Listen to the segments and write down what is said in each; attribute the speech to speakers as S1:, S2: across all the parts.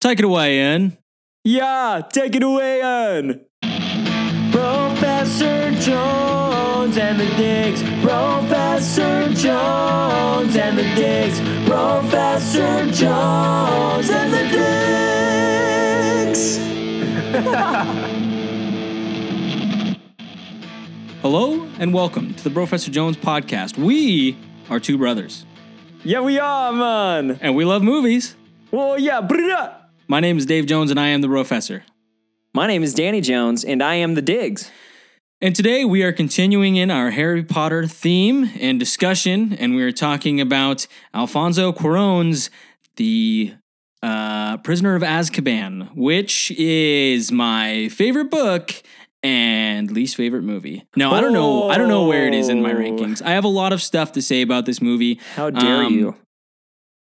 S1: Take it away, Ian.
S2: Yeah, take it away, Ian. Professor Jones and the Digs. Professor Jones and the Digs. Professor Jones and the Digs.
S1: Hello and welcome to the Professor Jones podcast. We are two brothers
S2: Yeah, we are, man.
S1: and we love movies.
S2: Well, yeah. brrrah.
S1: My name is Dave Jones and I am the Professor.
S2: My name is Danny Jones, and I am the Digs.
S1: And today we are continuing in our Harry Potter theme and discussion, and we are talking about Alfonso Cuarón's The uh, Prisoner of Azkaban, which is my favorite book and least favorite movie. No, I don't know. I don't know where it is in my rankings. I have a lot of stuff to say about this movie.
S2: How dare
S1: Um,
S2: you?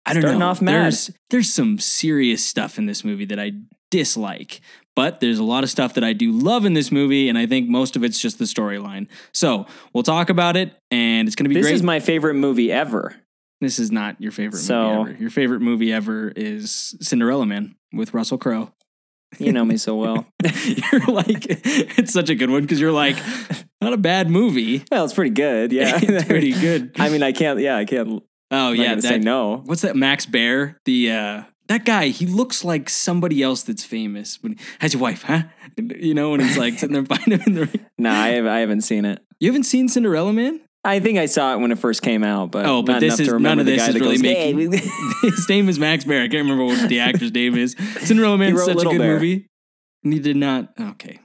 S1: I don't
S2: Starting
S1: know.
S2: off mad.
S1: There's there's some serious stuff in this movie that I dislike, but there's a lot of stuff that I do love in this movie, and I think most of it's just the storyline. So we'll talk about it, and it's gonna be
S2: This
S1: great.
S2: is my favorite movie ever.
S1: this is not your favorite
S2: So-
S1: movie ever. Your favorite movie ever is Cinderella Man with Russell Crowe.
S2: You know me so well.
S1: you're like, it's such a good one because you're like, not a bad movie.
S2: Well, it's pretty good. Yeah,
S1: it's pretty good.
S2: I mean, I can't. Yeah, I can't.
S1: Oh
S2: I'm
S1: yeah,
S2: gonna say no.
S1: What's that? Max Baer, the uh, that guy. He looks like somebody else that's famous. When how's your wife, huh? You know, when he's like sitting there fighting him in the ring.
S2: No, I, have, I haven't seen it.
S1: You haven't seen Cinderella Man?
S2: I think I saw it when it first came out, but
S1: Oh, but this is
S2: to
S1: none of this is
S2: that
S1: really
S2: goes,
S1: making.
S2: "Hey."
S1: His name is Max Baer. I can't remember what the actor's name is. Cinderella Man is such a good
S2: Bear.
S1: movie. And he did not. Okay.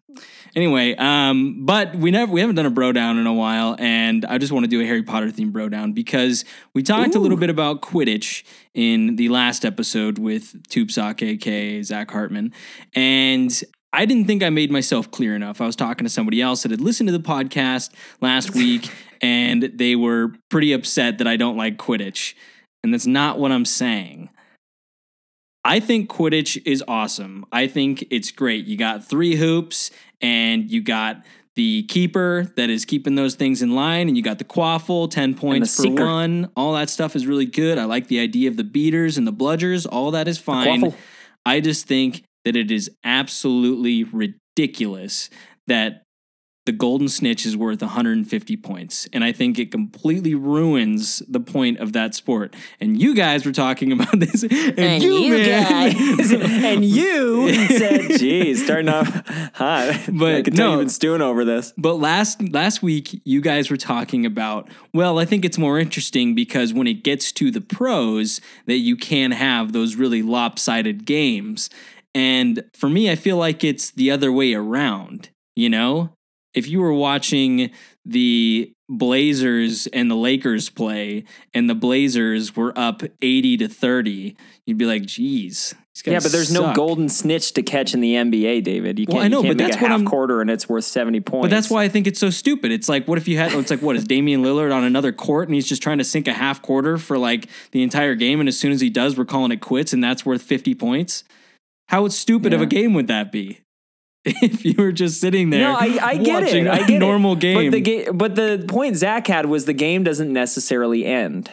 S1: Anyway, um, but we never we haven't done a bro down in a while, and I just want to do a Harry Potter themed bro down because we talked a little bit about Quidditch in the last episode with Tubsock, aka Zach Hartman, and I didn't think I made myself clear enough. I was talking to somebody else that had listened to the podcast last week, and they were pretty upset that I don't like Quidditch, and that's not what I'm saying. I think Quidditch is awesome. I think it's great. You got three hoops and you got the keeper that is keeping those things in line, and you got the quaffle, 10 points per
S2: seeker.
S1: one. All that stuff is really good. I like the idea of the beaters and the bludgers. All that is fine. I just think that it is absolutely ridiculous that the golden snitch is worth 150 points. And I think it completely ruins the point of that sport. And you guys were talking about this. And,
S2: And
S1: you,
S2: you,
S1: man-
S2: guys, and you said, "Geez, starting off hot."
S1: But
S2: I can tell
S1: no.
S2: you've been stewing over this.
S1: But last last week you guys were talking about well I think it's more interesting because when it gets to the pros that you can have those really lopsided games and for me I feel like it's the other way around you know if you were watching the Blazers and the Lakers play and the Blazers were up 80 to 30 you'd be like geez
S2: Yeah, but there's no golden snitch to catch in the NBA, David. You can't,
S1: I know,
S2: can't
S1: but
S2: make
S1: that's
S2: a half
S1: I'm-
S2: quarter and it's worth seventy points.
S1: But that's why I think it's so stupid. It's like, what if you had, it's like, what is Damian Lillard on another court and he's just trying to sink a half quarter for like the entire game. And as soon as he does, we're calling it quits and that's worth 50 points. How stupid of a game would that be? If you were just sitting there
S2: No, I, I get
S1: watching
S2: it. I get
S1: normal
S2: it.
S1: game.
S2: But the ga- but the point Zach had was the game doesn't necessarily end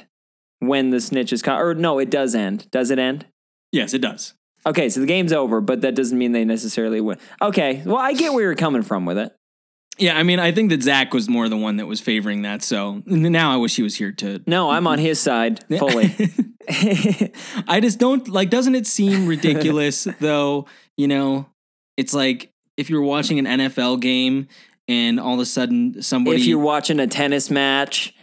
S2: when the snitch is caught. Or no, it does end. Does it end?
S1: yes, it does.
S2: Okay, so the game's over, but that doesn't mean they necessarily win. Okay, well, I get where you're coming from with it.
S1: Yeah, I mean, I think that Zach was more the one that was favoring that. So now I wish he was here to.
S2: No, I'm on his side fully.
S1: I just don't like. Doesn't it seem ridiculous though? You know, it's like if you're watching an NFL game and all of a sudden somebody
S2: if you're watching a tennis match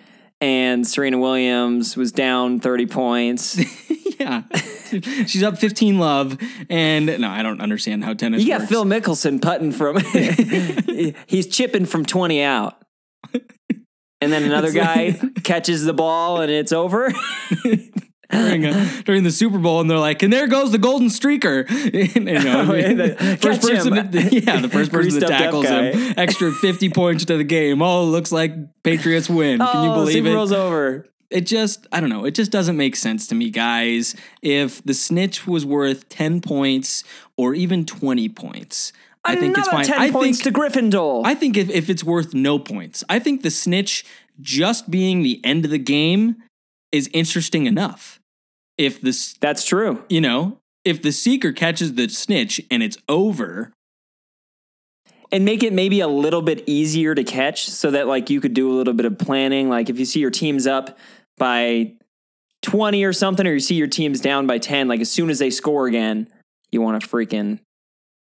S2: and Serena Williams was down 30 points,
S1: yeah, she's up 15 love, and no, I don't understand how tennis.
S2: you got
S1: works.
S2: Phil Mickelson putting from, he's chipping from 20 out. And then another guy catches the ball and it's over.
S1: During, a, during the Super Bowl, and they're like, "And there goes the golden streaker." You know,
S2: Oh, yeah, the-
S1: first person, to- yeah, the first person that tackles him, extra 50 points to the game. Oh, looks like Patriots win. Can you
S2: Oh,
S1: believe
S2: Super
S1: it?
S2: Bowl's over.
S1: it just I don't know. It just doesn't make sense to me, guys. If the snitch was worth ten points or even twenty points, I think it's fine.
S2: 10
S1: I
S2: points
S1: think
S2: to Gryffindor.
S1: I think if, if it's worth no points, I think the snitch just being the end of the game is interesting enough. If this,
S2: That's true.
S1: you know, if the seeker catches the snitch and it's over,
S2: and make it maybe a little bit easier to catch so that like you could do a little bit of planning like if you see your team's up by 20 or something or you see your team's down by 10 like as soon as they score again you want to freaking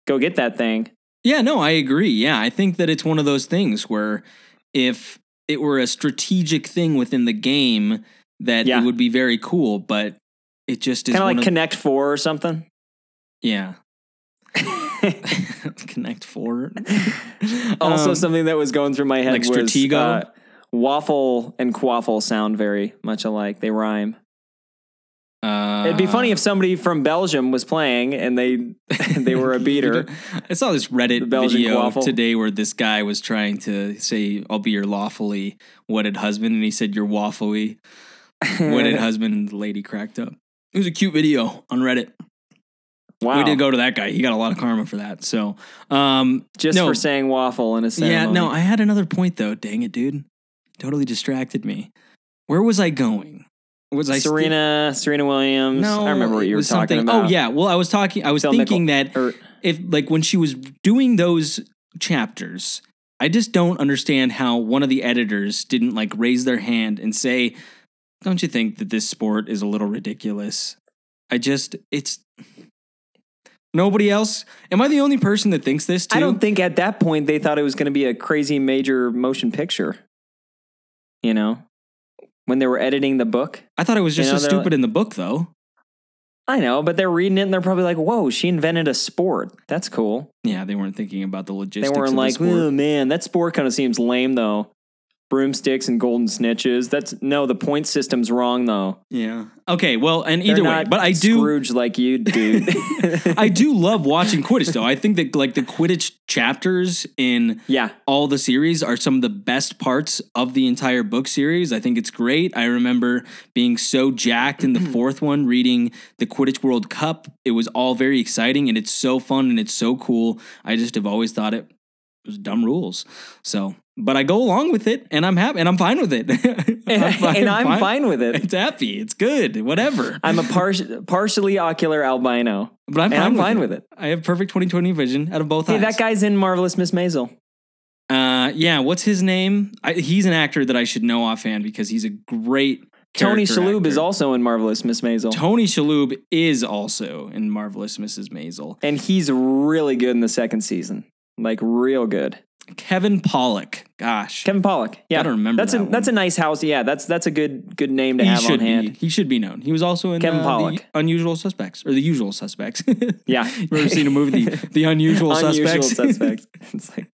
S2: go get that thing
S1: Yeah, no, I agree. Yeah, I think that it's one of those things where if it were a strategic thing within the game, that
S2: Yeah.
S1: it would be very cool. But it just is
S2: kind of like connect 4 or something
S1: yeah. Connect Four.
S2: also
S1: Um,
S2: something that was going through my head
S1: like
S2: was
S1: Stratego?
S2: uh, waffle and quaffle sound very much alike they rhyme
S1: uh,
S2: it'd be funny if somebody from belgium was playing and they they were a beater
S1: I saw this Reddit video
S2: quaffle.
S1: today where this guy was trying to say, "I'll be your lawfully wedded husband," and he said, "Your waffly wedded husband," and the lady cracked up. It was a cute video on Reddit.
S2: wow
S1: We did go to that guy. He got a lot of karma for that. So, um,
S2: just
S1: no,
S2: for saying waffle in a
S1: yeah, no, I had another point though. Dang it, dude! Totally distracted me. Where was I going? Was I
S2: Serena, Serena Williams.
S1: no,
S2: I remember what you were talking
S1: something-
S2: about.
S1: Oh yeah, well, I was talking. I was
S2: Phil
S1: thinking that
S2: or-
S1: if like when she was doing those chapters, I just don't understand how one of the editors didn't like raise their hand and say, "Don't you think that this sport is a little ridiculous?" I just it's nobody else. Am I the only person that thinks this too?
S2: I don't think at that point they thought it was going to be a crazy major motion picture. You know, when they were editing the book.
S1: I thought it was just
S2: You know,
S1: as
S2: they're
S1: stupid in the book though.
S2: I know, but they're reading it and they're probably like, "Whoa, she invented a sport. That's cool."
S1: Yeah, they weren't thinking about the logistics.
S2: They
S1: weren't
S2: like,
S1: the.
S2: "Oh man, that sport kind of seems lame though." Broomsticks and golden snitches. That's no, the point system's wrong though.
S1: Yeah. Okay. Well, and either way, but I do.
S2: Scrooge like you, dude.
S1: I do love watching Quidditch though. I think that like the Quidditch chapters in
S2: yeah,
S1: all the series are some of the best parts of the entire book series. I think it's great. I remember being so jacked in the fourth one reading the Quidditch World Cup. It was all very exciting and it's so fun and it's so cool. I just have always thought it was dumb rules. So, but I go along with it and I'm happy and I'm fine with it. I'm fine-
S2: and I'm fine. with it.
S1: It's happy. It's good. Whatever.
S2: I'm a par- partially ocular albino.
S1: But I'm fine,
S2: I'm
S1: with,
S2: fine
S1: it.
S2: with it.
S1: I have perfect 20/20 vision out of both
S2: Hey,
S1: eyes.
S2: that guy's in Marvelous Miss Maisel.
S1: Uh, yeah. What's his name? I, he's an actor that I should know offhand because he's a great.
S2: Tony Shalhoub is also in Marvelous Miss Maisel.
S1: Tony Shalhoub is also in Marvelous Mrs. Maisel.
S2: and he's really good in the second season. Like real good.
S1: Kevin Pollak. Gosh,
S2: Kevin Pollak. Yeah.
S1: I don't remember
S2: that's
S1: that
S2: a
S1: one.
S2: that's a nice house. Yeah, that's that's a good good name to
S1: he
S2: have on hand.
S1: be. He should be known. He was also in
S2: Kevin
S1: uh, the Unusual Suspects or the Usual Suspects.
S2: Yeah.
S1: you ever seen a movie, the, the Unusual,
S2: Unusual
S1: Suspects?
S2: suspects. it's like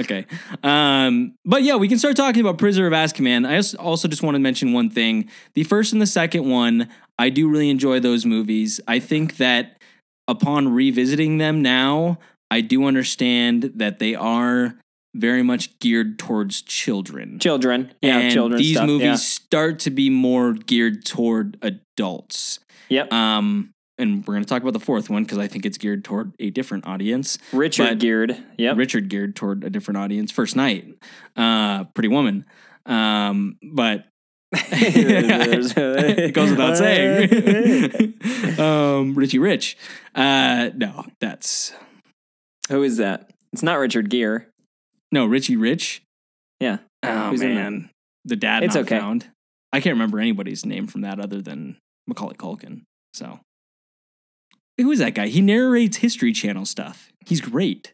S1: okay. Um, but yeah, we can start talking about Prisoner of Azkaban. I also just want to mention one thing. The first and the second one, I do really enjoy those movies. I think that upon revisiting them now, I do understand that they are very much geared towards children.
S2: children. Yeah,
S1: and
S2: children.
S1: these
S2: stuff.
S1: movies
S2: Yeah.
S1: start to be more geared toward adults.
S2: Yep.
S1: Um, and we're going to talk about the fourth one because I think it's geared toward a different audience.
S2: Richard Geared. Yep.
S1: Richard geared toward a different audience. First night, uh, Pretty Woman, um, but it goes without saying. um, Richie Rich, uh, no, that's
S2: Who is that? It's not Richard Gere.
S1: no Richie Rich.
S2: Yeah.
S1: Oh
S2: Who's
S1: man, the dad
S2: It's
S1: not
S2: okay.
S1: found. I can't remember anybody's name from that other than Macaulay Culkin. So, who is that guy? He narrates History Channel stuff. He's great.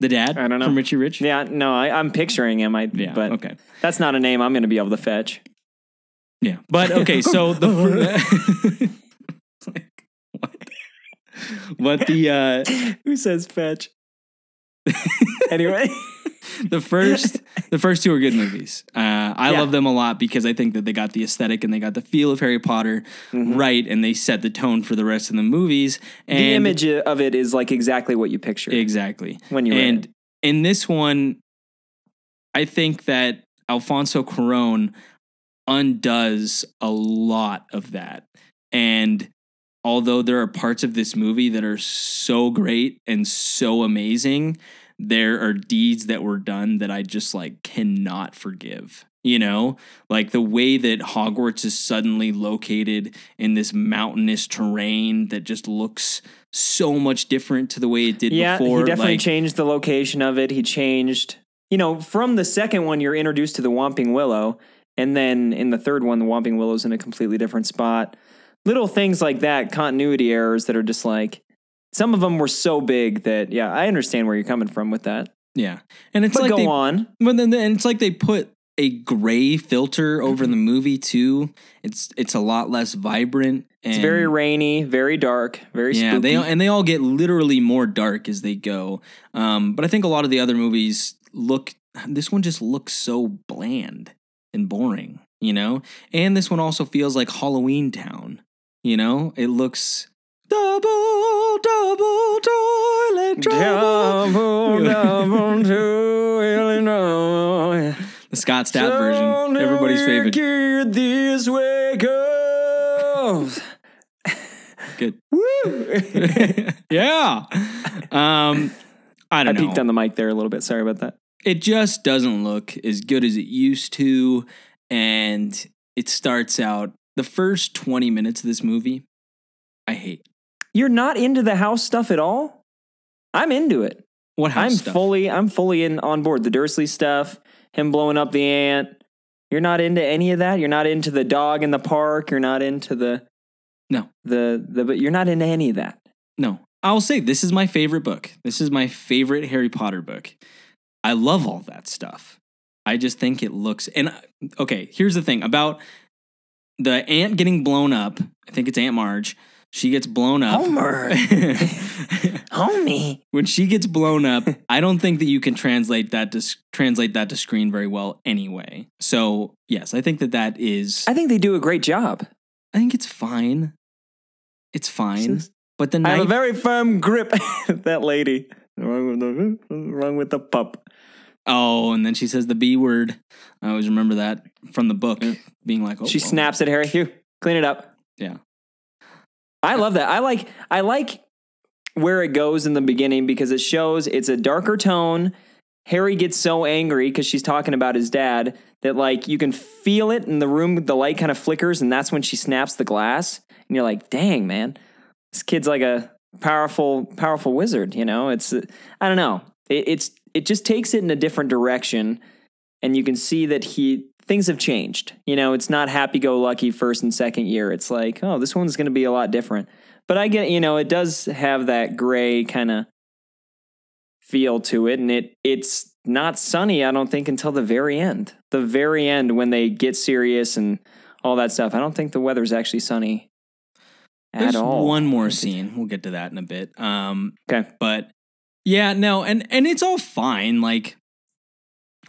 S1: The dad
S2: I don't know.
S1: from Richie Rich.
S2: Yeah, no, I, I'm picturing him. I
S1: Yeah,
S2: but
S1: okay.
S2: that's not a name I'm going to be able to fetch.
S1: Yeah, but okay. So the It's like, what? What the uh,
S2: Who says fetch? anyway,
S1: the first the first two are good movies. Uh, I
S2: Yeah.
S1: love them a lot because I think that they got the aesthetic and they got the feel of Harry Potter right, and they set the tone for the rest of the movies. And
S2: the image of it is like exactly what you picture.
S1: exactly.
S2: When you
S1: and
S2: it.
S1: in this one, I think that Alfonso Cuarón undoes a lot of that. And although there are parts of this movie that are so great and so amazing, there are deeds that were done that I just like cannot forgive. You know, like the way that Hogwarts is suddenly located in this mountainous terrain that just looks so much different to the way it did
S2: Yeah,
S1: before.
S2: he definitely
S1: like,
S2: changed the location of it. He changed, you know, from the second one, you're introduced to the Whomping Willow, and then in the third one, the Whomping Willow's in a completely different spot. Little things like that, continuity errors that are just like some of them were so big that yeah, I understand where you're coming from with that.
S1: yeah, and it's
S2: But
S1: like
S2: go
S1: they,
S2: on.
S1: But then and it's like they put a gray filter over the movie too. It's it's a lot less vibrant. And
S2: It's very rainy, very dark, very
S1: yeah.
S2: spooky.
S1: They and they all get literally more dark as they go. Um, but I think a lot of the other movies look. This one just looks so bland and boring, you know. And this one also feels like Halloween Town. You know, it looks double double toilet trouble.
S2: Double, double to Illinois.
S1: The Scott Stapp version, everybody's favorite.
S2: Wicked this way goes.
S1: Good.
S2: Woo!
S1: yeah. Um, I
S2: I
S1: don't know.
S2: I peeked on the mic there a little bit. Sorry about that.
S1: it just doesn't look as good as it used to, and it starts out the first twenty minutes of this movie. I hate
S2: You're not into the house stuff at all? I'm into it.
S1: what house
S2: I'm
S1: stuff.
S2: fully I'm fully in on board. The Dursley stuff, him blowing up the ant. You're not into any of that? You're not into the dog in the park? You're not into the
S1: No.
S2: The the but you're not into any of that.
S1: No, I'll say this is my favorite book. This is my favorite Harry Potter book. I love all that stuff. I just think it looks and okay, here's the thing about the ant getting blown up. I think it's Aunt Marge. She gets blown up.
S2: Homer. Homie.
S1: when she gets blown up, I don't think that you can translate that to translate that to screen very well anyway. So, yes, I think that that is
S2: I think they do a great job.
S1: I think it's fine. It's fine. But the
S2: I have a very firm grip. that lady. Wrong with the wrong with the pup.
S1: Oh, and then she says the B word. I always remember that from the book
S2: Yeah.
S1: being like, oh,
S2: she snaps at Harry. Here, clean it up.
S1: Yeah.
S2: I love that. I like I like where it goes in the beginning because it shows it's a darker tone. Harry gets so angry because she's talking about his dad that like you can feel it in the room. The light kind of flickers, and that's when she snaps the glass. And you're like, "Dang, man, this kid's like a powerful, powerful wizard." You know, it's I don't know. It, it's it just takes it in a different direction, and you can see that he things have changed. You know, it's not happy go lucky first and second year. It's like, oh, this one's going to be a lot different. But I get, you know, it does have that gray kind of feel to it, and it it's not sunny. I don't think until the very end. The very end when they get serious and all that stuff. I don't think the weather's actually sunny at
S1: There's
S2: all.
S1: one more scene. We'll get to that in a bit. Um,
S2: Okay.
S1: but yeah, no, and and it's all fine. Like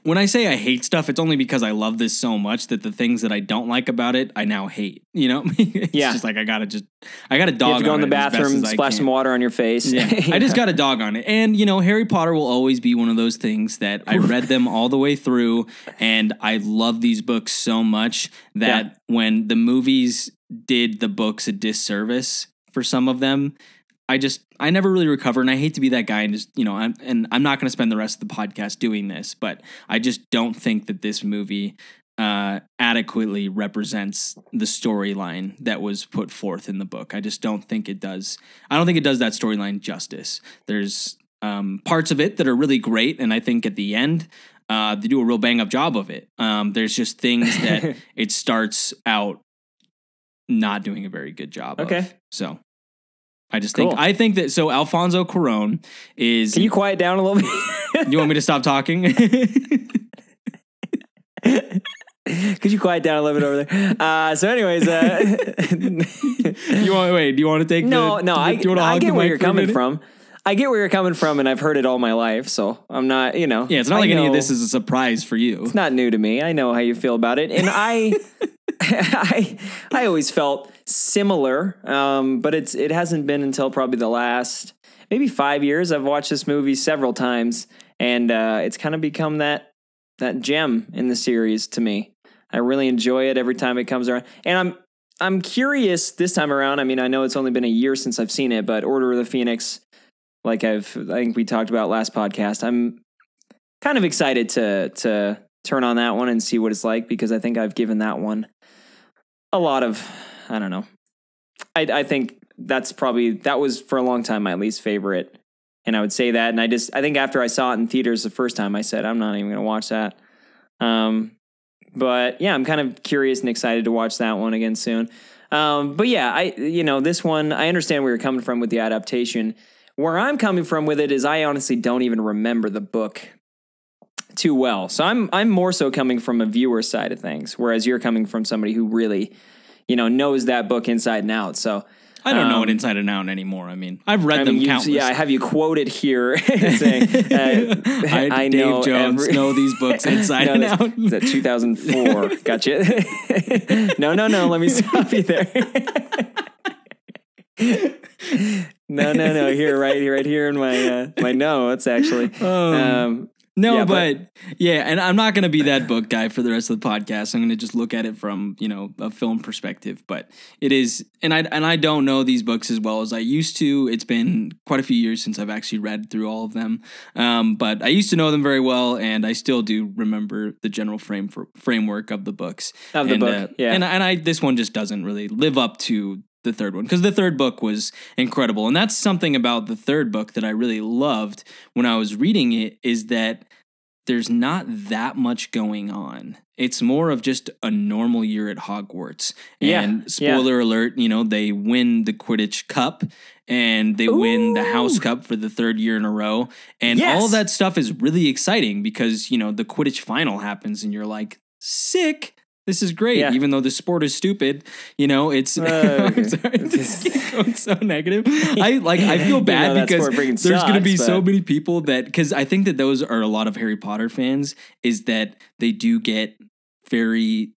S1: when I say I hate stuff, it's only because I love this so much that the things that I don't like about it, I now hate. You know, it's
S2: Yeah.
S1: just like I gotta just I gotta dog.
S2: You have to go in the
S1: it as best
S2: bathroom,
S1: as
S2: splash some water on your face.
S1: Yeah, I just got a dog on it. And, you know, Harry Potter will always be one of those things that I read them all the way through. And I love these books so much that
S2: Yeah.
S1: when the movies did the books a disservice for some of them, I just, I never really recover. And I hate to be that guy and just, you know, I'm, and I'm not going to spend the rest of the podcast doing this, but I just don't think that this movie uh, adequately represents the storyline that was put forth in the book. I just don't think it does. I don't think it does that storyline justice. There's um, parts of it that are really great, and I think at the end uh, they do a real bang up job of it. Um, there's just things that it starts out not doing a very good job.
S2: Okay.
S1: of. so. I just
S2: Cool.
S1: think I think that so Alfonso Cuarón is.
S2: Can you quiet down a little bit?
S1: you want me to stop talking?
S2: Could you quiet down a little bit over there? Uh, so, anyways, uh,
S1: you want wait? Do you want to take
S2: no,
S1: the,
S2: no, I,
S1: do you wanna
S2: I get
S1: the
S2: where you're coming from. I get where you're coming from, and I've heard it all my life, so I'm not, you know.
S1: Yeah, it's not
S2: I
S1: like any of this is a surprise for you.
S2: It's not new to me. I know how you feel about it, and I, I, I always felt similar, um, but it's it hasn't been until probably the last maybe five years. I've watched this movie several times, and uh, it's kind of become that that gem in the series to me. I really enjoy it every time it comes around, and I'm I'm curious this time around. I mean, I know it's only been a year since I've seen it, but Order of the Phoenix, like I've I think we talked about last podcast, I'm kind of excited to to turn on that one and see what it's like because I think I've given that one a lot of I don't know. I I think that's probably that was for a long time my least favorite. And I would say that and I just I think after I saw it in theaters the first time I said I'm not even going to watch that. Um but yeah, I'm kind of curious and excited to watch that one again soon. Um but yeah, I you know, this one I understand where you're coming from with the adaptation. Where I'm coming from with it is I honestly don't even remember the book too well. So I'm I'm more so coming from a viewer side of things, whereas you're coming from somebody who really, you know, knows that book inside and out. So
S1: I don't know
S2: um,
S1: it inside and out anymore. I mean, I've read
S2: I
S1: them
S2: mean,
S1: countless.
S2: yeah, I have you quoted here saying, uh,
S1: I,
S2: I
S1: Dave
S2: know
S1: Jones,
S2: every-
S1: know these books inside
S2: No,
S1: and out.
S2: Is that 2004? gotcha. no, no, no. Let me stop you there. no, no, no. Here, right, here, right here in my uh, my notes. Actually, um,
S1: No,
S2: Yeah,
S1: but,
S2: but-
S1: yeah, and I'm not going to be that book guy for the rest of the podcast. I'm going to just look at it from you know a film perspective. But it is, and I and I don't know these books as well as I used to. It's been quite a few years since I've actually read through all of them. Um, but I used to know them very well, and I still do remember the general frame for framework of the books
S2: Of the
S1: and,
S2: book, yeah.
S1: And and I this one just doesn't really live up to the third one because the third book was incredible and that's something about the third book that i really loved when i was reading it is that there's not that much going on. It's more of just a normal year at hogwarts.
S2: Yeah,
S1: and
S2: yeah.
S1: spoiler alert you know they win the quidditch cup and they win the house cup for the third year in a row. And
S2: Yes.
S1: all that stuff is really exciting because you know the quidditch final happens and you're like sick this is great
S2: Yeah.
S1: even though the sport is stupid you know it's
S2: Uh,
S1: I'm sorry, this keeps so negative i like i feel
S2: You
S1: bad
S2: know
S1: because there's going to be
S2: sucks,
S1: so many people that because i think that those are a lot of harry potter fans is that they do get very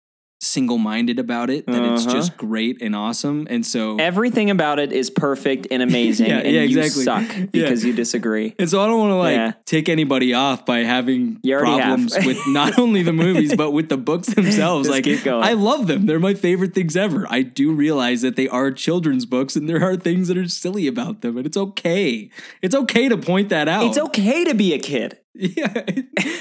S1: single-minded about it that it's
S2: Uh-huh.
S1: just great and awesome and so
S2: everything about it is perfect and amazing,
S1: Yeah,
S2: and
S1: yeah,
S2: you
S1: exactly.
S2: suck because you disagree.
S1: And so I don't want to like
S2: Yeah.
S1: take anybody off by having
S2: You already have.
S1: problems with not only the movies but with the books themselves.
S2: Just
S1: like
S2: keep going.
S1: I love them; they're my favorite things ever. I do realize that they are children's books, and there are things that are silly about them, and it's okay. It's okay to point that out.
S2: It's okay to be a kid.
S1: Yeah,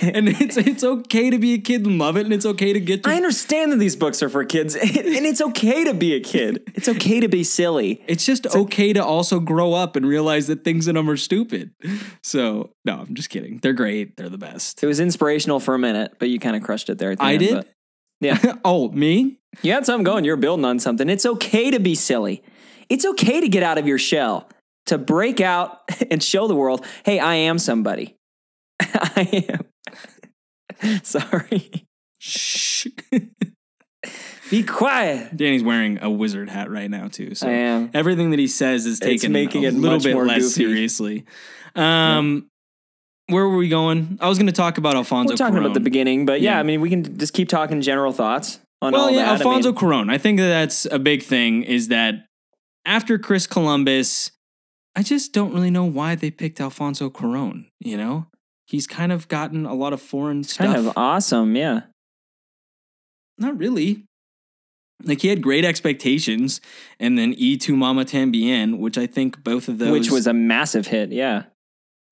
S1: and it's it's okay to be a kid and love it, and it's okay to get to
S2: I understand that these books are for kids, and it's okay to be a kid. It's okay to be silly.
S1: It's just okay to also grow up and realize that things in them are stupid. So, no, I'm just kidding. They're great. They're the best.
S2: It was inspirational for a minute, but you kind of crushed it there. At the
S1: I
S2: end,
S1: did?
S2: but- yeah,
S1: oh, me?
S2: you had something going. You're building on something. It's okay to be silly. It's okay to get out of your shell, to break out and show the world, hey, I am somebody. I am. Sorry.
S1: Shh.
S2: Be quiet.
S1: Danny's wearing a wizard hat right now too. So
S2: I am.
S1: everything that he says is taken
S2: making
S1: a
S2: it
S1: little bit less
S2: goofy.
S1: seriously. Um, where were we going? I was going to talk about Alfonso.
S2: We're talking about the beginning, but yeah,
S1: Yeah.
S2: I mean, we can just keep talking general thoughts on
S1: Well,
S2: all
S1: yeah,
S2: that.
S1: Alfonso
S2: I mean,
S1: Cuarón. I think that that's a big thing. Is that after Chris Columbus, I just don't really know why they picked Alfonso Cuarón. You know, he's kind of gotten a lot of foreign stuff.
S2: kind of awesome. Yeah.
S1: Not really. Like he had great expectations, and then E to Mama Tambien, which I think both of those,
S2: Which was a massive hit. Yeah.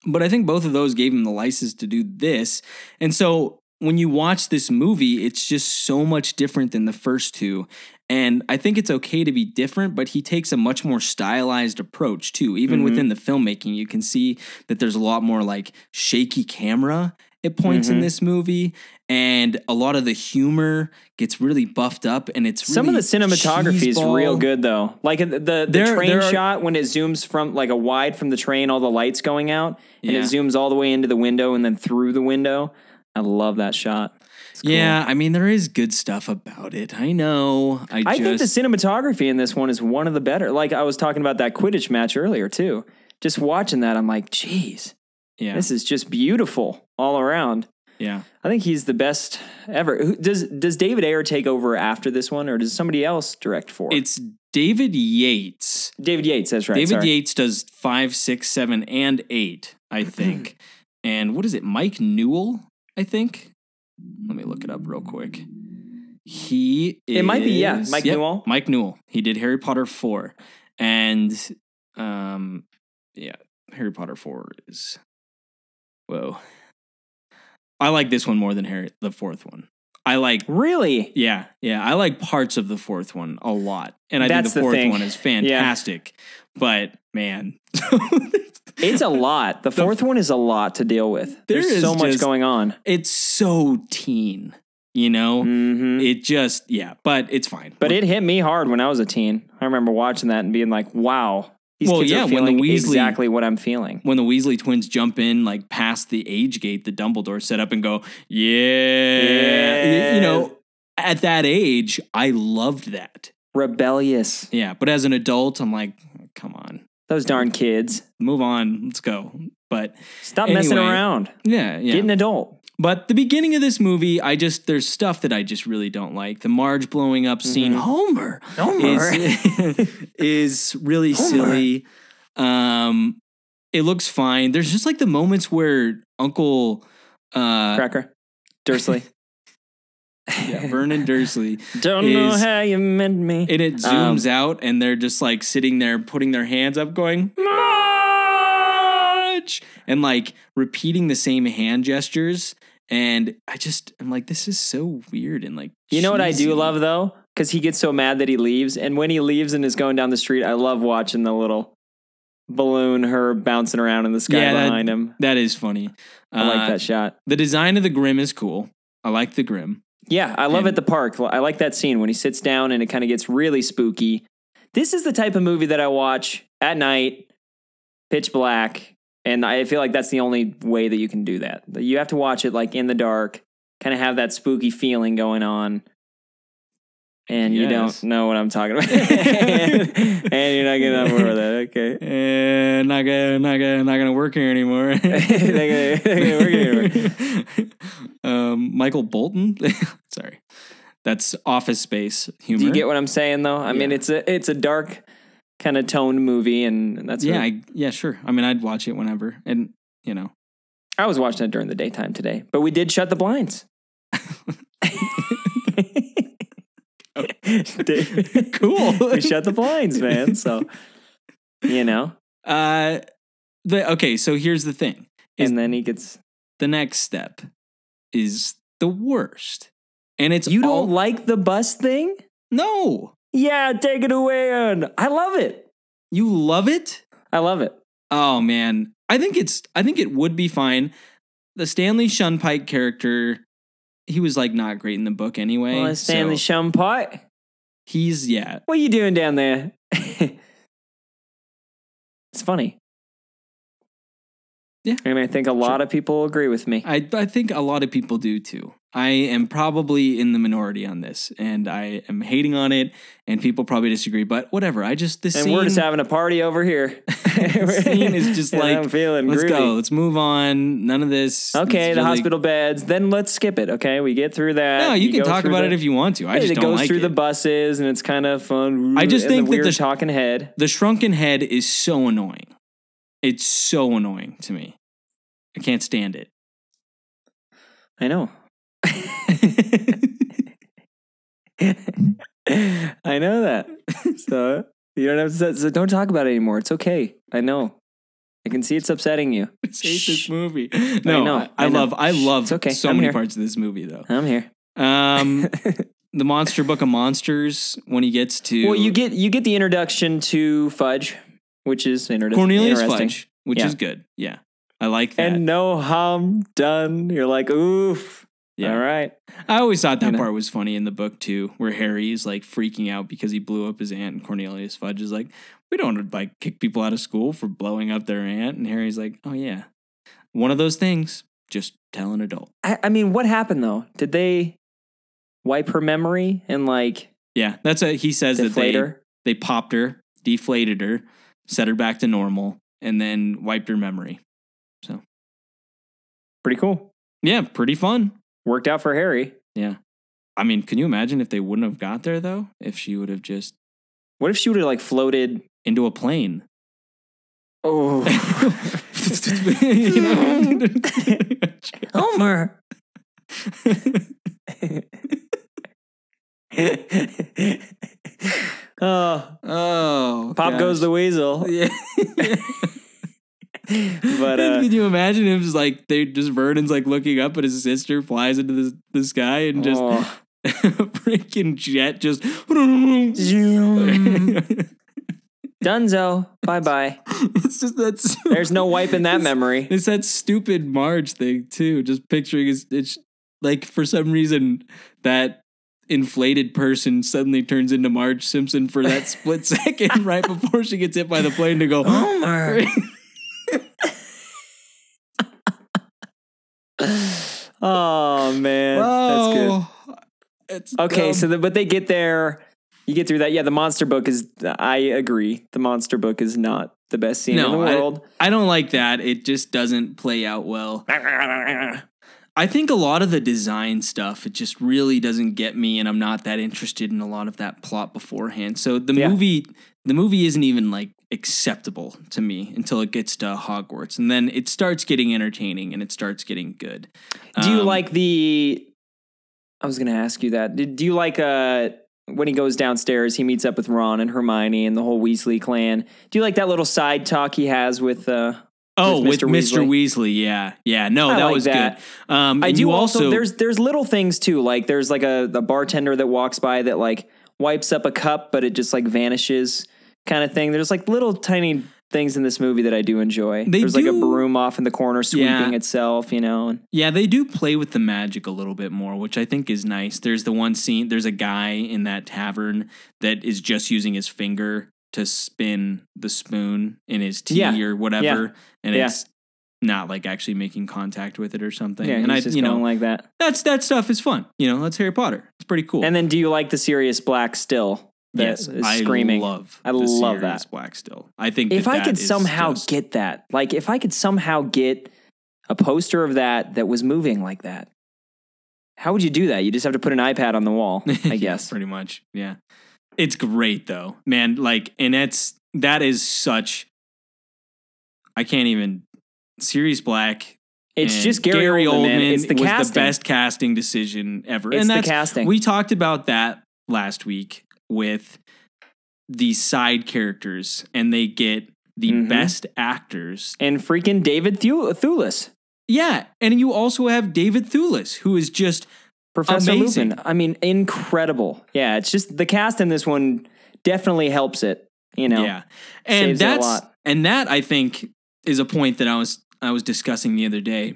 S1: but I think both of those gave him the license to do this. And so when you watch this movie, it's just so much different than the first two. And I think it's okay to be different, but he takes a much more stylized approach too. Even
S2: Mhm.
S1: within the filmmaking, you can see that there's a lot more like shaky camera at points in
S2: Mhm.
S1: this movie. And a lot of the humor gets really buffed up, and it's
S2: Some of the cinematography is real good though. Like the the, the
S1: There-
S2: train
S1: are-
S2: shot when it zooms from like a wide from the train, all the lights going out, and
S1: Yeah.
S2: it zooms all the way into the window and then through the window. I love that shot. Cool.
S1: Yeah, I mean there is good stuff about it. I know. I,
S2: I
S1: just
S2: think the cinematography in this one is one of the better. Like I was talking about that Quidditch match earlier too. Just watching that, I'm like, geez,
S1: yeah,
S2: this is just beautiful all around.
S1: yeah.
S2: I think he's the best ever. Does Does David Ayer take over after this one, or does somebody else direct for?
S1: It's David Yates.
S2: David Yates. That's right.
S1: David
S2: sorry.
S1: Yates does five, six, seven, and eight, I think. and what is it? Mike Newell, I think. Let me look it up real quick. He
S2: It might be, yeah, Mike
S1: yep,
S2: Newell.
S1: Mike Newell. He did Harry Potter four, and um, yeah, Harry Potter four is whoa. I like this one more than Harry the fourth one. I like
S2: Really?
S1: yeah, yeah. I like parts of the fourth one a lot. And I
S2: That's
S1: think the
S2: the
S1: fourth
S2: thing.
S1: one is fantastic. But man.
S2: It's a lot. The fourth one is a lot to deal with.
S1: There
S2: There's
S1: is
S2: so much
S1: just-
S2: going on.
S1: it's so teen, you know?
S2: hmm
S1: It just yeah, but it's fine.
S2: But it hit me hard when I was a teen. I remember watching that and being like, "Wow, these
S1: Well,
S2: kids
S1: yeah,
S2: are
S1: when the Weasley-
S2: exactly what I'm feeling."
S1: when the Weasley twins jump in, like past the age gate that Dumbledore set up and go, yeah. You know, at that age, I loved that.
S2: Rebellious.
S1: Yeah. But as an adult, I'm like, come on,
S2: Those darn kids.
S1: move on. Let's go. But
S2: Stop messing around.
S1: yeah, yeah.
S2: Get an adult.
S1: But the beginning of this movie, I just there's stuff that I just really don't like. The Marge blowing up scene, Homer,
S2: Homer.
S1: is, is really silly. Um, it looks fine. There's just like the moments where Uncle uh,
S2: Cracker. Dursley.
S1: yeah, Vernon Dursley,
S2: Don't know how you meant me.
S1: and it
S2: Um,
S1: zooms out, and they're just like sitting there, putting their hands up, going Marge, and like repeating the same hand gestures. And I just, I'm like, this is so weird and like.
S2: You know what I do love though? Because he gets so mad that he leaves. And when he leaves and is going down the street, I love watching the little balloon her bouncing around in the sky
S1: Yeah, that-
S2: behind him.
S1: That is funny.
S2: I like
S1: Uh,
S2: that shot.
S1: The design of the Grim is cool. I like the Grim.
S2: Yeah, I love
S1: and-
S2: at the park. I like that scene when he sits down and it kind of gets really spooky. This is the type of movie that I watch at night, pitch black, and I feel like that's the only way that you can do. That You have to watch it like in the dark, kind of have that spooky feeling going on. And you don't know what I'm talking about. and you're not getting on board with that. Okay.
S1: and not gonna, not gonna, not gonna work here anymore.
S2: Not gonna- gonna work
S1: um, Michael Bolton. Sorry, that's Office Space humor.
S2: Do you get what I'm saying though? I mean, it's a it's a dark kind of toned movie, and that's
S1: yeah, I, yeah, sure. I mean, I'd watch it whenever, and you know,
S2: I was watching it during the daytime today, but we did shut the blinds.
S1: cool.
S2: we shut the blinds, man. So, you know,
S1: uh, the okay. So here's the thing:
S2: and then he gets.
S1: the next step is the worst, and it's
S2: You don't like the bus thing?
S1: no.
S2: Yeah, take it away. And I love it.
S1: You love it.
S2: I love it.
S1: Oh man, I think it's. I think it would be fine. The Stanley Shunpike character, he was like not great in the book anyway.
S2: Well, Stanley
S1: so
S2: Shumpot.
S1: he's yeah.
S2: What are you doing down there? it's funny.
S1: Yeah.
S2: And I think a lot of people agree with me.
S1: I I think a lot of people do too. I am probably in the minority on this, and I am hating on it, and people probably disagree. But whatever. I just this
S2: and
S1: scene,
S2: we're just having a party over here.
S1: scene is just like
S2: I'm feeling
S1: let's
S2: groovy.
S1: go. Let's move on. None of this.
S2: Okay, the
S1: really-
S2: hospital beds. Then let's skip it. Okay, we get through that.
S1: No, you, can talk about
S2: the-
S1: it if you want to. I
S2: Yeah,
S1: just
S2: it goes
S1: like
S2: through
S1: it.
S2: the buses and it's kind of fun.
S1: I just think
S2: the
S1: that the
S2: talking head.
S1: the shrunken head is so annoying. It's so annoying to me. I can't stand it.
S2: I know. I know that. So you don't have to. So don't talk about it anymore. It's okay. I know. I can see it's upsetting you.
S1: I hate this movie. No, I,
S2: know,
S1: I,
S2: I know.
S1: love I love
S2: it's okay.
S1: so
S2: I'm
S1: many
S2: here.
S1: parts of this movie though.
S2: I'm here.
S1: Um the Monster Book of Monsters when he gets to
S2: well, you get you get the introduction to Fudge, which is inter-
S1: Cornelius
S2: interesting.
S1: Fudge, which
S2: Yeah.
S1: is good. Yeah. I like that.
S2: And no harm done. You're like, oof.
S1: Yeah.
S2: All right.
S1: I always thought that
S2: You know?
S1: part was funny in the book too, where Harry is like freaking out because he blew up his aunt, and Cornelius Fudge is like, "We don't want to like kick people out of school for blowing up their aunt," and Harry's like, "Oh yeah, one of those things. Just tell an adult."
S2: I, I mean, what happened though? Did they wipe her memory and like
S1: Yeah, that's a he says that they they popped her, deflated her, set her back to normal, and then wiped her memory.
S2: So pretty cool.
S1: Yeah, pretty fun.
S2: Worked out for Harry.
S1: Yeah. I mean, can you imagine if they wouldn't have got there though? If she would have just
S2: What if she would have like floated?
S1: into a plane.
S2: Oh? Homer. oh,
S1: oh,
S2: pop goes the weasel.
S1: yeah.
S2: but uh,
S1: Can you imagine if it's like they just Vernon's like looking up, but his sister flies into the, the sky and just
S2: oh.
S1: freaking jet just.
S2: Dunzo, bye bye.
S1: it's just that's.
S2: There's no wiping that memory.
S1: It's that stupid Marge thing too. Just picturing it's, it's like for some reason that inflated person suddenly turns into Marge Simpson for that split second right before she gets hit by the plane to go.
S2: Oh Homer. oh man, that's good.
S1: It's
S2: Okay,
S1: dumb.
S2: so the, but they get there. You get through that. Yeah, the monster book is. I agree. The monster book is not the best scene in the
S1: no, I,
S2: world.
S1: I don't like that. It just doesn't play out well. I think a lot of the design stuff, it just really doesn't get me, and I'm not that interested in a lot of that plot beforehand. So the
S2: Yeah.
S1: movie, the movie isn't even like acceptable to me until it gets to Hogwarts, and then it starts getting entertaining and it starts getting good.
S2: Do you
S1: Um,
S2: like the? I was going to ask you that. Did- Do you like uh when he goes downstairs? He meets up with Ron and Hermione and the whole Weasley clan. Do you like that little side talk he has with? uh
S1: Oh, with
S2: with
S1: Mr.
S2: Mr.
S1: Weasley. yeah, yeah. No,
S2: I
S1: that
S2: like
S1: was
S2: that.
S1: good. Um,
S2: I do
S1: you
S2: also, there's there's little things too. Like there's like a the bartender that walks by that like wipes up a cup, but it just like vanishes, kind of thing. There's like little tiny things in this movie that I do enjoy.
S1: They
S2: there's like a broom off in the corner sweeping
S1: Yeah.
S2: itself, you know.
S1: Yeah, they do play with the magic a little bit more, which I think is nice. There's the one scene, there's a guy in that tavern that is just using his finger to spin the spoon in his tea
S2: Yeah.
S1: or whatever,
S2: Yeah.
S1: and
S2: Yeah.
S1: it's not like actually making contact with it or something.
S2: yeah,
S1: and I,
S2: just
S1: you know,
S2: like that.
S1: that's that stuff is fun. You know, that's Harry Potter. It's pretty cool.
S2: And then, do you like the Sirius Black still? That
S1: yes,
S2: is
S1: I
S2: screaming.
S1: love.
S2: I love
S1: Sirius
S2: that.
S1: Black still. I think
S2: if
S1: that
S2: I
S1: that
S2: could somehow
S1: just-
S2: get that, like if I could somehow get a poster of that that was moving like that, how would you do that? You just have to put an iPad on the wall, I guess.
S1: pretty much. Yeah. It's great though. Man, like and it's that is such I can't even Sirius Black.
S2: It's just Gary, Oldman. man. It's the
S1: was
S2: casting.
S1: the best casting decision ever.
S2: It's
S1: and
S2: the casting.
S1: we talked about that last week with these side characters and they get the
S2: Mhm.
S1: best actors.
S2: and freaking David Thewlis,
S1: Yeah, and you also have David Thewlis who is just
S2: Professor
S1: Amazing.
S2: Lupin. I mean, incredible. Yeah, it's just the cast in this one definitely helps it. You know,
S1: Yeah. And
S2: saves it a
S1: that's
S2: lot.
S1: and that I think is a point that I was I was discussing the other day.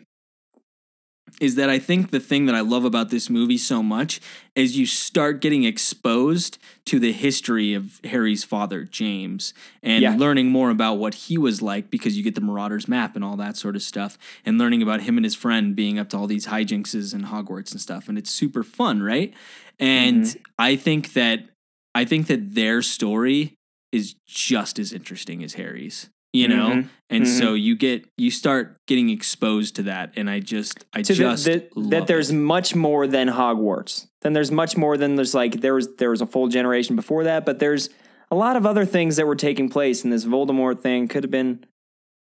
S1: Is that I think the thing that I love about this movie so much is you start getting exposed to the history of Harry's father, James, and
S2: Yeah.
S1: learning more about what he was like because you get the Marauders map and all that sort of stuff, and learning about him and his friend being up to all these hijinkses and Hogwarts and stuff, and it's super fun, right? And
S2: Mm-hmm.
S1: I think that I think that their story is just as interesting as Harry's, you know?
S2: Mhm.
S1: And so you get you start getting exposed to that and I just I
S2: to
S1: just
S2: the-
S1: love
S2: that there's
S1: it.
S2: much more than Hogwarts. Then there's much more than there's like there was there was a full generation before that, but there's a lot of other things that were taking place, and this Voldemort thing could have been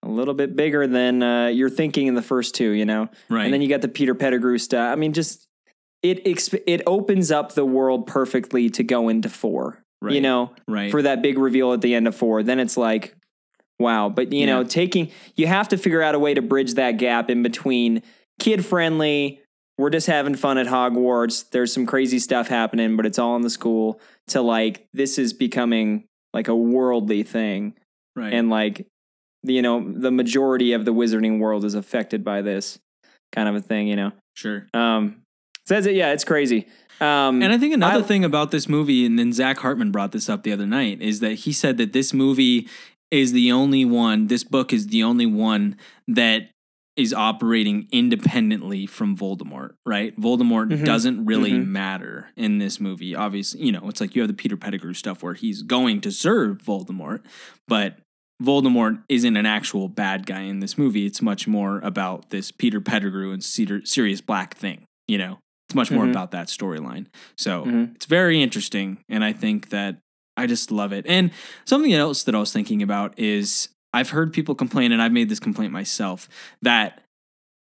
S2: a little bit bigger than uh, you're thinking in the first two, you know.
S1: right.
S2: And then you got the Peter Pettigrew stuff. I mean, just it exp- it opens up the world perfectly to go into four.
S1: Right, You
S2: know,
S1: right.
S2: for that big reveal at the end of four. Then it's like, wow. But you know, taking you have to figure out a way to bridge that gap in between kid friendly. We're just having fun at Hogwarts. There's some crazy stuff happening, but it's all in the school. To like, this is becoming like a worldly thing,
S1: right.
S2: and like, you know, the majority of the wizarding world is affected by this kind of a thing. You know,
S1: sure.
S2: um, so that's it. Yeah, it's crazy. Um,
S1: And I think another
S2: I-
S1: thing about this movie, and then Zach Hartman brought this up the other night, is that he said that this movie is the only one, this book is the only one that is operating independently from Voldemort, right? Voldemort
S2: Mhm.
S1: doesn't really
S2: Mhm.
S1: matter in this movie. Obviously, you know, it's like you have the Peter Pettigrew stuff where he's going to serve Voldemort, but Voldemort isn't an actual bad guy in this movie. It's much more about this Peter Pettigrew and Cedar, Sirius Black thing, you know? It's much more
S2: Mhm.
S1: about that storyline. So
S2: Mhm.
S1: it's very interesting. And I think that I just love it. And something else that I was thinking about is I've heard people complain, and I've made this complaint myself, that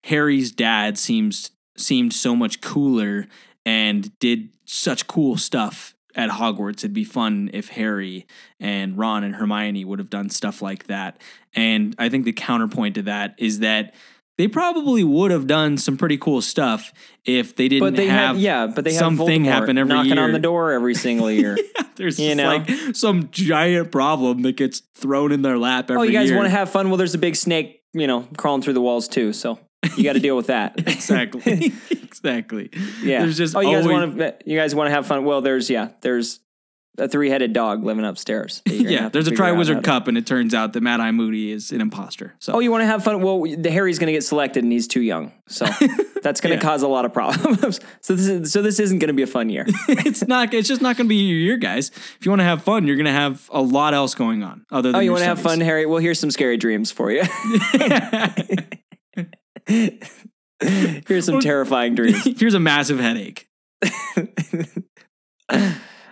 S1: Harry's dad seems seemed so much cooler and did such cool stuff at Hogwarts. It'd be fun if Harry and Ron and Hermione would have done stuff like that. And I think the counterpoint to that is that they probably would have done some pretty cool stuff if they didn't
S2: But they
S1: have
S2: had yeah, but they
S1: something
S2: Voldemort
S1: happen every
S2: knocking
S1: year.
S2: on the door every single year.
S1: There's
S2: you know?
S1: like some giant problem that gets thrown in their lap oh, every year.
S2: oh, you guys
S1: year.
S2: want to have fun? Well, there's a big snake, you know, crawling through the walls too. So you got to deal with that.
S1: exactly, exactly.
S2: Yeah.
S1: There's just
S2: oh, you guys want to you guys want to have fun? Well, there's yeah, there's a three headed dog living upstairs. that you're gonna
S1: yeah. There's a
S2: figure out how
S1: Triwizard Cup, and it turns out that Mad Eye Moody is an imposter. So
S2: Oh, you want to have fun? Well, the Harry's going to get selected, and he's too young, so that's going to
S1: Yeah.
S2: cause a lot of problems. so this is so this isn't going to be a fun year.
S1: it's not. It's just not going to be your year, guys. If you want to have fun, you're going to have a lot else going on. Other than
S2: oh, you want to have fun. Harry? Well, here's some scary dreams for you. here's some terrifying dreams.
S1: Here's a massive headache.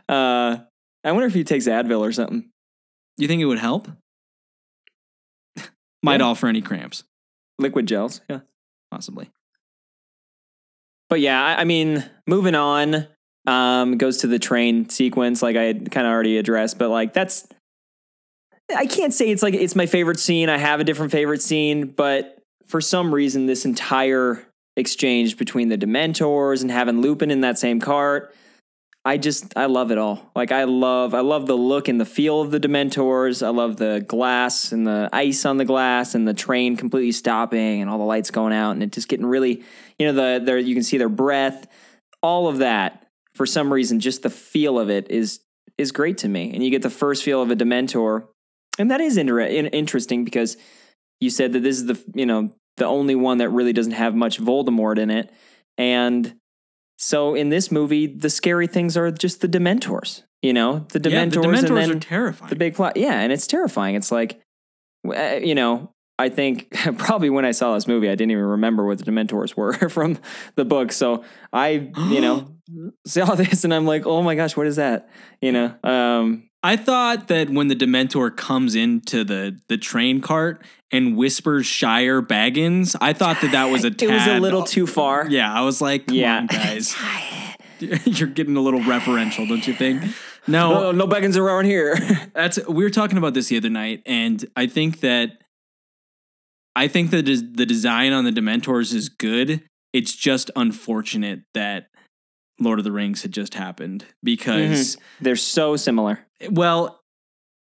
S2: Uh, I wonder if he takes Advil or something.
S1: You think it would help? Might
S2: Yeah.
S1: offer any cramps,
S2: Liquid gels, yeah.
S1: possibly.
S2: But yeah, I, I mean, moving on, um, goes to the train sequence, like I had kind of already addressed, but like that's, I can't say it's like it's my favorite scene. I have a different favorite scene, but for some reason, this entire exchange between the Dementors and having Lupin in that same cart, I just I love it all. Like I love I love the look and the feel of the Dementors. I love the glass and the ice on the glass and the train completely stopping and all the lights going out and it just getting really you know the there you can see their breath. All of that for some reason just the feel of it is is great to me. And you get the first feel of a Dementor. And that is inter- in- interesting because you said that this is the you know the only one that really doesn't have much Voldemort in it and so in this movie, the scary things are just the Dementors. You know, the Dementors,
S1: yeah, the Dementors
S2: and then
S1: are terrifying.
S2: the big plot. Yeah, and it's terrifying. It's like, uh, you know, I think probably when I saw this movie, I didn't even remember what the Dementors were from the book. So I, you know, saw this and I'm like, oh my gosh, what is that? You know, um,
S1: I thought that when the Dementor comes into the the train cart and whispers Shire Baggins, I thought that that was a
S2: it was a little too far.
S1: Yeah, I was like, come
S2: Yeah.
S1: on, guys. You're getting a little referential, don't you think? No,
S2: No, no Beckons around here.
S1: that's we were talking about this the other night, and I think that I think that the design on the Dementors is good. It's just unfortunate that Lord of the Rings had just happened because mm-hmm.
S2: They're so similar.
S1: Well,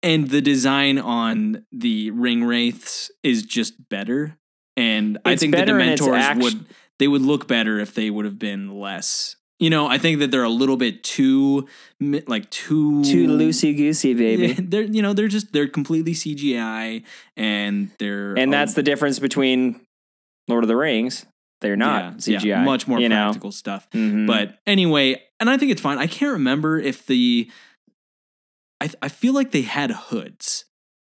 S1: and the design on the ring wraiths is just better, and I
S2: It's
S1: think the Dementors
S2: act-
S1: would they would look better if they would have been less. You know, I think that they're a little bit too like too
S2: Too loosey goosey, baby.
S1: They're you know they're just they're completely CGI and they're
S2: And that's the difference between Lord of the Rings. They're not
S1: yeah,
S2: CGI.
S1: yeah, much more
S2: you know?
S1: practical stuff.
S2: Mhm.
S1: But anyway, and I think it's fine. I can't remember if the I I feel like they had hoods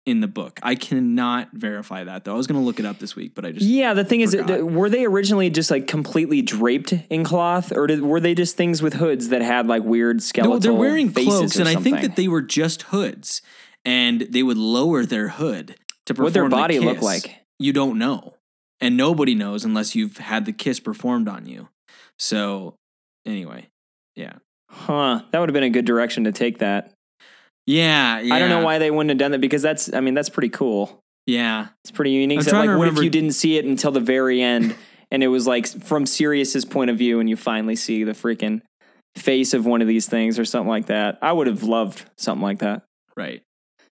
S1: in the book. I cannot verify that though. I was going to look it up this week, but I just
S2: yeah, the thing is,
S1: forgot.
S2: uh, were they originally just like completely draped in cloth, or did, were they just things with hoods that had like weird skeletal?
S1: no, they're wearing
S2: faces
S1: cloaks, and I think that they were just hoods, and they would lower their hood to perform
S2: What'd their
S1: the
S2: body look like?
S1: You don't know, and nobody knows unless you've had the kiss performed on you. So anyway, yeah,
S2: Huh? That would have been a good direction to take that.
S1: Yeah, yeah.
S2: I don't know why they wouldn't have done that because that's, I mean, that's pretty cool.
S1: Yeah,
S2: It's pretty unique. So, like, what if you didn't see it until the very end, and it was like from Sirius's point of view, and you finally see the freaking face of one of these things or something like that? I would have loved something like that.
S1: right.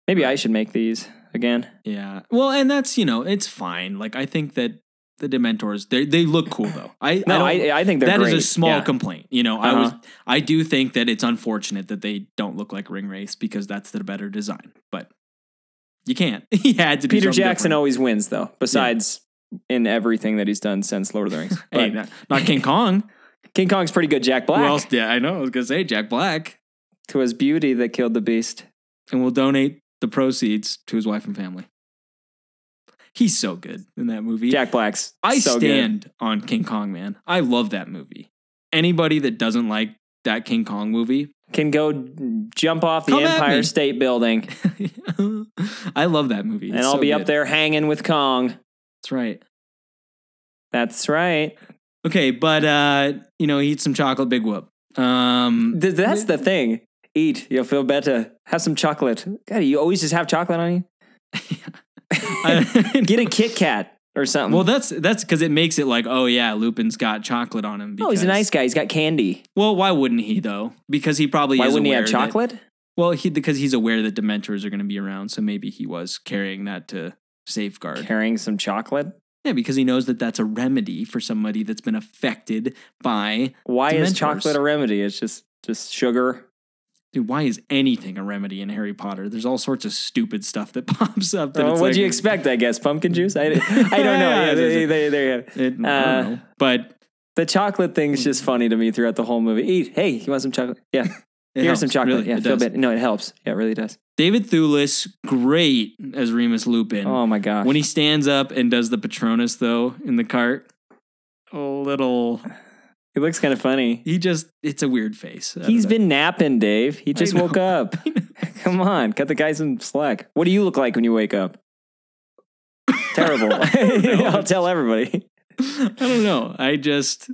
S2: Maybe I should make these again.
S1: Yeah. Well, and that's you know it's fine. Like I think that the Dementors they they look cool though. I
S2: No,
S1: I,
S2: I, I, think they're
S1: that is a small
S2: Yeah.
S1: complaint. You know, I was
S2: Uh-huh.
S1: I do think that it's unfortunate that they don't look like ring wraiths because that's the better design. But you can't. he had to.
S2: Peter Jackson
S1: different.
S2: always wins, though. Besides in everything that he's done since Lord of the Rings.
S1: Hey, not, not King Kong.
S2: King Kong's pretty good. Jack Black
S1: Who else? Yeah, I know. I was gonna say Jack Black,
S2: to his beauty that killed the beast.
S1: and we'll donate the proceeds to his wife and family. He's so good in that movie.
S2: Jack Black's
S1: I
S2: so good.
S1: stand on King Kong, man. I love that movie. Anybody that doesn't like that King Kong movie,
S2: Can go jump off the
S1: Come
S2: Empire. State Building,
S1: I love that movie.
S2: and I'll
S1: so
S2: be up there hanging with Kong.
S1: That's right.
S2: That's right.
S1: Okay, but uh, you know, eat some chocolate big whoop. Um
S2: Th- that's the thing. Eat. You'll feel better. Have some chocolate. God, you always just have chocolate on you.
S1: I-
S2: Get a Kit Kat or something.
S1: well, that's that's because it makes it like, oh yeah, Lupin's got chocolate on him.
S2: oh, he's a nice guy. He's got candy.
S1: Well, why wouldn't he though? Because he probably
S2: Why wouldn't he have
S1: aware that-
S2: chocolate?
S1: well, he because he's aware that Dementors are going to be around, so maybe he was carrying that to safeguard.
S2: Carrying some chocolate.
S1: Yeah, because he knows that that's a remedy for somebody that's been affected by.
S2: Why is chocolate a remedy? It's just just sugar.
S1: Dude, why is anything a remedy in Harry Potter? There's all sorts of stupid stuff that pops up. That
S2: Oh, what'd
S1: like-
S2: you expect? I guess pumpkin juice. I, I don't know.
S1: Yeah,
S2: they, they, they,
S1: It, I don't
S2: Uh,
S1: know. But
S2: the chocolate thing's just funny to me throughout the whole movie. Eat. Hey, you want some chocolate? Yeah. Here's
S1: helps,
S2: some chocolate.
S1: really,
S2: yeah,
S1: it
S2: feel bad. No, it helps. Yeah, it really does.
S1: David Thewlis, great as Remus Lupin.
S2: Oh my gosh.
S1: When he stands up and does the Patronus though in the cart, a little
S2: he looks kind of funny.
S1: he just it's a weird face. Don't
S2: been napping, Dave. He just woke up. Come on, cut the guy some slack. What do you look like when you wake up? Terrible. I'll tell everybody.
S1: I don't know. I just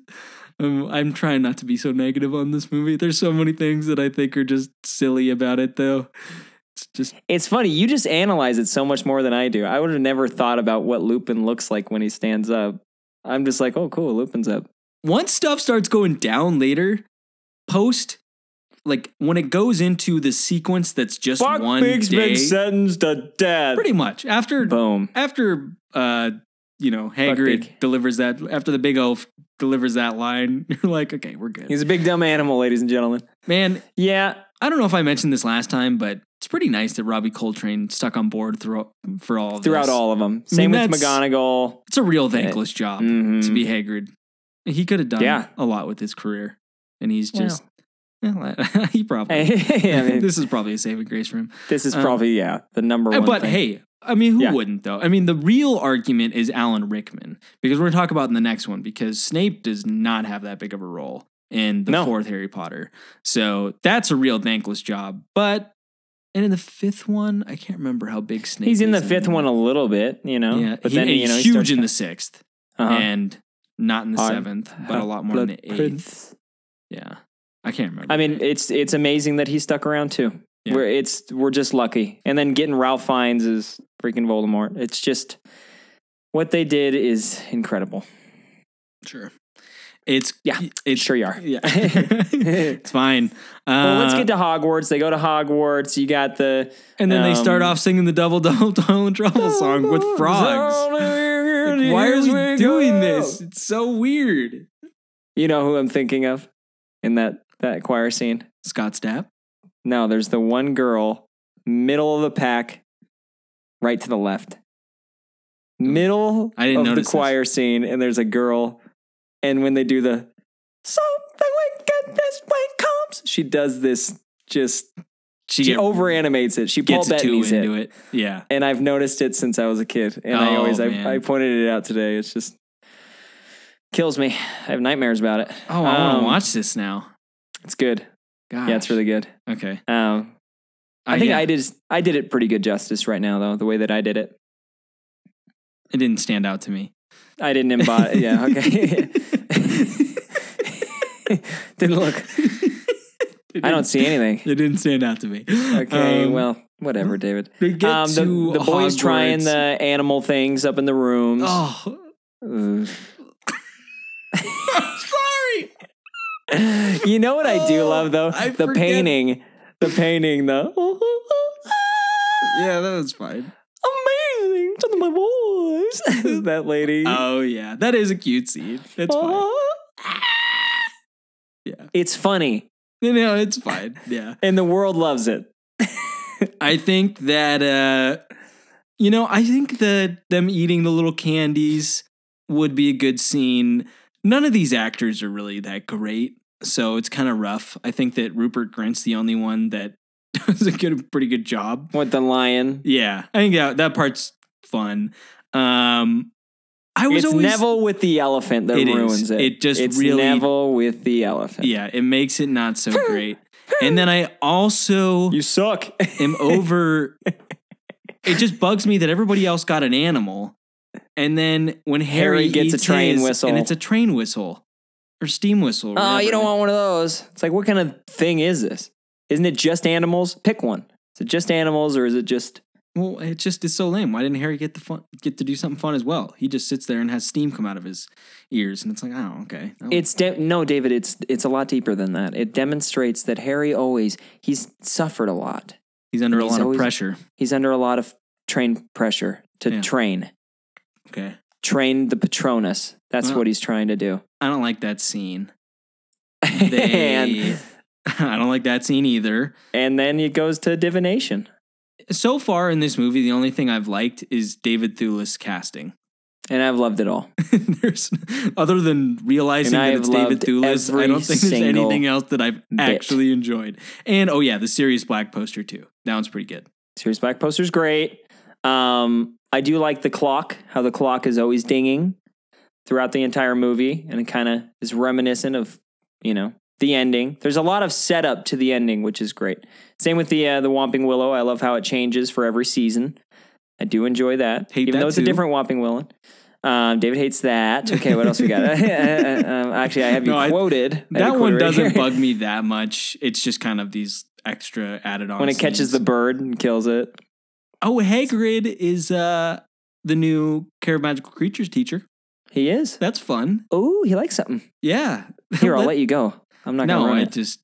S1: um, I'm trying not to be so negative on this movie. There's so many things that I think are just silly about it though. It's just
S2: It's funny. You just analyze it so much more than I do. I would have never thought about what Lupin looks like when he stands up. I'm just like, oh, cool, Lupin's up.
S1: Once stuff starts going down later, post like when it goes into the sequence that's just one day,
S2: sentenced to death.
S1: pretty much after
S2: Boom.
S1: after uh you know Hagrid delivers that after the big elf delivers that line, you're like, okay, we're good.
S2: He's a big dumb animal, ladies and gentlemen.
S1: Man,
S2: Yeah,
S1: I don't know if I mentioned this last time, but it's pretty nice that Robbie Coltrane stuck on board through, for all of
S2: throughout
S1: this.
S2: all of them. Same with
S1: that's-
S2: McGonagall.
S1: It's a real thankless job
S2: Mhm.
S1: to be Hagrid. He could have done
S2: Yeah.
S1: a lot with his career, and he's just well, he probably.
S2: Hey, I mean,
S1: this is probably a saving grace for him.
S2: this is
S1: um,
S2: probably yeah the number
S1: Uh,
S2: one.
S1: But
S2: thing.
S1: hey, I mean, who
S2: Yeah.
S1: wouldn't though? I mean, the real argument is Alan Rickman because we're going to talk about in the next one because Snape does not have that big of a role in the
S2: No.
S1: fourth Harry Potter, so that's a real thankless job. But and in the fifth one, I can't remember how big Snape.
S2: he's in the
S1: is
S2: fifth one a little bit, you know.
S1: Yeah,
S2: but
S1: he-
S2: then
S1: and
S2: you know
S1: he's huge in the sixth
S2: uh-huh.
S1: and not in the
S2: I'm
S1: seventh, but a lot more in the eighth.
S2: Prince.
S1: Yeah, I can't remember.
S2: I mean, it's it's amazing that he stuck around too.
S1: Yeah.
S2: We're it's we're just lucky, and then getting Ralph Fiennes is freaking Voldemort. It's just what they did is incredible.
S1: sure. It's
S2: Yeah,
S1: It's
S2: sure you are.
S1: Yeah, it's fine.
S2: Well, let's
S1: Uh,
S2: get to Hogwarts. They go to Hogwarts. You got the
S1: And then they start
S2: Um,
S1: off singing the double double and trouble song with frogs. Like, why are we doing this? It's so weird.
S2: You know who I'm thinking of in that that choir scene?
S1: Scott Stapp.
S2: No, there's the one girl, middle of the pack, right to the left. Middle
S1: I didn't
S2: of the
S1: notice this.
S2: choir scene, and there's a girl, and when they do the something wicked this way comes, she does this just
S1: She,
S2: she over animates it. She Paul Bettany's it.
S1: into it. Yeah.
S2: and I've noticed it since I was a kid. And I
S1: Oh,
S2: always I. I pointed it out today. It's just kills me. I have nightmares about it.
S1: Oh, I want
S2: Um,
S1: to watch this now.
S2: It's good.
S1: Gosh.
S2: Yeah, it's really good.
S1: okay.
S2: Um, I think
S1: yeah,
S2: I did I did it pretty good justice right now though. The way that I did it,
S1: It didn't stand out to me.
S2: I didn't embody. yeah, okay. didn't look. I don't see anything.
S1: It didn't stand out to me.
S2: Okay,
S1: Um,
S2: well, whatever, David.
S1: they get
S2: Um, the,
S1: to
S2: the boys trying the animal things up in the rooms.
S1: Oh, sorry.
S2: you know what I do
S1: Oh,
S2: love though?
S1: I
S2: the
S1: forget-
S2: painting. The painting, though.
S1: Yeah, that was fine.
S2: amazing to my boys. that lady.
S1: Oh yeah, that is a cute scene. It's fine.
S2: Oh.
S1: Yeah,
S2: It's funny,
S1: you know, it's fine. Yeah,
S2: and the world loves it.
S1: I think that uh, you know, I think that them eating the little candies would be a good scene. None of these actors are really that great, so it's kind of rough. I think that Rupert Grint's the only one that does a good, pretty good job.
S2: With the lion.
S1: Yeah, I think that, that part's fun. Um, I was
S2: It's
S1: always
S2: Neville with the elephant that
S1: It is.
S2: ruins it.
S1: It just
S2: it's
S1: really-
S2: Neville with the elephant.
S1: yeah, it makes it not so hmm. great. And then I also
S2: You suck.
S1: am over. it just bugs me that everybody else got an animal, and then when Harry,
S2: Harry gets a train
S1: his,
S2: whistle.
S1: and it's a train whistle or steam whistle.
S2: oh, you don't want one of those. It's like, what kind of thing is this? Isn't it just animals? Pick one. Is it just animals or is it just
S1: Well, it just is so lame. Why didn't Harry get the fun, get to do something fun as well? He just sits there and has steam come out of his ears, and it's like, oh, okay. Oh.
S2: It's de- no, David. It's it's a lot deeper than that. It demonstrates that Harry always he's suffered a lot.
S1: he's under a
S2: he's
S1: lot of pressure.
S2: He's under a lot of train pressure to
S1: Yeah.
S2: train,
S1: Okay,
S2: train the Patronus. That's
S1: Well-
S2: what he's trying to do.
S1: I don't like that scene.
S2: and
S1: They, I don't like that scene either.
S2: and then it goes to divination.
S1: So far in this movie, the only thing I've liked is David Thewlis casting.
S2: And I've loved it all.
S1: there's other than realizing that it's David Thewlis, I don't think there's anything else that I've
S2: bit.
S1: actually enjoyed. And oh yeah, the Sirius Black poster too. That one's pretty good.
S2: Sirius Black poster's great. Um, I do like the clock, how the clock is always dinging throughout the entire movie, and it kind of is reminiscent of, you know, the ending. There's a lot of setup to the ending, which is great. Same with the uh, the Whomping Willow. I love how it changes for every season. I do enjoy that,
S1: Hate
S2: even
S1: that
S2: though it's
S1: too.
S2: a different Whomping Willow. Um, David hates that. Okay, what else we got? um, actually, I have you
S1: No,
S2: quoted. I
S1: That one
S2: right
S1: doesn't
S2: here.
S1: bug me that much. It's just kind of these extra added on.
S2: when it catches the bird and kills it.
S1: Oh, Hagrid is uh the new Care of Magical Creatures teacher.
S2: He is.
S1: That's fun.
S2: Oh, he likes something.
S1: Yeah.
S2: Here, I'll let you go. I'm not
S1: No,
S2: gonna run
S1: I
S2: it.
S1: just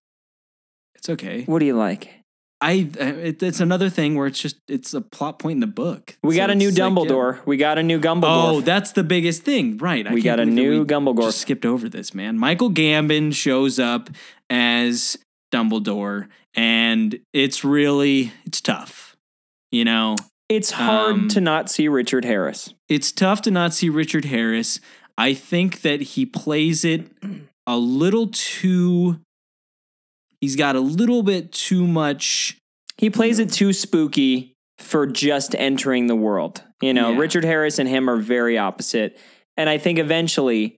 S1: it's okay.
S2: What do you like?
S1: I uh, it, it's another thing where it's just it's a plot point in the book.
S2: We
S1: So
S2: got a new
S1: it's like, yeah.
S2: Dumbledore. We got a new Gumbledore.
S1: Oh, that's the biggest thing, right?
S2: We got a new Gumbledore.
S1: Skipped over this, man. Michael Gambon shows up as Dumbledore, and it's really it's tough. You know,
S2: it's hard
S1: um,
S2: to not see Richard Harris.
S1: it's tough to not see Richard Harris. I think that he plays it a little too. He's got a little bit too much.
S2: He plays it too spooky for just entering the world. You know,
S1: Yeah.
S2: Richard Harris and him are very opposite. And I think eventually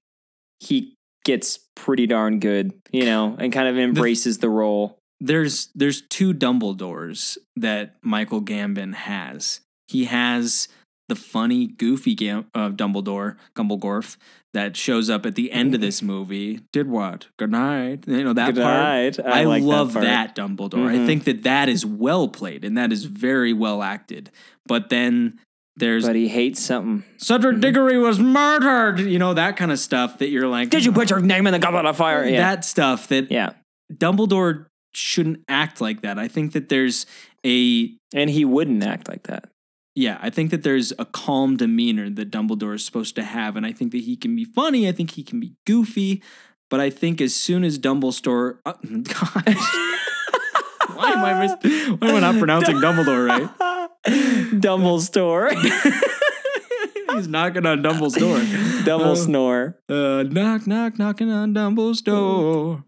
S2: he gets pretty darn good, you know, and kind of embraces the role.
S1: There's there's two Dumbledores that Michael Gambon has. He has the funny, goofy Gam- uh, Dumbledore, Gumblegorf, that shows up at the end of this movie. Did what? Good night. You know that
S2: Good
S1: part.
S2: night. I
S1: I,
S2: like that
S1: love
S2: part.
S1: that, Dumbledore. I
S2: Mhm.
S1: think that that is well played and that is very well acted. But then there's
S2: But he hates something.
S1: Cedric Diggory was murdered. You know that kind of stuff that you're like.
S2: Did you put your name in the goblet of fire? Yeah.
S1: that stuff that
S2: yeah.
S1: Dumbledore shouldn't act like that. I think that there's a
S2: And he wouldn't act like that.
S1: Yeah, I think that there's a calm demeanor that Dumbledore is supposed to have, and I think that he can be funny. I think he can be goofy, but I think as soon as Dumbledore, uh, gosh, why am I mis- why am I not pronouncing Dumbledore right?
S2: Dumbledore.
S1: He's knocking on Dumbledore's door.
S2: Double
S1: Uh,
S2: snore.
S1: Uh, knock, knock, knocking on Dumbledore's door.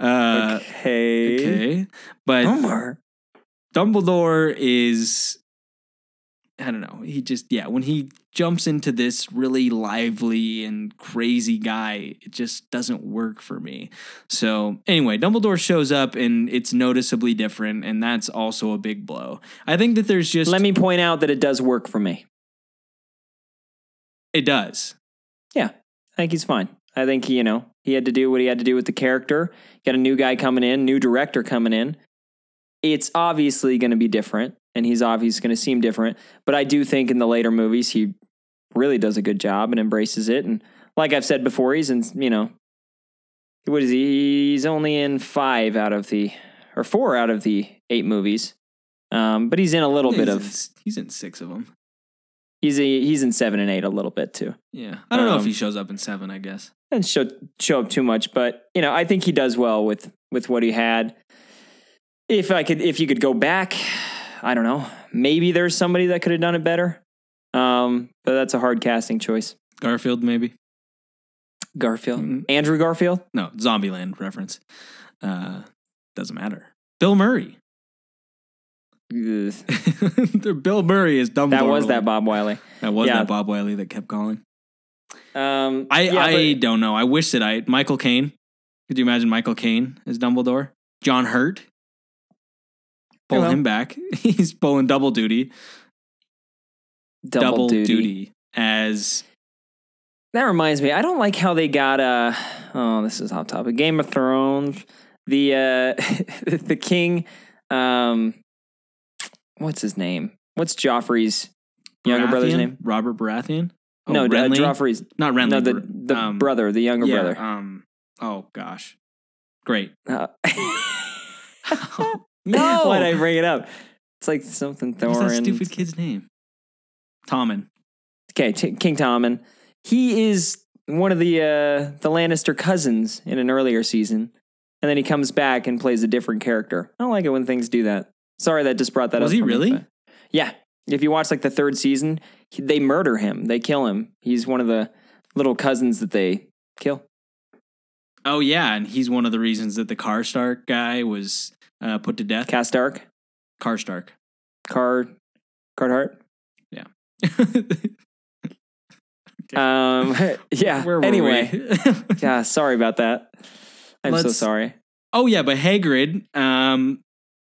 S1: Uh,
S2: Okay.
S1: okay, but
S2: Homer.
S1: Dumbledore is I don't know. He just yeah, when he jumps into this really lively and crazy guy, it just doesn't work for me. So, anyway, Dumbledore shows up and it's noticeably different and that's also a big blow. I think that there's just
S2: Let me point out that it does work for me.
S1: it does.
S2: Yeah, I think he's fine. I think you know he had to do what he had to do with the character. Got a new guy coming in, new director coming in. It's obviously going to be different, and he's obviously going to seem different. But I do think in the later movies he really does a good job and embraces it. And like I've said before, he's in you know what is he? He's only in five out of the or four out of the eight movies. Um, but he's in a little bit
S1: he's
S2: of
S1: in, he's in 6 of them.
S2: he's a, he's in seven and eight a little bit too.
S1: Yeah. I don't know if
S2: Um,
S1: he shows up in 7, I guess.
S2: and show show up too much, but you know, I think he does well with with what he had. If I could, if you could go back, I don't know. Maybe there's somebody that could have done it better. Um, but that's a hard casting choice.
S1: Garfield maybe.
S2: Garfield,
S1: Mm.
S2: Andrew Garfield.
S1: No, Zombieland reference. Uh doesn't matter. Bill Murray. Bill Murray is Dumbledore.
S2: That was that Bob Wiley.
S1: That was
S2: Yeah.
S1: that Bob Wiley that kept calling.
S2: Um,
S1: I
S2: yeah,
S1: I
S2: but-
S1: don't know. I wish that I Michael Caine. Could you imagine Michael Caine as Dumbledore? John Hurt. Pull
S2: well.
S1: him back. He's pulling double duty.
S2: double, duty.
S1: as
S2: That reminds me, I don't like how they got uh oh, this is off topic. Game of Thrones. The uh the king Um, what's his name? What's Joffrey's younger brother's name?
S1: Robert Baratheon. Oh,
S2: no, uh,
S1: Renly?
S2: Joffrey's.
S1: not Renly.
S2: No, the the
S1: um,
S2: brother, the younger
S1: yeah,
S2: brother.
S1: Um. Oh gosh. Great.
S2: Uh,
S1: No.
S2: Why'd I bring it up? It's like something
S1: What's that stupid kid's name? Tommen.
S2: Okay, T- King Tommen. He is one of the uh, the Lannister cousins in an earlier season, and then he comes back and plays a different character. I don't like it when things do that. Sorry, that just brought that
S1: Was
S2: up.
S1: Was he
S2: for me,
S1: really?
S2: yeah. If you watch like the third season, he, they murder him. They kill him. He's one of the little cousins that they kill.
S1: Oh yeah, and he's one of the reasons that the Karstark guy was uh, put to death.
S2: Castark,
S1: Karstark.
S2: Car, Carhart.
S1: Yeah.
S2: Um. Yeah. Anyway. Yeah. Sorry about that. I'm so
S1: Let's-
S2: sorry.
S1: oh yeah, but Hagrid. Um,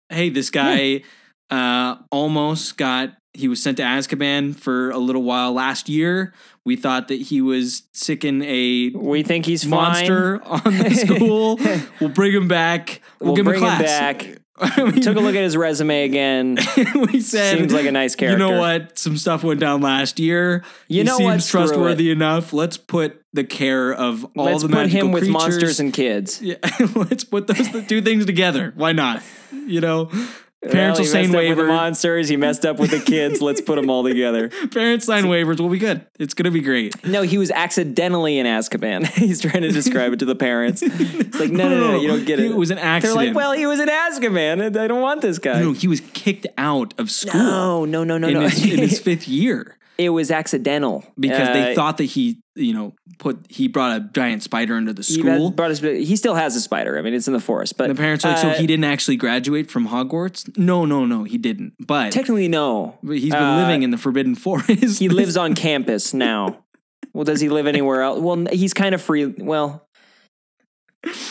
S1: hey, this guy uh, almost got. He was sent to Azkaban for a little while last year. We thought that he was sicking a
S2: We think he's
S1: monster on the school. we'll bring him back. We'll,
S2: We'll
S1: give him a
S2: bring him back.
S1: I mean,
S2: Took a look at his resume again.
S1: we said
S2: Seems like a nice character.
S1: You know what? Some stuff went down last year.
S2: You
S1: he
S2: know
S1: seems
S2: what?
S1: Trustworthy enough. Let's put the care of all
S2: Let's
S1: the
S2: put
S1: magical
S2: him with
S1: creatures.
S2: monsters and kids.
S1: yeah, let's put those two things together. Why not? You know, parents
S2: Well,
S1: will
S2: he
S1: sign
S2: messed up with the
S1: waivers.
S2: monsters. He messed up with the kids. Let's put them all together.
S1: Parents sign waivers. We'll be good. It's gonna be great.
S2: No, he was accidentally in Azkaban. He's trying to describe it to the parents. It's like, no, no, no, you don't get it.
S1: It was an accident.
S2: They're like, well, he was in Azkaban. and I don't want this guy.
S1: no, he was kicked out of school
S2: no, no, no, no.
S1: in,
S2: no.
S1: his, in his fifth year.
S2: It was accidental
S1: because they
S2: Uh,
S1: thought that he, you know, put he brought a giant spider into the school.
S2: had- brought his, he still has a spider. I mean, it's in the forest, but
S1: the parents are like,
S2: uh,
S1: so he didn't actually graduate from Hogwarts? No, no, no, he didn't. But
S2: technically no.
S1: but he's been
S2: uh,
S1: living in the Forbidden Forest.
S2: He lives on campus now. Well, does he live anywhere else? Well, he's kind of free. Well,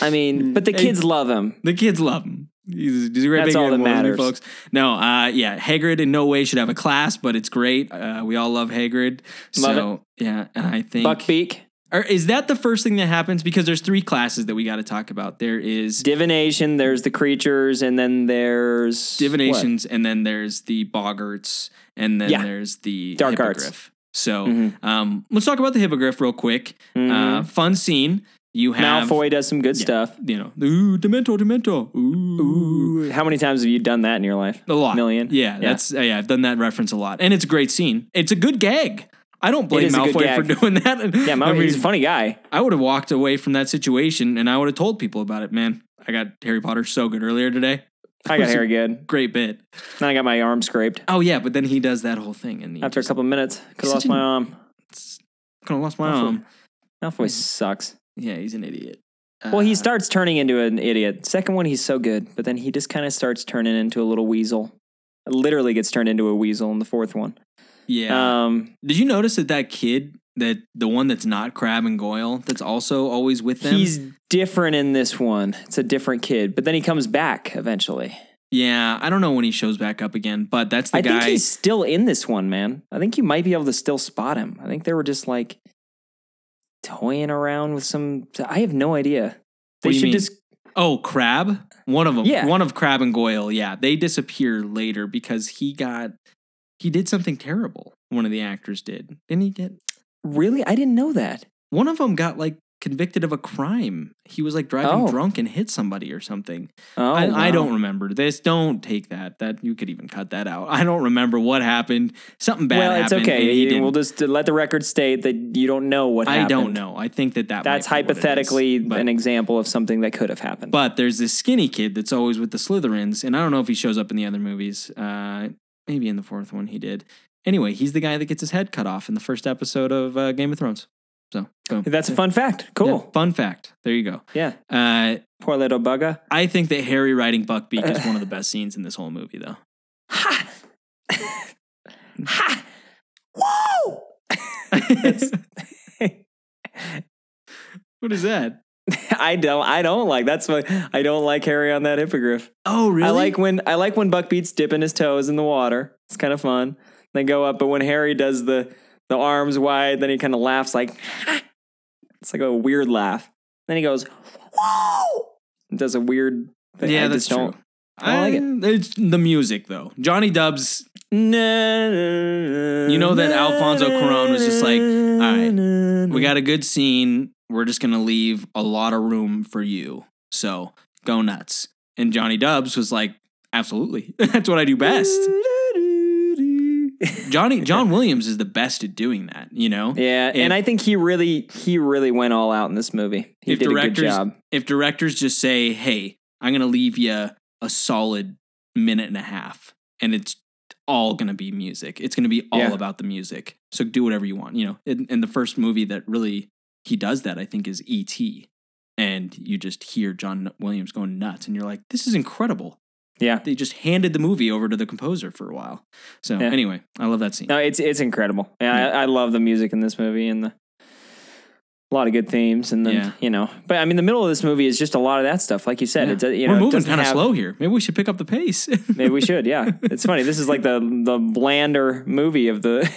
S2: I mean, but the kids love him.
S1: the kids love him. He's, he's a great
S2: That's
S1: big
S2: all that
S1: animal, isn't he,
S2: matters.
S1: folks. No, uh, yeah, Hagrid in no way should have a class, but it's great. Uh, we all love Hagrid.
S2: Love
S1: so yeah, and I think
S2: Buckbeak,
S1: or is that the first thing that happens? Because there's three classes that we got to talk about. There is
S2: divination. There's the creatures, and then there's
S1: divinations, and then there's the boggarts, and then
S2: Yeah.
S1: there's the
S2: Dark arts.
S1: hippogriff. So
S2: Mhm.
S1: um, let's talk about the hippogriff real quick.
S2: Mhm.
S1: Uh, fun scene. You have
S2: Malfoy does some good
S1: yeah,
S2: stuff.
S1: You know, ooh, Demento, Demento, ooh,
S2: Ooh, how many times have you done that in your life?
S1: a lot,
S2: Million?
S1: Yeah,
S2: Yeah.
S1: that's uh, yeah. I've done that reference a lot, and it's a great scene. It's a good gag. I don't blame
S2: a
S1: Malfoy for doing that.
S2: Yeah, Malfoy,
S1: I mean,
S2: he's a funny guy.
S1: I would have walked away from that situation, and I would have told people about it. Man, I got Harry Potter so good earlier today.
S2: I got Harry good.
S1: Great bit.
S2: Then I got my arm scraped
S1: Oh yeah, but then he does that whole thing, and
S2: after a
S1: just
S2: couple minutes. Could have lost my arm.
S1: kind of lost my
S2: Malfoy.
S1: arm.
S2: Malfoy sucks.
S1: Yeah, he's an idiot.
S2: Well, he
S1: Uh,
S2: starts turning into an idiot. Second one, he's so good, but then he just kind of starts turning into a little weasel. Literally gets turned into a weasel in the fourth one.
S1: Yeah.
S2: Um,
S1: Did you notice that that kid, that the one that's not Crabbe and Goyle, that's also always with them?
S2: he's different in this one. It's a different kid, but then he comes back eventually.
S1: yeah, I don't know when he shows back up again, but that's the
S2: I
S1: guy.
S2: think he's still in this one, man. I think you might be able to still spot him. I think they were just like toying around with some. I have no idea. They should
S1: mean?
S2: just.
S1: oh, Crabbe, one of them.
S2: Yeah.
S1: one of Crabbe and Goyle. Yeah, they disappear later because he got he did something terrible. One of the actors did, didn't he? Get
S2: Really, I didn't know that.
S1: one of them got like convicted of a crime. He was like driving
S2: Oh.
S1: drunk and hit somebody or something.
S2: Oh,
S1: I, I don't remember this. Don't take that. That you could even cut that out. I don't remember what happened. Something bad
S2: well, it's okay. You- We'll just let the record state that you don't know what happened.
S1: I
S2: happened.
S1: don't know. I think that that
S2: That's
S1: might be what
S2: hypothetically
S1: But,
S2: an example of something that could have happened.
S1: but there's this skinny kid that's always with the Slytherins, and I don't know if he shows up in the other movies. Uh, maybe in the fourth one he did. Anyway, he's the guy that gets his head cut off in the first episode of uh, Game of Thrones. So, boom.
S2: That's a fun fact.
S1: Yeah,
S2: Cool.
S1: fun fact. There you go.
S2: Yeah.
S1: Uh,
S2: Poor little bugger.
S1: I think that Harry riding Buckbeak is one of the best scenes in this whole movie, though.
S2: Ha! ha! Whoa!
S1: what is that?
S2: I don't. I don't like. That's why I don't like Harry on that hippogriff.
S1: Oh, really?
S2: I like when I like when Buckbeak's dipping his toes in the water. It's kind of fun. They go up, but when Harry does the the arms wide, then he kind of laughs like it's like a weird laugh. Then he goes, "Whoa!" and does a weird. Thing.
S1: Yeah,
S2: I
S1: that's true.
S2: I like it.
S1: It's the music though. Johnny Dubs.
S2: You
S1: You know that Alfonso Cuarón was just like, all right, we got a good scene. We're just gonna leave a lot of room for you. So go nuts. And Johnny Dubs was like, absolutely. That's what I do best. Johnny John Williams is the best at doing that. You know.
S2: Yeah,
S1: If-
S2: and I think he really he really went all out in this movie. He
S1: if
S2: did a good job.
S1: if directors just say, "Hey, I'm going to leave you a solid minute and a half," and it's all going to be music. It's going to be all
S2: Yeah.
S1: about the music. So do whatever you want. You know, in, in the first movie that really he does that, I think, is E.T. And you just hear John Williams going nuts, and you're like, "This is incredible."
S2: Yeah.
S1: They just handed the movie over to the composer for a while. So
S2: Yeah.
S1: anyway, I love that scene.
S2: No, it's it's incredible. Yeah, I, I love the music in this movie and the a lot of good themes and then
S1: Yeah.
S2: you know. But I mean, the middle of this movie is just a lot of that stuff. Like you said,
S1: Yeah.
S2: it does, you
S1: We're
S2: know,
S1: moving kind of slow here. Maybe we should pick up the pace.
S2: Maybe we should. Yeah, it's funny. This is like the the blander movie of the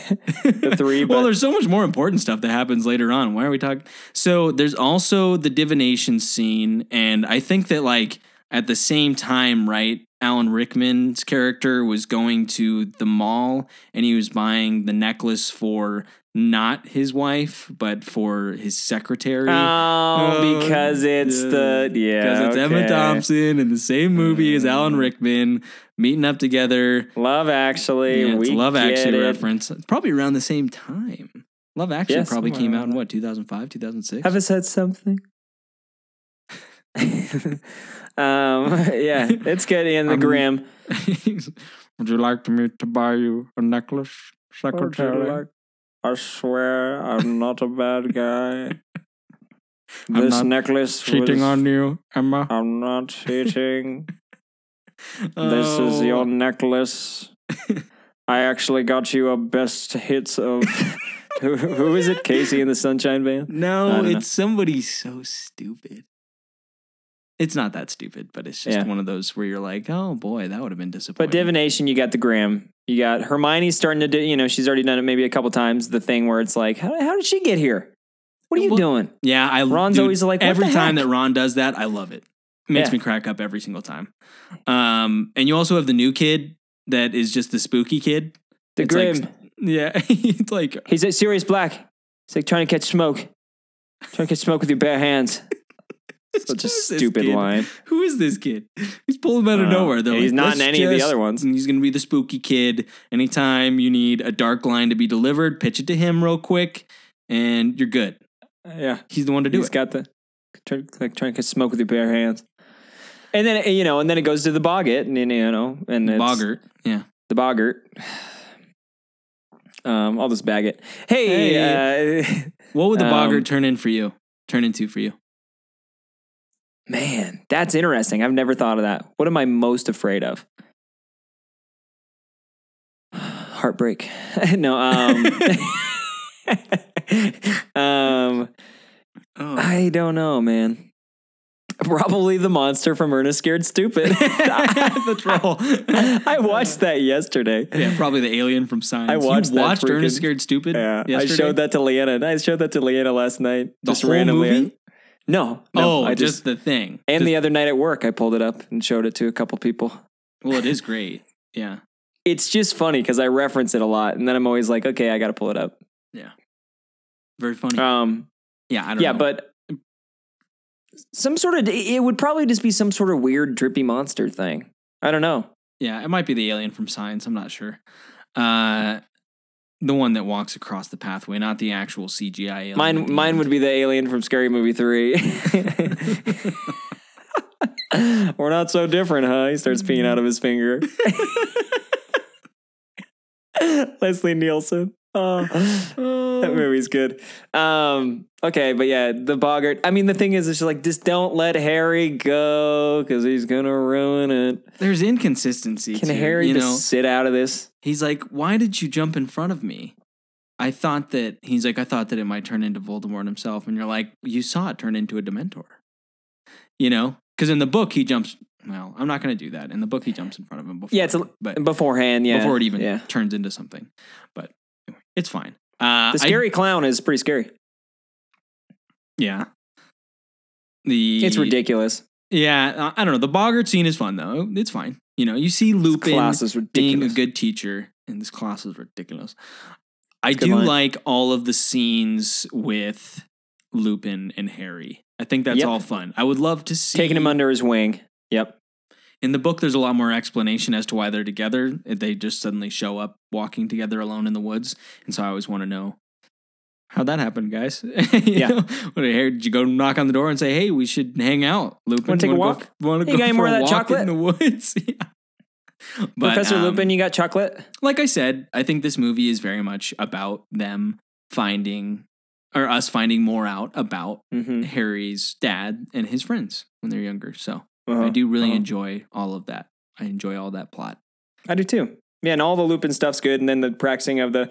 S2: the three.
S1: Well, there's so much more important stuff that happens later on. Why are we talking? So there's also the divination scene, and I think that like at the same time, right? Alan Rickman's character was going to the mall and he was buying the necklace for not his wife, but for his secretary.
S2: oh, because it's
S1: yeah.
S2: the yeah,
S1: because it's Emma. Thompson in the same movie as
S2: Mm.
S1: Alan Rickman meeting up together.
S2: Love Actually.
S1: Yeah, it's
S2: we
S1: Love Actually
S2: it.
S1: reference. It's probably around the same time. Love Actually
S2: Yes,
S1: probably came out in what 2005, 2006.
S2: Have I said something? um, yeah, it's good. in the
S1: I'm-
S2: Grim.
S1: Would you like me to buy you a necklace, secretary?
S2: I swear I'm not a bad guy. This necklace
S1: Cheating
S2: was-
S1: on you, Emma.
S2: I'm not cheating. This is
S1: Oh.
S2: your necklace. I actually got you a best hits of. who, who is it? KC and the Sunshine Band?
S1: No,
S2: don't know.
S1: it's somebody so stupid. It's not that stupid, but it's just
S2: Yeah.
S1: one of those where you're like, oh boy, that would have been disappointing.
S2: But divination, you got the Graham. You got Hermione's starting to do. You know, she's already done it maybe a couple times. The thing where it's like, how, how did she get here? What are you
S1: Well,
S2: doing?
S1: yeah, I
S2: Ron's
S1: dude,
S2: always like,
S1: every time that Ron does that, I love it. Makes
S2: Yeah.
S1: me crack up every single time. Um, and you also have the new kid that is just the spooky kid.
S2: The
S1: It's
S2: Grim.
S1: like- yeah, it's like
S2: He's at Sirius Black. He's like trying to catch smoke. Trying to catch smoke with your bare hands. Such a
S1: Who is this
S2: stupid line.
S1: Who is this kid? He's pulling him out of
S2: Uh,
S1: nowhere. They're
S2: and he's
S1: like,
S2: not in
S1: "Let's
S2: any of the other ones.
S1: And he's going to be the spooky kid. Anytime you need a dark line to be delivered, pitch it to him real quick, and you're good.
S2: Yeah,
S1: He's the one to do
S2: he's
S1: it.
S2: He's got the try, like trying to smoke with your bare hands. And then you know, and then it goes to the boggart, and then you know, and it's
S1: Boggart. Yeah.
S2: the boggart. Um, I'll just bag it. Hey, Uh,
S1: What would the
S2: Um,
S1: Boggart turn in for you? Turn into for you?
S2: Man, that's interesting. I've never thought of that. What am I most afraid of? Heartbreak. no. Um. um.
S1: Oh.
S2: I don't know, man. Probably the monster from Ernest Scared Stupid.
S1: the troll.
S2: I watched that yesterday.
S1: Yeah, probably the alien from Signs.
S2: I watched
S1: you watched Ernest Scared Stupid.
S2: Yeah,
S1: yesterday?
S2: I showed that to Leanna. I showed that to Leanna last night.
S1: The
S2: just
S1: whole
S2: randomly.
S1: movie?
S2: No, no.
S1: oh,
S2: I
S1: just,
S2: just,
S1: the thing.
S2: and
S1: Just-
S2: the other night at work, I pulled it up and showed it to a couple people.
S1: well, it is great. Yeah,
S2: It's just funny because I reference it a lot, and then I'm always like, okay, I got to pull it up.
S1: Yeah, very funny.
S2: Um,
S1: yeah, I don't
S2: yeah,
S1: know.
S2: but some sort of it would probably just be some sort of weird drippy monster thing. I don't know.
S1: yeah, it might be the alien from Signs. I'm not sure. Uh, the one that walks across the pathway, not the actual CGI alien.
S2: Mine, mine would be the alien from Scary Movie Three. We're not so different, huh? He starts peeing out of his finger. Leslie Nielsen. Oh, that movie's good. Um, okay, but yeah, the boggart. I mean, the thing is, it's just like just don't let Harry go because he's gonna ruin it.
S1: There's inconsistency.
S2: Can
S1: too,
S2: Harry
S1: you
S2: just
S1: know,
S2: sit out of this?
S1: he's like, "Why did you jump in front of me?" I thought that he's like, I thought that it might turn into Voldemort himself, and you're like, you saw it turn into a Dementor. You know, because in the book he jumps. Well, I'm not going to do that. In the book, he jumps in front of him before.
S2: Yeah, it's a,
S1: but
S2: beforehand. Yeah,
S1: before it even
S2: Yeah,
S1: turns into something. But it's fine. Uh,
S2: the
S1: I-
S2: scary clown is pretty scary.
S1: yeah. The
S2: It's ridiculous.
S1: Yeah, I I don't know. The Boggart scene is fun though. It's fine. You know, you see Lupin being a good teacher, and this class is ridiculous. I do like all of the scenes with Lupin and Harry. I think that's
S2: Yep.
S1: all fun. I would love to see
S2: Taking him under his wing. Yep.
S1: In the book, there's a lot more explanation as to why they're together. They just suddenly show up walking together alone in the woods, and so I always want to know how'd that happened, guys.
S2: Yeah.
S1: know? What, Harry, did you go knock on the door and say, "Hey, we should hang out"? Lupin,
S2: Wanna take a walk?
S1: Go, want to
S2: Hey,
S1: go for
S2: more
S1: a walk
S2: chocolate?
S1: in the woods? yeah. But,
S2: Professor
S1: um,
S2: Lupin, you got chocolate?
S1: like I said, I think this movie is very much about them finding or us finding more out about
S2: Mm-hmm.
S1: Harry's dad and his friends when they're younger. So
S2: Uh-huh.
S1: I do really enjoy all of that. I enjoy all that plot.
S2: I do too. Yeah, and all the Lupin stuff's good, and then the practicing of the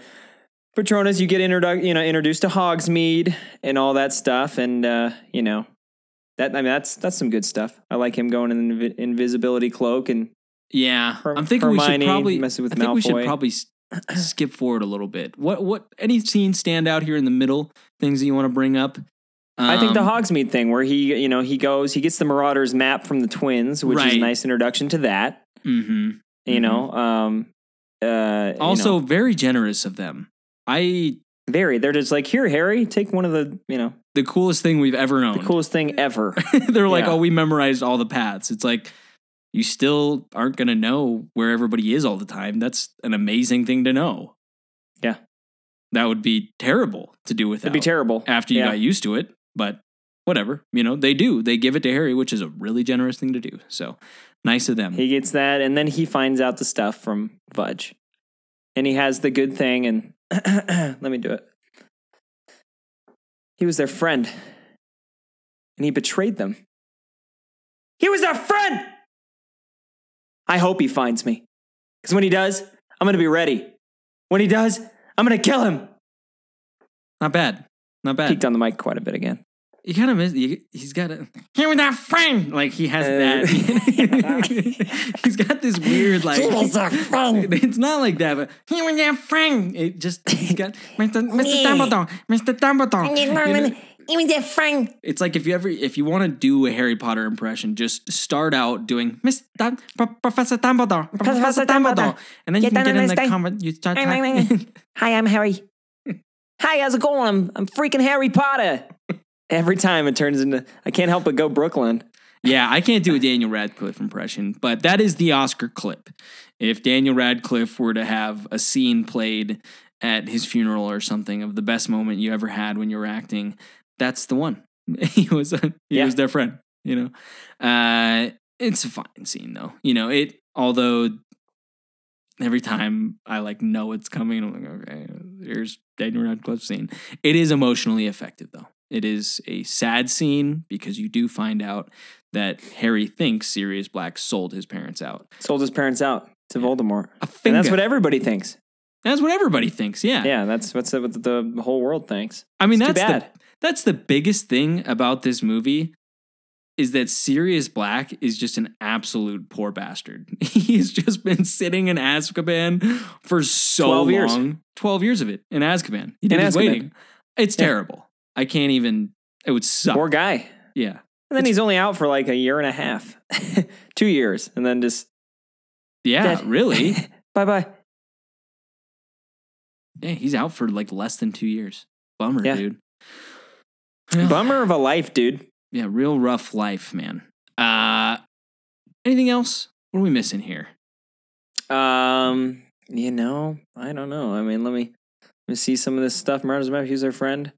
S2: Patronus, you get introdu- you know, introduced to Hogsmeade and all that stuff, and uh, you know, that I mean that's that's some good stuff. I like him going in the invi- invisibility cloak, and
S1: Yeah,
S2: Her-
S1: I'm thinking we should probably.
S2: messing with
S1: I think we should probably s- skip forward a little bit. What what any scenes stand out here in the middle? Things that you want to bring up?
S2: I think the
S1: Um,
S2: Hogsmeade thing, where he you know he goes, he gets the Marauders map from the twins, which is a nice introduction to that.
S1: mhm.
S2: You know, um, uh, you
S1: Also,
S2: know,
S1: very generous of them. I
S2: very. They're just like, here, Harry, take one of the you know
S1: the coolest thing we've ever known.
S2: the coolest thing ever.
S1: They're like, oh, we memorized all the paths. It's like you still aren't gonna know where everybody is all the time. That's an amazing thing to know.
S2: Yeah.
S1: that would be terrible to do without.
S2: It'd be terrible
S1: after you
S2: Yeah.
S1: got used to it. But whatever, you know, they do. They give it to Harry, which is a really generous thing to do. So nice of them.
S2: He gets that, and then he finds out the stuff from Fudge, and he has the good thing. And let me do it. He was their friend, and he betrayed them. He was their friend. I hope he finds me, because when he does, I'm going to be ready. When he does, I'm going to kill him.
S1: Not bad. Not bad.
S2: Peeked on the mic quite a bit again.
S1: You kind of miss. You, he's got a. Here with that friend. Like he has
S2: Uh,
S1: that. he's got this weird like.
S3: He was a friend.
S1: It's not like that, but here with that friend. It just he's got Mr. Mr. Dumbledore, Mr. Dumbledore. You know?
S3: He was a friend.
S1: It's like if you ever if you want to do a Harry Potter impression, just start out doing Miss Dum- Pro- Professor Dumbledore, Professor Dumbledore, and then you
S3: You
S1: can get in the
S3: understand.
S1: comment. You start.
S3: Bang, bang,
S1: talking-
S2: Hi, I'm Harry. Hi, how's it going? I'm I'm freaking Harry Potter. Every time it turns into I can't help but go Brooklyn.
S1: yeah, I can't do a Daniel Radcliffe impression, but that is the Oscar clip. If Daniel Radcliffe were to have a scene played at his funeral or something of the best moment you ever had when you were acting, that's the one. he was a, he
S2: Yeah.
S1: was their friend. You know, uh, it's a fine scene though. You know it. Although every time I like know it's coming, I'm like, okay, here's Daniel Radcliffe scene. It is emotionally effective though. It is a sad scene because you do find out that Harry thinks Sirius Black sold his parents out.
S2: Sold his parents out to Voldemort.
S1: A
S2: And that's what everybody thinks.
S1: That's what everybody thinks. Yeah.
S2: Yeah, that's what's what the whole world thinks.
S1: I mean,
S2: It's
S1: that's the that's the biggest thing about this movie is that Sirius Black is just an absolute poor bastard. He's just been sitting in Azkaban for so
S2: 12
S1: long.
S2: years.
S1: 12 years of it in Azkaban. He did
S2: In Azkaban.
S1: waiting. It's
S2: Yeah.
S1: terrible. I can't even it would suck.
S2: Poor guy.
S1: yeah.
S2: And then he's only out for like a year and a half, two years, and then just
S1: Yeah,
S2: Dead.
S1: really.
S2: bye bye.
S1: yeah, he's out for like less than 2 years. Bummer,
S2: Yeah.
S1: dude.
S2: Bummer of a life, dude.
S1: Yeah, real rough life, man. Uh anything else? What are we missing here?
S2: Um, you know, I don't know. I mean, let me let me see some of this stuff. Marauders Map, he's their friend.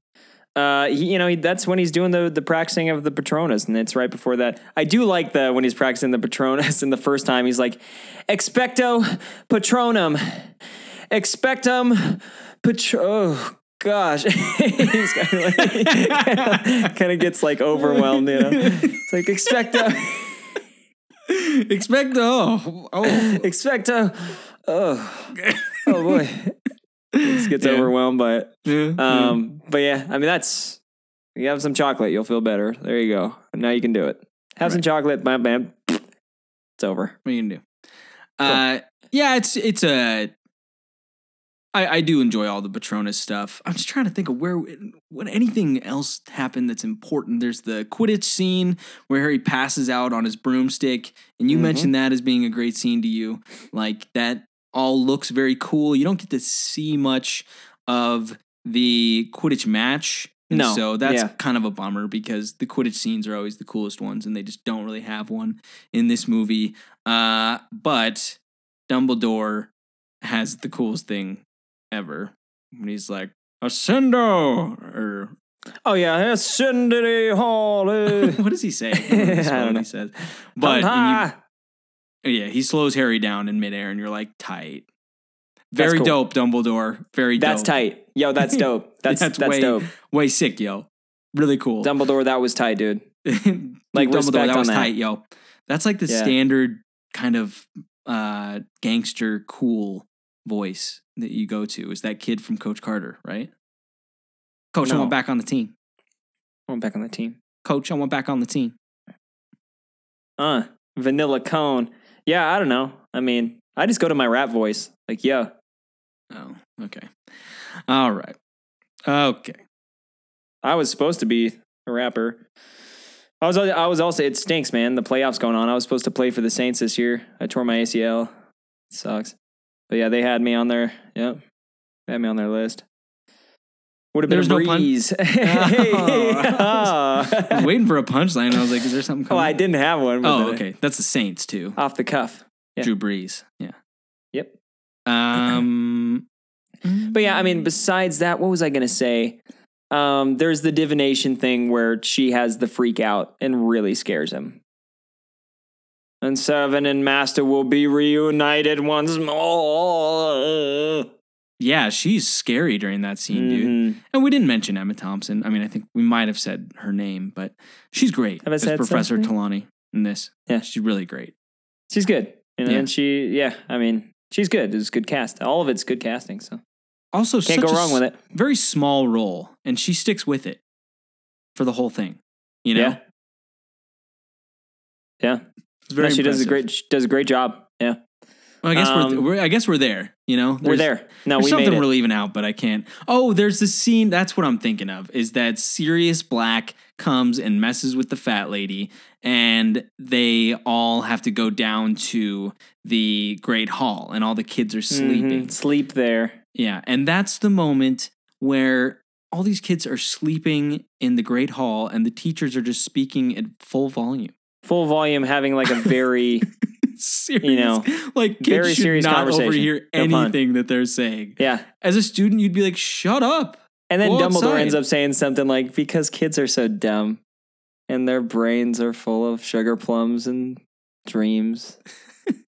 S2: Uh, he, you know, that's when he's doing the the practicing of the Patronus, and it's right before that. I do like the when he's practicing the Patronus, and the first time he's like, "Expecto Patronum, expectum Patro." Oh, gosh, he's kind of like, kind of gets like overwhelmed, you know. It's like expecto,
S1: Expect oh oh
S2: expecto. Oh, oh boy, just gets
S1: Yeah.
S2: overwhelmed by it.
S1: Yeah,
S2: Um, but yeah, I mean that's you have some chocolate, you'll feel better. There you go. Now you can do it. Have some chocolate, bam, bam. It's over.
S1: what are you gonna do? Uh, yeah, it's it's a. I, I do enjoy all the Patronus stuff. I'm just trying to think of where what anything else happened that's important. There's the Quidditch scene where Harry passes out on his broomstick, and you
S2: Mhm.
S1: mentioned that as being a great scene to you. Like that all looks very cool. You don't get to see much of the Quidditch match.
S2: No,
S1: So that's
S2: yeah.
S1: kind of a bummer because the Quidditch scenes are always the coolest ones, and they just don't really have one in this movie. Uh, but Dumbledore has the coolest thing ever when he's like, Ascendo! Or
S2: Oh yeah, Ascendity Hall.
S1: what does he say? I don't know what he says. But you-
S2: Ah,
S1: yeah, he slows Harry down in midair, and you're like, tight. Very
S2: cool.
S1: dope, Dumbledore. Very dope.
S2: that's tight. Yo, that's dope. That's
S1: That's
S2: that's,
S1: way-
S2: dope.
S1: Way sick, yo. Really cool.
S2: Dumbledore, that was tight, dude.
S1: Dude,
S2: Like,
S1: Dumbledore, that was
S2: that.
S1: tight, yo. That's like the
S2: Yeah.
S1: standard kind of uh gangster cool voice that you go to. Is that kid from Coach Carter, right? Coach, I
S2: No.
S1: want back on the team.
S2: I'm back on the team.
S1: Coach, I want back on the team.
S2: Uh, Vanilla Cone. Yeah, I don't know. I mean, I just go to my rap voice. Like, yo,
S1: Oh, okay. All right. Okay.
S2: I was supposed to be a rapper. I was I was also it stinks, man. The playoffs going on. I was supposed to play for the Saints this year. I tore my ACL. sucks. But yeah, they had me on their yep. They had me on their list. Would have been
S1: There's
S2: a
S1: no pun?
S2: breeze.
S1: I was waiting for a punchline. I was like, is there something coming? oh.
S2: I didn't have one.
S1: Oh, okay. That's the Saints too.
S2: Off the cuff. Yeah.
S1: Drew Brees. Yeah.
S2: Yep.
S1: Um
S2: But yeah, I mean, besides that, what was I gonna say? Um, there's the divination thing where she has the freak out and really scares him. And Seven and Master will be reunited once more.
S1: Yeah, she's scary during that scene, dude.
S2: Mhm.
S1: And we didn't mention Emma Thompson. I mean, I think we might have said her name, but she's great
S2: Have I
S1: as
S2: said
S1: Professor
S2: something?
S1: Trelawney in this.
S2: Yeah.
S1: she's really great.
S2: She's good. You know,
S1: Yeah.
S2: And she, yeah, I mean, she's good. It's good cast. All of it's good casting. So
S1: Also,
S2: can't
S1: such
S2: go
S1: a
S2: wrong with it.
S1: Very small role, and she sticks with it for the whole thing. You know,
S2: Yeah. Yeah.
S1: It's very.
S2: No, she does a great, she does a great job. Yeah.
S1: Well, I guess we're,
S2: um,
S1: we're. I guess we're there. You know,
S2: We're there. No,
S1: There's
S2: we
S1: something
S2: made
S1: we're leaving out, but I can't. Oh, there's the scene. That's what I'm thinking of. Is that Sirius Black comes and messes with the fat lady, and they all have to go down to the Great Hall, and all the kids are sleeping.
S2: Mhm. Sleep there.
S1: Yeah, and that's the moment where all these kids are sleeping in the Great Hall, and the teachers are just speaking at full volume.
S2: Full volume, having like a very,
S1: serious,
S2: You know,
S1: like kids
S2: very
S1: should
S2: serious
S1: not
S2: conversation.
S1: overhear anything that they're saying.
S2: yeah.
S1: As a student, you'd be like, "Shut up."
S2: And then
S1: Go
S2: Dumbledore
S1: outside.
S2: ends up saying something like, because kids are so dumb and their brains are full of sugar plums and dreams.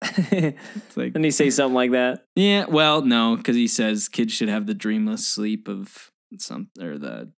S1: It's like, and
S2: he say something like that.
S1: yeah, well, no, because he says kids should have the dreamless sleep of some or the I don't know.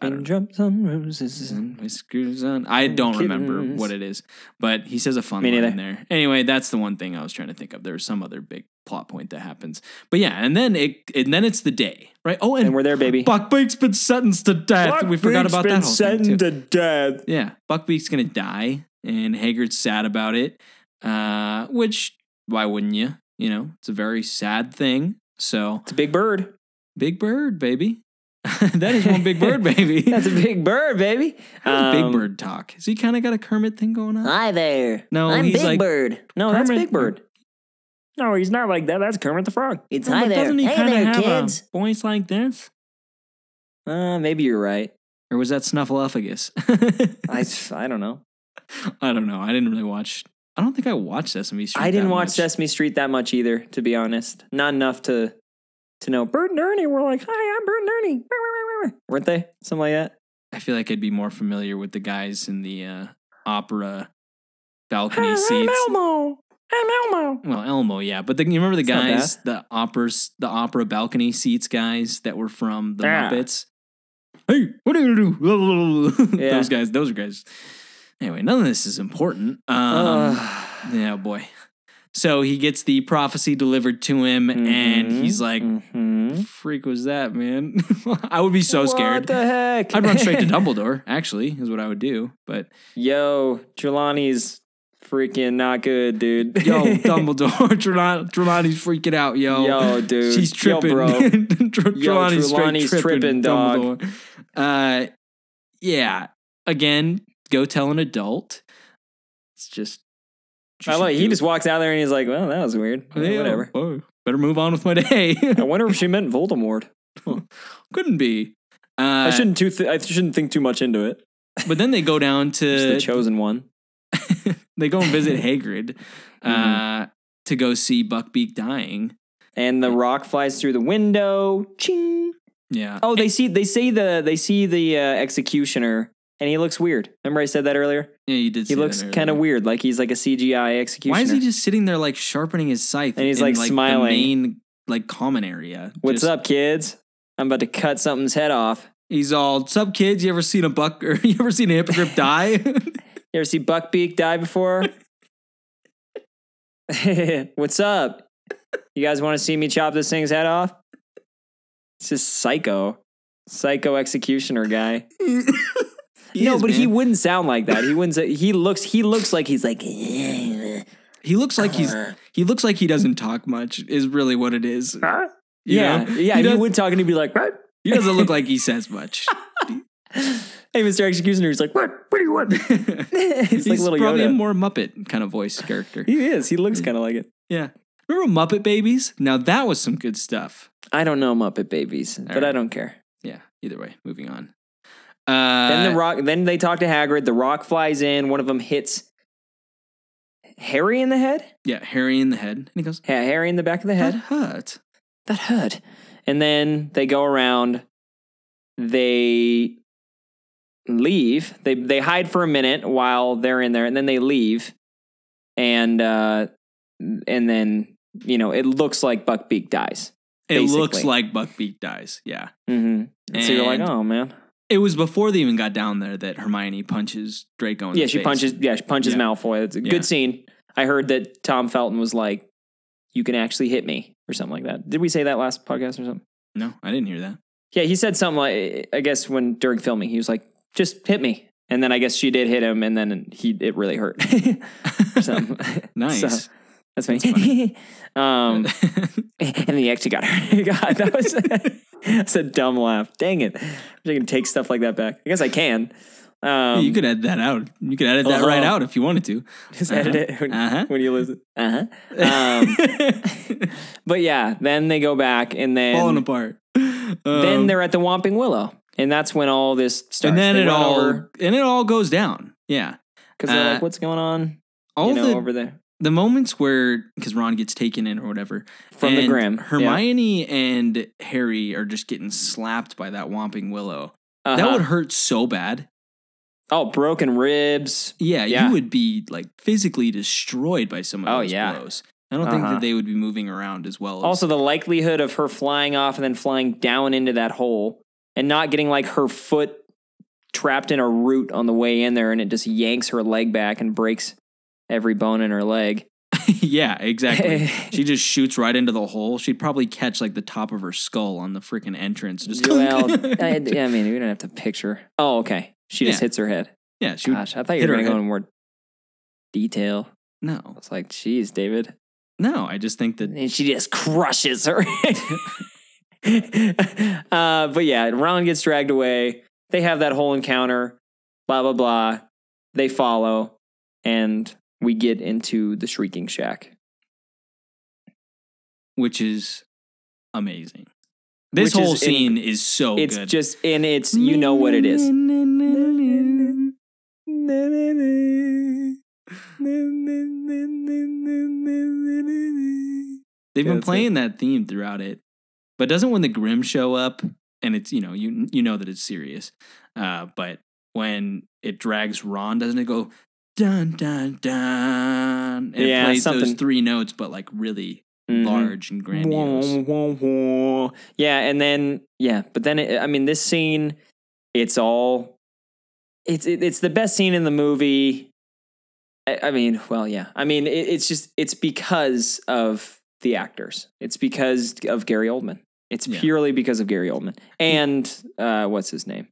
S2: Raindrops on roses.
S1: and whiskers on. I don't remember what it is, but he says a fun line
S2: neither.
S1: there. Anyway, that's the one thing I was trying to think of. There was some other big plot point that happens, but yeah, and then it and then it's the day, right? Oh, and,
S2: And we're there, baby.
S1: Buckbeak's been sentenced to death. we forgot about that whole too.
S2: to death.
S1: Yeah, Buckbeak's gonna die, and Hagrid's sad about it. Uh, which why wouldn't you? You know, it's a very sad thing. So
S2: It's a big bird.
S1: big bird, baby. that is one big bird, baby.
S2: That's a big bird, baby.
S1: How's Big
S2: Um,
S1: Bird talk? Has he kind of got a Kermit thing going on?
S2: Hi there.
S1: No,
S2: I'm
S1: he's
S2: Big
S1: like-
S2: Bird. No, that's Big Bird. No, he's not like that. That's Kermit the Frog. It's
S1: No,
S2: hi there.
S1: Doesn't he
S2: hey
S1: kind of
S2: there,
S1: have
S2: kids.
S1: a voice like this?
S2: Uh, maybe you're right.
S1: Or was that Snuffleupagus?
S2: I, I don't know.
S1: I don't know. I didn't really watch. I don't think I watched Sesame Street.
S2: I didn't
S1: that
S2: watch
S1: much.
S2: Sesame Street that much either, to be honest. Not enough to to know. Bert and Ernie were like, "Hi, I'm Bert and Ernie," weren't they? Something like that.
S1: I feel like I'd be more familiar with the guys in the uh, opera balcony
S2: Hi, I'm
S1: seats.
S2: Elmo. I'm Elmo.
S1: Well, Elmo, yeah, but the, you remember the guys, the operas, the opera balcony seats guys that were from the. Muppets. Hey, what are you gonna do?
S2: Yeah.
S1: those guys, those are guys. Anyway, none of this is important. Um, yeah, boy. So he gets the prophecy delivered to him, and he's like,
S2: Mhm.
S1: "Freak was that, man?" I would be so
S2: What
S1: scared.
S2: What the heck?
S1: I'd run straight to Dumbledore. Actually, is what I would do. But
S2: Yo, Trelawney's freaking not good, dude.
S1: Yo, Dumbledore, Trelawney, Trelawney's freaking out, yo.
S2: Yo, dude.
S1: She's
S2: Yo,
S1: tripping.
S2: bro.
S1: Tre-
S2: Yo,
S1: Trelawney's,
S2: Trelawney's
S1: tripping,
S2: tripping, dog.
S1: Dumbledore. Uh, yeah. Again, go tell an adult. It's just.
S2: I like he just walks out there and he's like, "Well, that was weird.
S1: Yeah,
S2: Whatever."
S1: oh, better move on with my day.
S2: I wonder if she meant Voldemort.
S1: Couldn't be. Uh,
S2: I shouldn't too. Th- I shouldn't think too much into it.
S1: But then they go down
S2: to the chosen one.
S1: they go and visit Hagrid uh,
S2: Mm-hmm.
S1: to go see Buckbeak dying.
S2: And the rock flies through the window. Ching.
S1: Yeah.
S2: Oh, they see. They see the. They see the uh, executioner, and he looks weird. Remember, I said that earlier.
S1: yeah, you did.
S2: He looks kind of weird, like he's like a CGI executioner.
S1: Why is he just sitting there like sharpening his scythe?
S2: And he's,
S1: in,
S2: like,
S1: the
S2: smiling.
S1: main like common area.
S2: What's
S1: Just-
S2: up, kids? I'm about to cut something's head off.
S1: He's all, "Sup, kids? You ever seen a buck or you ever seen a hippogriff die?"
S2: You ever see Buckbeak die before? What's up? You guys want to see me chop this thing's head off? It's just psycho, psycho executioner guy.
S1: He
S2: no,
S1: is,
S2: but he wouldn't sound like that. He wouldn't. Say, he looks. He looks like he's like.
S1: he looks like he's he looks like he doesn't talk much. Is really what it is. You
S2: Yeah,
S1: know?
S2: yeah.
S1: He,
S2: He,
S1: does,
S2: would talk and he'd be like, "What?"
S1: he doesn't look like he says much.
S2: Hey, Mr. Executioner. He's like, "What? What do you want?" He's
S1: He's
S2: like little
S1: probably a more Muppet kind of voice character.
S2: He is. He looks kind of like it.
S1: Yeah. Remember Muppet Babies? Now that was some good stuff.
S2: I don't know Muppet Babies, but
S1: right.
S2: I don't care.
S1: Yeah. Either way, moving on. Uh,
S2: Then the rock. Then they talk to Hagrid. The rock flies in. One of them hits Harry in the head.
S1: yeah, Harry in the head, and he goes,
S2: Ha- Harry in the back of the
S1: "That
S2: head.
S1: hurt."
S2: That hurt. And then they go around. They leave. They they hide for a minute while they're in there, and then they leave. And uh, and then you know it looks like Buckbeak dies.
S1: It looks
S2: Basically.
S1: like Buckbeak dies. Yeah.
S2: Mm-hmm. And so you're like, oh man.
S1: It was before they even got down there that Hermione punches Draco in
S2: Yeah,
S1: the
S2: she
S1: face.
S2: punches. Yeah, she punches
S1: Yeah.
S2: Malfoy. It's a
S1: Yeah.
S2: good scene. I heard that Tom Felton was like, "You can actually hit me" or something like that. Did we say that last podcast or something?
S1: No, I didn't hear that.
S2: Yeah, he said something like, I guess when during filming, he was like, "Just hit me," and then I guess she did hit him, and then he it really hurt. so,
S1: Nice.
S2: so, that's funny. um, and he actually got hurt. God, that was that's a dumb laugh. Dang it! I wish I can take stuff like that back. I guess I can. Um,
S1: you could edit that out. You could edit that right
S2: Uh-huh.
S1: out if you wanted to.
S2: just edit it when,
S1: Uh-huh.
S2: when you listen. Uh huh. Um, but yeah, then they go back, and then
S1: Falling apart.
S2: then
S1: Um,
S2: they're at the Whomping Willow, and that's when all this starts.
S1: and then
S2: They
S1: it all
S2: over
S1: and it all goes down. Yeah.
S2: because they're
S1: uh,
S2: like, "What's going on?"
S1: All
S2: you know,
S1: the
S2: over there
S1: the moments where because Ron gets taken in or whatever
S2: from the Grim. Yeah.
S1: Hermione and Harry are just getting slapped by that Whomping Willow. That
S2: Uh-huh.
S1: would hurt so bad.
S2: oh, broken ribs.
S1: Yeah,
S2: Yeah.
S1: you would be like physically destroyed by some of
S2: Oh,
S1: those
S2: yeah.
S1: blows. I don't think
S2: Uh-huh.
S1: that they would be moving around as well. As,
S2: Also, the likelihood of her flying off and then flying down into that hole and not getting like her foot trapped in a root on the way in there, and it just yanks her leg back and breaks every bone in her leg.
S1: yeah, exactly. she just shoots right into the hole. She'd probably catch like the top of her skull on the freaking entrance. Just
S2: well, I, I mean, we don't have to picture. Oh, okay. She just
S1: Yeah.
S2: hits her head.
S1: yeah, she
S2: Gosh, I thought you were going to go in more detail.
S1: no,
S2: I was like, geez, David.
S1: no. I just think that
S2: And she just crushes her. uh, but yeah, Ron gets dragged away. They have that whole encounter, blah, blah, blah. They follow, and we get into the Shrieking Shack.
S1: which is amazing. This
S2: Which
S1: whole
S2: is in-
S1: scene is so
S2: it's
S1: good.
S2: just, and it's, you know what it is.
S1: They've
S2: Yeah,
S1: been
S2: it.
S1: playing that theme throughout it, but doesn't when the Grim show up and it's you know you you know that it's serious, uh, but when it drags Ron, doesn't it go dun dun dun? And
S2: Yeah,
S1: it plays those three notes, but like really
S2: Mhm.
S1: large and grandiose.
S2: Wah, wah, wah. Yeah, and then yeah, but then it, I mean, this scene, it's all, it's it, it's the best scene in the movie. I, I mean, well, yeah, I mean, it, it's just it's because of the actors. It's because of Gary Oldman. It's
S1: Yeah.
S2: purely because of Gary Oldman and uh, what's his name?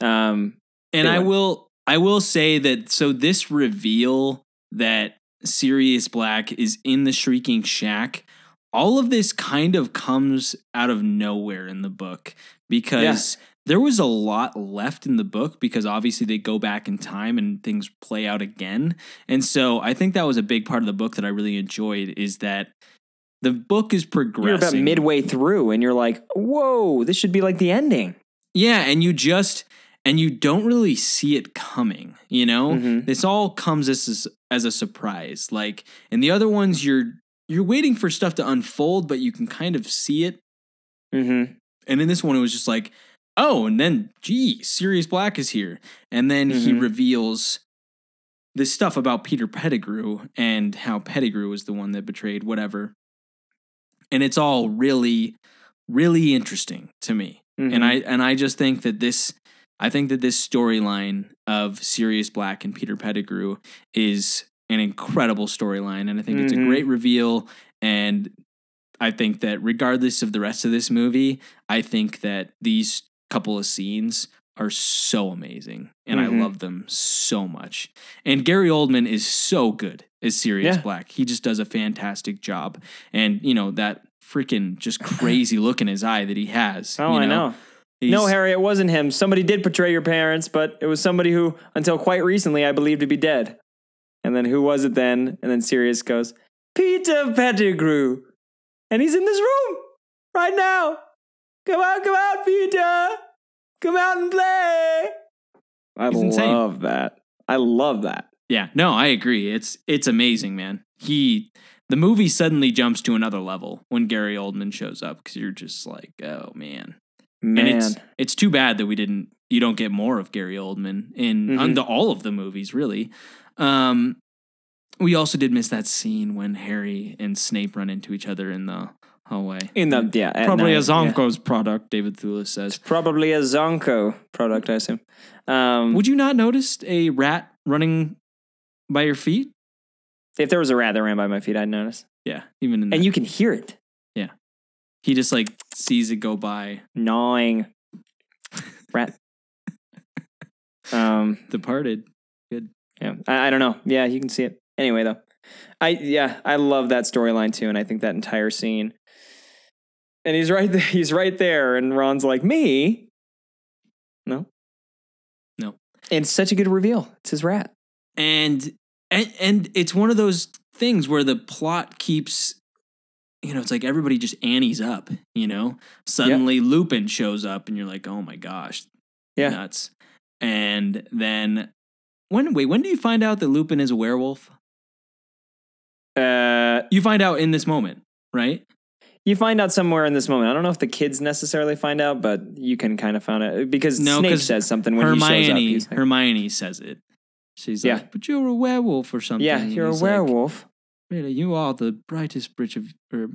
S2: Um,
S1: And I will I will say that so this reveal that Sirius Black is in the Shrieking Shack, all of this kind of comes out of nowhere in the book because there was a lot left in the book because obviously they go back in time and things play out again. And so I think that was a big part of the book that I really enjoyed is that the book is progressing.
S2: You're about midway through, and you're like, "Whoa, this should be like the ending."
S1: Yeah, and you just and you don't really see it coming, you know?
S2: Mhm.
S1: This all comes as as a surprise. Like in the other ones you're you're waiting for stuff to unfold but you can kind of see it.
S2: Mm-hmm.
S1: And in this one it was just like, "Oh, and then gee, Sirius Black is here." And then he
S2: Mhm.
S1: reveals this stuff about Peter Pettigrew and how Pettigrew was the one that betrayed whatever. And it's all really really interesting to me
S2: Mm-hmm.
S1: and I and I just think that this I think that this storyline of Sirius Black and Peter Pettigrew is an incredible storyline, and I think it's a
S2: Mhm.
S1: great reveal. And I think that regardless of the rest of this movie, I think that these couple of scenes are so amazing, and
S2: Mhm.
S1: I love them so much. And Gary Oldman is so good as Sirius
S2: Yeah.
S1: Black; he just does a fantastic job. And you know that freaking just crazy look in his eye that he has.
S2: Oh,
S1: you
S2: I know.
S1: He's-
S2: No, Harry, it wasn't him. Somebody did portray your parents, but it was somebody who, until quite recently, I believed to be dead. And then who was it then? And then Sirius goes, Peter Pettigrew. And he's in this room right now. Come out, come out, Peter. Come out and play. I
S1: He's insane.
S2: love that. I love that.
S1: Yeah, no, I agree. It's it's amazing, man. He the movie suddenly jumps to another level when Gary Oldman shows up because you're just like, oh man.
S2: Man.
S1: And it's it's too bad that we didn't you don't get more of Gary Oldman in
S2: Mhm.
S1: on the, all of the movies, really. Um we also did miss that scene when Harry and Snape run into each other in the hallway.
S2: in the, yeah.
S1: Probably
S2: night,
S1: a
S2: yeah.
S1: Zonko's product, David Thewlis says.
S2: Probably a Zonko product, I assume. Um,
S1: Would you not notice a rat running by your feet?
S2: if there was a rat that ran by my feet, I'd notice.
S1: Yeah, even in
S2: And you can hear it
S1: he just like sees it go by.
S2: gnawing. Rat. um.
S1: Departed. Good.
S2: Yeah. I, I don't know. Yeah, you can see it. Anyway, though, I yeah, I love that storyline too, and I think that entire scene. And he's right there. He's right there, and Ron's like, "Me? No,
S1: No.
S2: And it's such a good reveal. It's his rat.
S1: and and and it's one of those things where the plot keeps you know it's like everybody just annies up you know suddenly lupin shows up and you're like oh my gosh
S2: Yeah.
S1: nuts and then when wait when do you find out that lupin is a werewolf
S2: Uh,
S1: you find out in this moment right
S2: you find out somewhere in this moment. I don't know if the kids necessarily find out, but you can kind of find out because
S1: No,
S2: Snape says something when he shows up.
S1: hermione
S2: like,
S1: hermione says it she's
S2: Yeah.
S1: like but you're a werewolf or something
S2: yeah, you're a
S1: like,
S2: werewolf.
S1: Really you are the brightest witch of or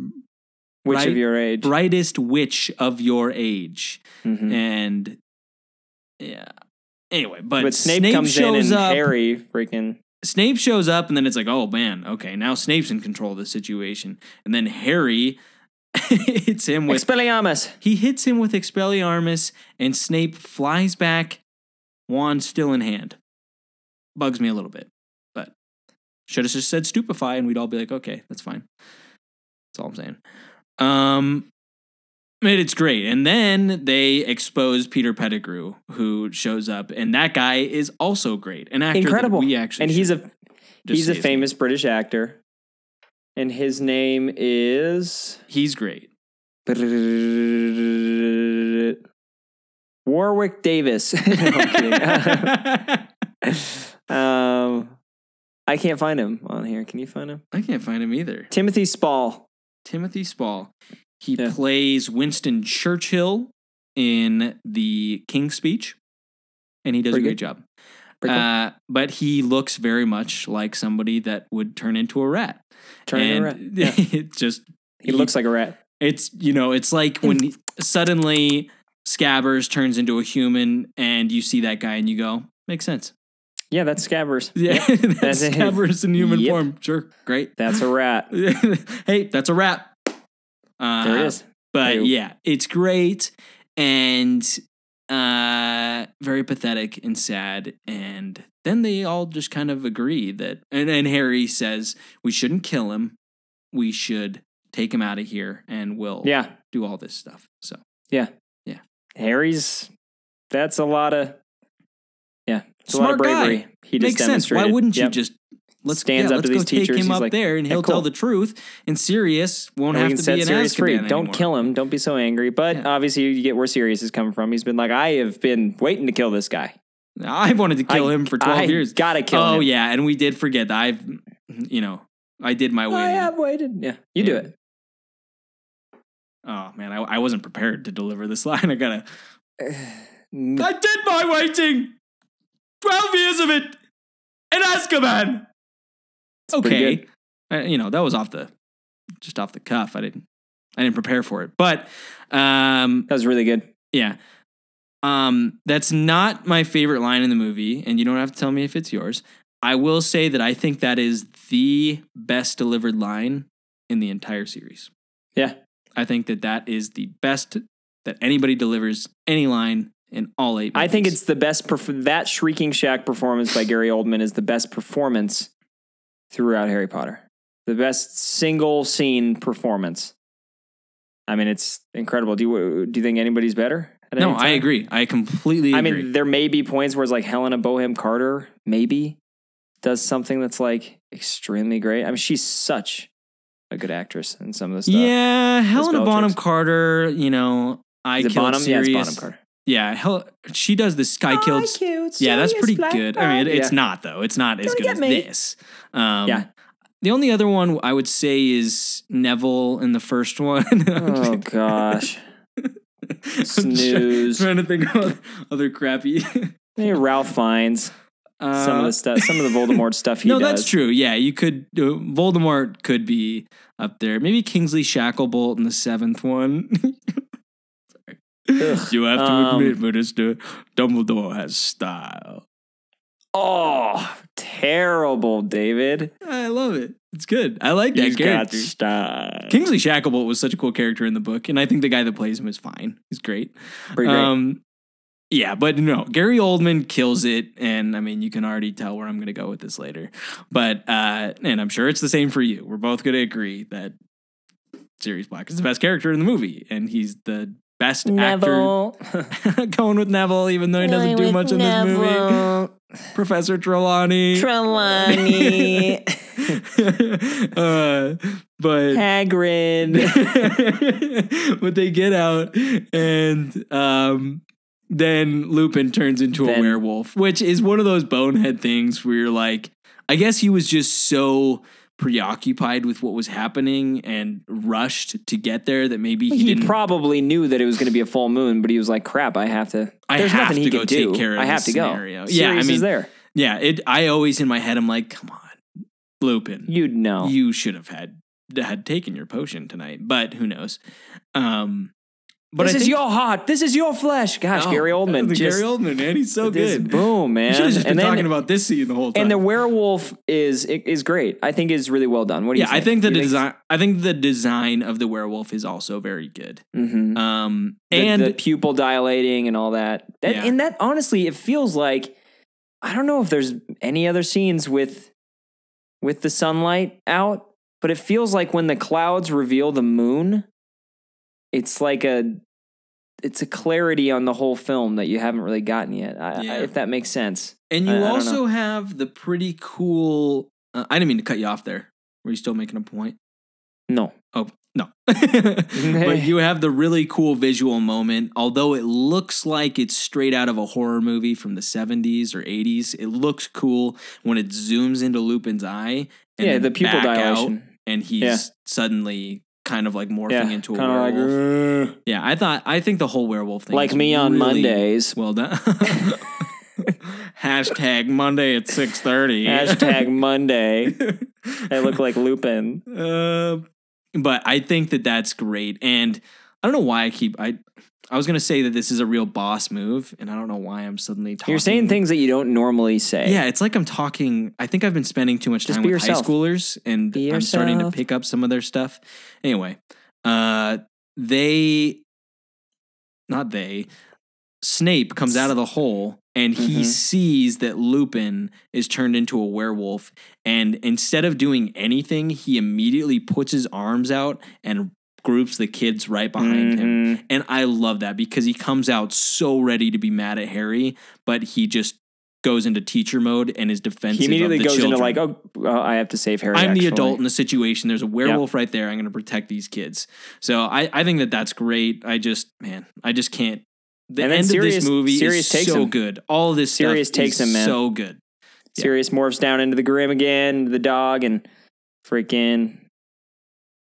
S2: Which
S1: right-
S2: of your age?
S1: brightest witch of your age
S2: Mhm.
S1: and yeah. Anyway, but,
S2: But Snape, comes in
S1: shows
S2: and
S1: up.
S2: Harry freaking
S1: Snape shows up, and then it's like, oh man, okay, now Snape's in control of the situation, and then Harry hits him with
S2: Expelliarmus.
S1: he hits him with Expelliarmus, and Snape flies back, wand still in hand. Bugs me a little bit, should have just said stupefy, and we'd all be like, okay, that's fine. That's all I'm saying. Um, it's great, and then they expose Peter Pettigrew, who shows up, and that guy is also great, an actor
S2: Incredible.
S1: That we actually,
S2: And he's a he's a famous British actor. And his name is
S1: He's great.
S2: Warwick Davis. No, um, I can't find him on here. Can you find him?
S1: I can't find him either.
S2: Timothy Spall.
S1: Timothy Spall. He
S2: Yeah.
S1: plays Winston Churchill in the King's Speech, and he does
S2: Pretty
S1: a great
S2: good.
S1: job. Uh, but he looks very much like somebody that would turn into a rat.
S2: Turn into a rat. Yeah.
S1: it just
S2: He looks like a rat.
S1: it's you know it's like when he- suddenly Scabbers turns into a human, and you see that guy, and you go, makes sense.
S2: Yeah, that's Scabbers.
S1: Yeah,
S2: Yep,
S1: that's
S2: That's.
S1: Scabbers in human
S2: Yep.
S1: form. Sure, great.
S2: That's a rat.
S1: hey, that's a wrap. Uh,
S2: There it is.
S1: But
S2: Ew.
S1: yeah, it's great. And uh, very pathetic and sad. And then they all just kind of agree that, and, and Harry says, we shouldn't kill him. We should take him out of here and we'll
S2: Yeah.
S1: do all this stuff. So, yeah, yeah.
S2: Harry's that's a lot of it's a lot of
S1: Smart guy.
S2: bravery. He just
S1: makes sense. Why wouldn't you
S2: Yep.
S1: just let's
S2: Stands
S1: yeah,
S2: up to
S1: let's
S2: these
S1: go take
S2: teachers,
S1: him up
S2: like,
S1: there and he'll tell
S2: cool."
S1: the truth. And Sirius won't
S2: And
S1: have to be an
S2: Sirius free. Don't
S1: anymore.
S2: kill him. Don't be so angry. But
S1: Yeah.
S2: obviously, you get where Sirius is coming from. He's been like, I have been waiting to kill this guy.
S1: I wanted to kill
S2: I-
S1: him for twelve
S2: I
S1: years.
S2: Gotta kill him.
S1: oh
S2: him.
S1: yeah, and we did forget that. I've, you know, I did my
S2: I
S1: waiting.
S2: have waited. Yeah, you do it.
S1: Oh man, I, I wasn't prepared to deliver this line. I gotta. I did my waiting. Twelve years of it in Azkaban.
S2: pretty
S1: Okay,
S2: good.
S1: Uh, you know that was off the, just off the cuff. I didn't, I didn't prepare for it. But, um,
S2: That was really good.
S1: yeah, um, that's not my favorite line in the movie, and you don't have to tell me if it's yours. I will say that I think that is the best delivered line in the entire series.
S2: Yeah.
S1: I think that that is the best that anybody delivers any line in all eight.
S2: I think it's the best. Perf- that Shrieking Shack performance by Gary Oldman is the best performance throughout Harry Potter. The best single scene performance. I mean, it's incredible. Do you do you think anybody's better?
S1: no.
S2: any
S1: I agree. I completely.
S2: I
S1: agree.
S2: mean, there may be points where it's like Helena Bonham Carter maybe does something that's like extremely great. I mean, she's such a good actress in some of the stuff.
S1: yeah, Helena Bonham Carter. You know, I killed
S2: Bonham?
S1: Sirius.
S2: Yeah, it's Bonham Carter.
S1: Yeah, Hel- she does the Sky killed. Yeah, that's pretty good. I mean, it, it's
S2: Yeah.
S1: not though. It's not as
S2: Don't
S1: good as
S2: me.
S1: this. Um,
S2: Yeah.
S1: The only other one I would say is Neville in the first one.
S2: Oh gosh.
S1: I'm
S2: Snooze.
S1: trying to think of other crappy.
S2: Maybe Ralph Fiennes. some of the stuff, some of the Voldemort stuff he
S1: Uh, no,
S2: does.
S1: that's true. Yeah, you could. Uh, Voldemort could be up there. Maybe Kingsley Shacklebolt in the seventh one. You have to
S2: Um,
S1: admit, Minister, Dumbledore has style.
S2: Oh, terrible, David.
S1: I love it. It's good. I like that
S2: He's got
S1: character.
S2: style.
S1: Kingsley Shacklebolt was such a cool character in the book, and I think the guy that plays him is fine. He's great.
S2: Pretty great.
S1: Um, yeah, but no, Gary Oldman kills it, and I mean, you can already tell where I'm going to go with this later. But uh, and I'm sure it's the same for you. We're both going to agree that Sirius Black is the best character in the movie, and he's the best
S2: Neville.
S1: actor. Going with Neville, even though he doesn't do much in this movie. Professor Trelawney.
S2: Trelawney.
S1: uh, but
S2: Hagrid.
S1: but they get out and um then Lupin turns into a werewolf, which is one of those bonehead things where you're like, I guess he was just so preoccupied with what was happening and rushed to get there that maybe he,
S2: he
S1: didn't.
S2: probably knew that it was going to be a full moon, but he was like, "Crap, I have to.
S1: I
S2: There's
S1: have
S2: nothing he
S1: to
S2: can
S1: go
S2: do.
S1: take care of
S2: I have
S1: this
S2: to go."
S1: scenario. Yeah, I mean-
S2: is there.
S1: yeah, it. I always in my head, I'm like, come on, Lupin.
S2: You'd know.
S1: you should have had had taken your potion tonight, but who knows? Um, but
S2: this
S1: I
S2: is
S1: think-
S2: your heart. This is your flesh. Gosh,
S1: Oh,
S2: Gary Oldman. just,
S1: Gary Oldman, man, he's so
S2: this
S1: good.
S2: Boom, man.
S1: You should have just been
S2: then,
S1: talking about this scene the whole time.
S2: and the werewolf is is great. I think is really well done. What do you think? yeah.
S1: I think the
S2: You
S1: design. I think the design of the werewolf is also very good.
S2: Mhm.
S1: Um,
S2: The-
S1: and
S2: the, pupil dilating and all that. that
S1: Yeah.
S2: And that honestly, it feels like I don't know if there's any other scenes with with the sunlight out, but it feels like when the clouds reveal the moon, it's like a it's a clarity on the whole film that you haven't really gotten yet. I,
S1: Yeah.
S2: I, if that makes sense.
S1: and you
S2: I-
S1: also have the pretty cool. Uh, I didn't mean to cut you off there. Were you still making a point?
S2: No.
S1: Oh no, but you have the really cool visual moment. Although it looks like it's straight out of a horror movie from the '70s or '80s, it looks cool when it zooms into Lupin's eye. And
S2: yeah, the pupil dilation.
S1: and he's
S2: Yeah.
S1: suddenly kind of like morphing
S2: Yeah,
S1: into a
S2: of like
S1: werewolf. Yeah, I thought I think the whole werewolf thing,
S2: like me on
S1: really
S2: Mondays.
S1: Well done. Hashtag Monday at six thirty.
S2: Hashtag Monday. I look like Lupin.
S1: Uh, but I think that that's great, and I don't know why I keep I. I was gonna say that this is a real boss move, and I don't know why I'm suddenly talking.
S2: You're saying things that you don't normally say.
S1: Yeah, it's like I'm talking. I think I've been spending too much
S2: Just
S1: time with high schoolers, and
S2: Be
S1: I'm starting to pick up some of their stuff. Anyway, uh, they, not they, Snape comes out of the hole and he
S2: Mhm.
S1: sees that Lupin is turned into a werewolf. And instead of doing anything, he immediately puts his arms out and groups the kids right behind him.
S2: Mhm.
S1: And I love that because he comes out so ready to be mad at Harry, but he just goes into teacher mode and is defensive.
S2: He immediately goes into like, oh, well, I have to save Harry.
S1: I'm the adult in the situation. There's a werewolf right there. I'm going to protect these kids. So I, I think that that's great. I just, man, I just can't. The end of this movie
S2: Sirius
S1: is
S2: takes
S1: so
S2: him.
S1: good. All this
S2: Sirius takes him, man.
S1: so good. Yeah.
S2: Sirius morphs down into the Grim again, the dog, and freaking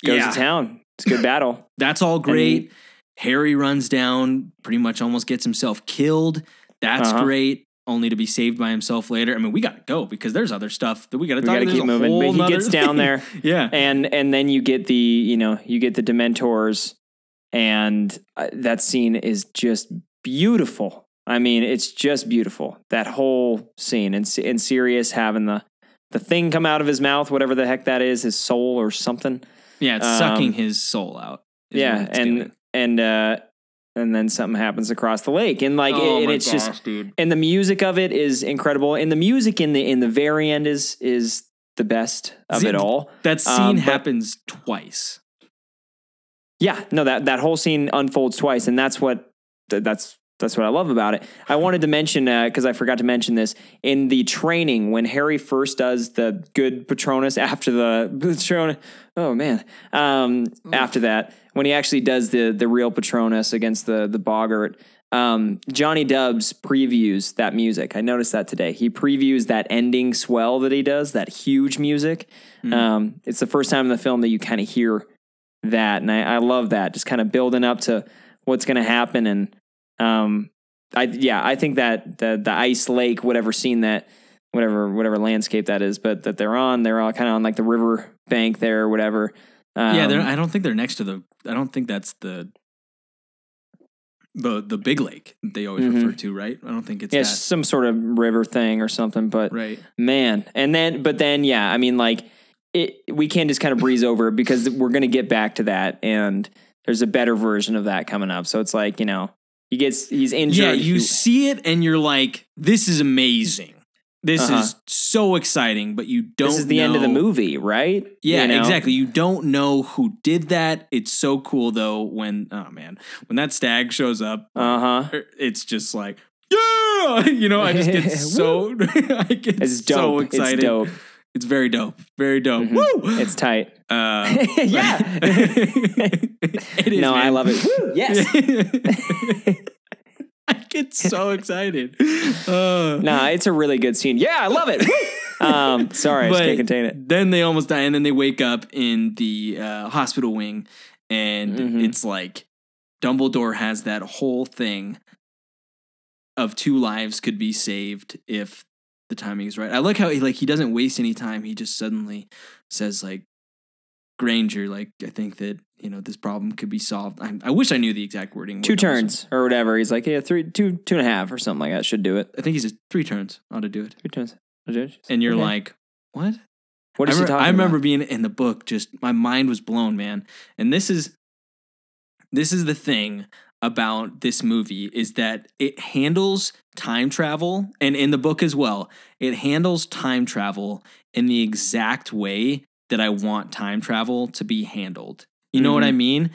S2: goes
S1: Yeah.
S2: to town. It's a good battle.
S1: That's all great. Harry runs down, pretty much almost gets himself killed. That's
S2: Uh-huh.
S1: great. Only to be saved by himself later. I mean, we got to go because there's other stuff that we got to
S2: We
S1: talk
S2: got to
S1: there's
S2: keep moving. But he gets down there,
S1: yeah.
S2: and and then you get the you know you get the Dementors, and uh, that scene is just beautiful. I mean, it's just beautiful. That whole scene, and and Sirius having the the thing come out of his mouth, whatever the heck that is, his soul or something.
S1: Yeah, it's
S2: Um,
S1: sucking his soul out.
S2: yeah, and
S1: doing.
S2: and uh, and then something happens across the lake, and like
S1: oh
S2: and it's
S1: gosh,
S2: just
S1: dude.
S2: and the music of it is incredible, and the music in the in the very end is is the best of
S1: See,
S2: it all.
S1: That scene
S2: Um, but-
S1: happens twice.
S2: Yeah, no that that whole scene unfolds twice, and that's what that's that's what I love about it. I wanted to mention because I forgot to mention this in the training when Harry first does the good Patronus after the Patronus. Oh man, um, after that when he actually does the the real Patronus against the the Boggart. Um, Johnny Dubs previews that music. I noticed that today. He previews that ending swell that he does, that huge music.
S1: Mhm.
S2: Um, it's the first time in the film that you kind of hear that, and I, I love that. Just kind of building up to what's going to happen, and um, I yeah, I think that the the ice lake, whatever scene that, whatever whatever landscape that is, but that they're on, they're all kind of on like the river bank there, or whatever. Um,
S1: yeah, they're, I don't think they're next to the. I don't think that's the the the big lake they always
S2: Mhm.
S1: refer to, right? I don't think it's
S2: yeah,
S1: that.
S2: some sort of river thing or something, but
S1: Right.
S2: man, and then but then yeah, I mean like it, we can't just kind of breeze over because we're going to get back to that, and there's a better version of that coming up. So it's like you know he gets he's injured.
S1: Yeah, you
S2: He-
S1: see it and you're like, "This is amazing. This
S2: Uh-huh.
S1: is so exciting." But you don't.
S2: this is the end of the movie, right?
S1: Yeah,
S2: You know?
S1: exactly. You don't know who did that. It's so cool though when oh man, when that stag shows up,
S2: Uh huh.
S1: it's just like yeah, you know. I just get so I get
S2: It's
S1: so
S2: dope.
S1: excited.
S2: It's dope.
S1: It's very dope. Very dope.
S2: Mhm.
S1: Woo!
S2: It's tight.
S1: Uh,
S2: Yeah.
S1: it is.
S2: no, I love it. Woo, yes.
S1: I get so excited. Uh,
S2: nah, it's a really good scene. Yeah, I love it. Um, sorry, I just can't contain it.
S1: Then they almost die, and then they wake up in the uh, hospital wing, and
S2: Mhm.
S1: it's like Dumbledore has that whole thing of two lives could be saved if the timing is right. I like how he like he doesn't waste any time. He just suddenly says like Granger, like I think that you know this problem could be solved. I, I wish I knew the exact wording.
S2: Two turns or whatever. He's like, yeah, three, two, two and a half or something like that should do it.
S1: I think he says three turns ought to do it,
S2: Three turns. Should do it.
S1: and you're
S2: Okay.
S1: like, what?
S2: what
S1: I
S2: is he
S1: remember,
S2: talking
S1: I remember
S2: about?
S1: being in the book, just my mind was blown, man. And this is this is the thing about this movie is that it handles time travel and in the book as well. It handles time travel in the exact way that I want time travel to be handled. You know what I mean?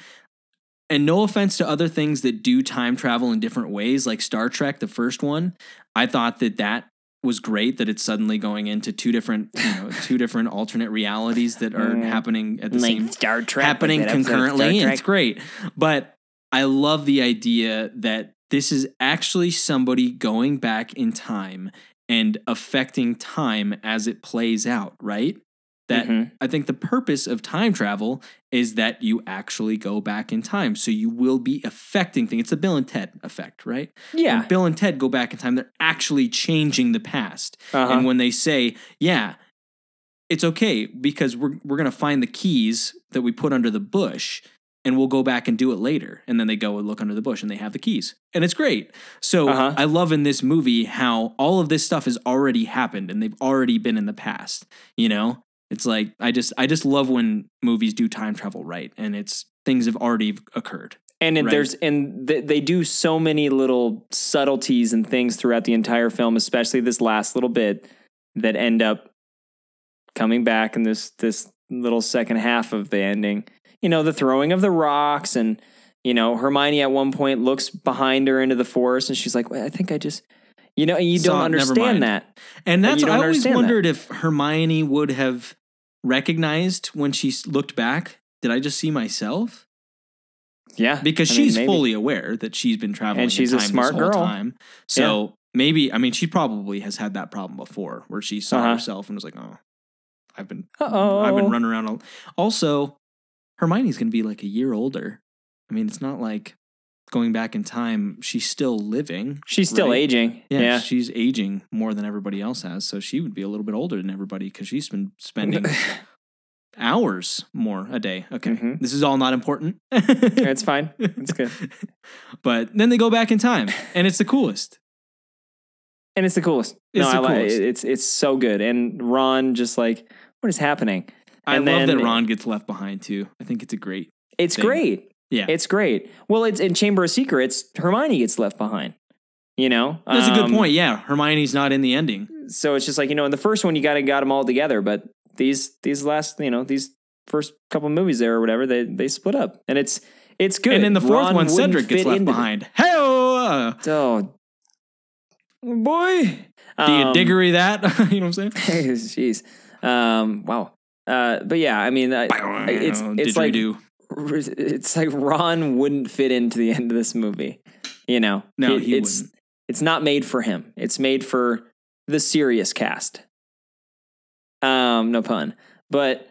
S1: And no offense to other things that do time travel in different ways, like Star Trek, the first one. I thought that that was great that it's suddenly going into two different, you know, two different alternate realities that are
S2: Mm.
S1: happening at the
S2: like
S1: same
S2: Star Trek,
S1: happening
S2: like that episode of Star
S1: concurrently. and
S2: Trek.
S1: It's great. But I love the idea that this is actually somebody going back in time and affecting time as it plays out, right? That
S2: Mhm.
S1: I think the purpose of time travel is that you actually go back in time. So you will be affecting things. It's the Bill and Ted effect, right?
S2: Yeah.
S1: When Bill and Ted go back in time, they're actually changing the past.
S2: Uh-huh.
S1: And when they say, yeah, it's okay because we're we're gonna find the keys that we put under the bush and we'll go back and do it later. And then they go and look under the bush and they have the keys. And it's great. So
S2: Uh-huh.
S1: I love in this movie how all of this stuff has already happened and they've already been in the past. You know? It's like I just I just love when movies do time travel right and it's things have already occurred.
S2: And
S1: Right.
S2: there's and th- they do so many little subtleties and things throughout the entire film, especially this last little bit that end up coming back in this this little second half of the ending. You know, the throwing of the rocks and you know, Hermione at one point looks behind her into the forest and she's like, well, I think I just you know, and you
S1: Saw
S2: don't understand that.
S1: And that's I always
S2: understand that.
S1: wondered if Hermione would have recognized when she looked back. Did I just see myself?
S2: Yeah.
S1: Because
S2: I
S1: she's
S2: maybe.
S1: fully aware that she's been traveling
S2: And she's a smart girl.
S1: time. So maybe I mean she probably has had that problem before where she saw
S2: Uh-huh.
S1: herself and was like, "Oh, I've been
S2: Uh-oh.
S1: I've been running around." All. Also, Hermione's going to be like a year older. I mean, it's not like going back in time. She's still living.
S2: She's still
S1: right?
S2: aging.
S1: Yeah,
S2: Yeah.
S1: she's aging more than everybody else has, so she would be a little bit older than everybody because she's been spending hours more a day. Okay,
S2: Mhm.
S1: this is all not important.
S2: it's fine. It's good.
S1: but then they go back in time, and it's the coolest.
S2: And it's the coolest.
S1: It's
S2: no,
S1: the
S2: I like
S1: coolest.
S2: it. It's it's so good. And Ron just like, what is happening?
S1: I
S2: And
S1: love that Ron gets left behind too. I think it's a great.
S2: It's
S1: Thing.
S2: great.
S1: Yeah,
S2: It's great. Well, it's in Chamber of Secrets, Hermione gets left behind. You know?
S1: that's a good
S2: Um,
S1: point. Yeah, Hermione's not in the ending.
S2: So it's just like, you know, in the first one you gotta got them all together, but these these last, you know, these first couple movies there or whatever, they they split up. And it's it's good.
S1: And then the fourth
S2: Ron
S1: one, Cedric gets left
S2: the-
S1: behind. Hey,
S2: Oh boy.
S1: do you
S2: Um,
S1: diggery that? you know what I'm saying?
S2: Jeez. Um, wow. Uh, but yeah, I mean, I, it's it's like. It's like Ron wouldn't fit into the end of this movie. You know,
S1: No,
S2: It-
S1: he
S2: it's
S1: wouldn't.
S2: it's not made for him. It's made for the serious cast. Um, no pun, but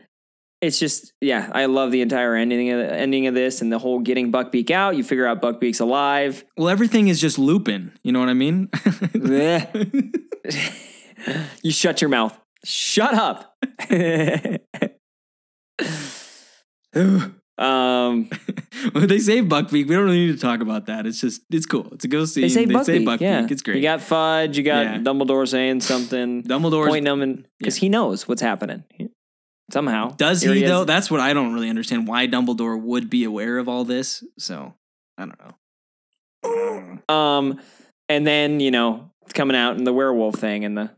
S2: it's just yeah, I love the entire ending of the ending of this and the whole getting Buckbeak out. You figure out Buckbeak's alive.
S1: Well, everything is just looping. You know what I mean?
S2: You shut your mouth. Shut up. um,
S1: they say Buckbeak. We don't really need to talk about that. It's just it's cool. It's a good scene.
S2: they say Buckbeak.
S1: Buckbeak.
S2: yeah.
S1: It's great.
S2: You got Fudge. You got
S1: Yeah.
S2: Dumbledore saying something.
S1: Dumbledore
S2: pointing in because he knows what's happening somehow.
S1: Does
S2: Here
S1: he, though? That's what I don't really understand. Why Dumbledore would be aware of all this? So I don't know.
S2: Um, and then you know it's coming out and the werewolf thing and the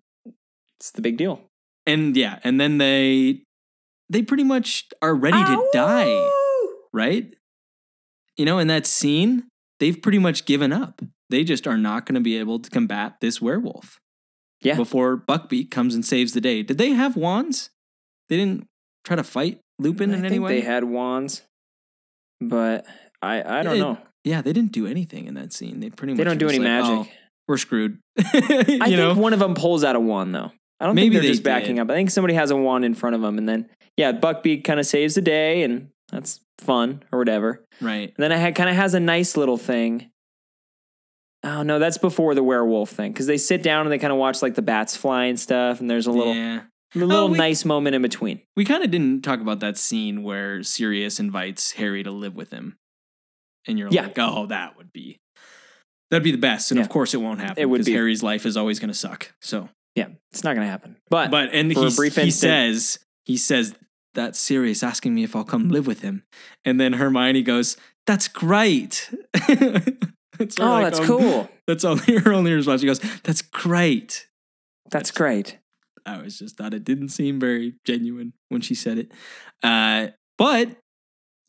S2: it's the big deal.
S1: And yeah, and then they they pretty much are ready to die, right? You know, in that scene, they've pretty much given up. They just are not going to be able to combat this werewolf.
S2: Yeah.
S1: Before Buckbeak comes and saves the day. Did they have wands? They didn't try to fight Lupin
S2: I
S1: in any way.
S2: they had wands, but I I don't
S1: It-
S2: know.
S1: yeah, they didn't do anything in that scene. They pretty much
S2: They don't do any
S1: like,
S2: magic.
S1: "Oh, we're screwed. you
S2: I
S1: know,
S2: think one of them pulls out a wand though. I don't
S1: Maybe
S2: think they're
S1: they
S2: just backing
S1: did.
S2: up. I think somebody has a wand in front of them, and then yeah, Buckbeak kind of saves the day, and that's fun or whatever.
S1: right?
S2: And then it kind of has a nice little thing. Oh no, that's before the werewolf thing because they sit down and they kind of watch like the bats fly and stuff, and there's a little
S1: yeah.
S2: a little oh,
S1: we-
S2: nice moment in between.
S1: We kind of didn't talk about that scene where Sirius invites Harry to live with him, and you're
S2: Yeah.
S1: like, "Oh, that would be that'd be the best." And
S2: Yeah.
S1: of course, it won't happen.
S2: It would
S1: because
S2: be.
S1: Harry's life is always going to suck. So,
S2: Yeah, it's not gonna happen. But,
S1: but and he, he
S2: instant-
S1: says he says that serious asking me if I'll come live with him, and then Hermione goes, "That's great." It's
S2: oh, that's
S1: um,
S2: cool.
S1: That's only her only response. She goes, "That's great."
S2: That's great.
S1: I was just thought it didn't seem very genuine when she said it. Uh, but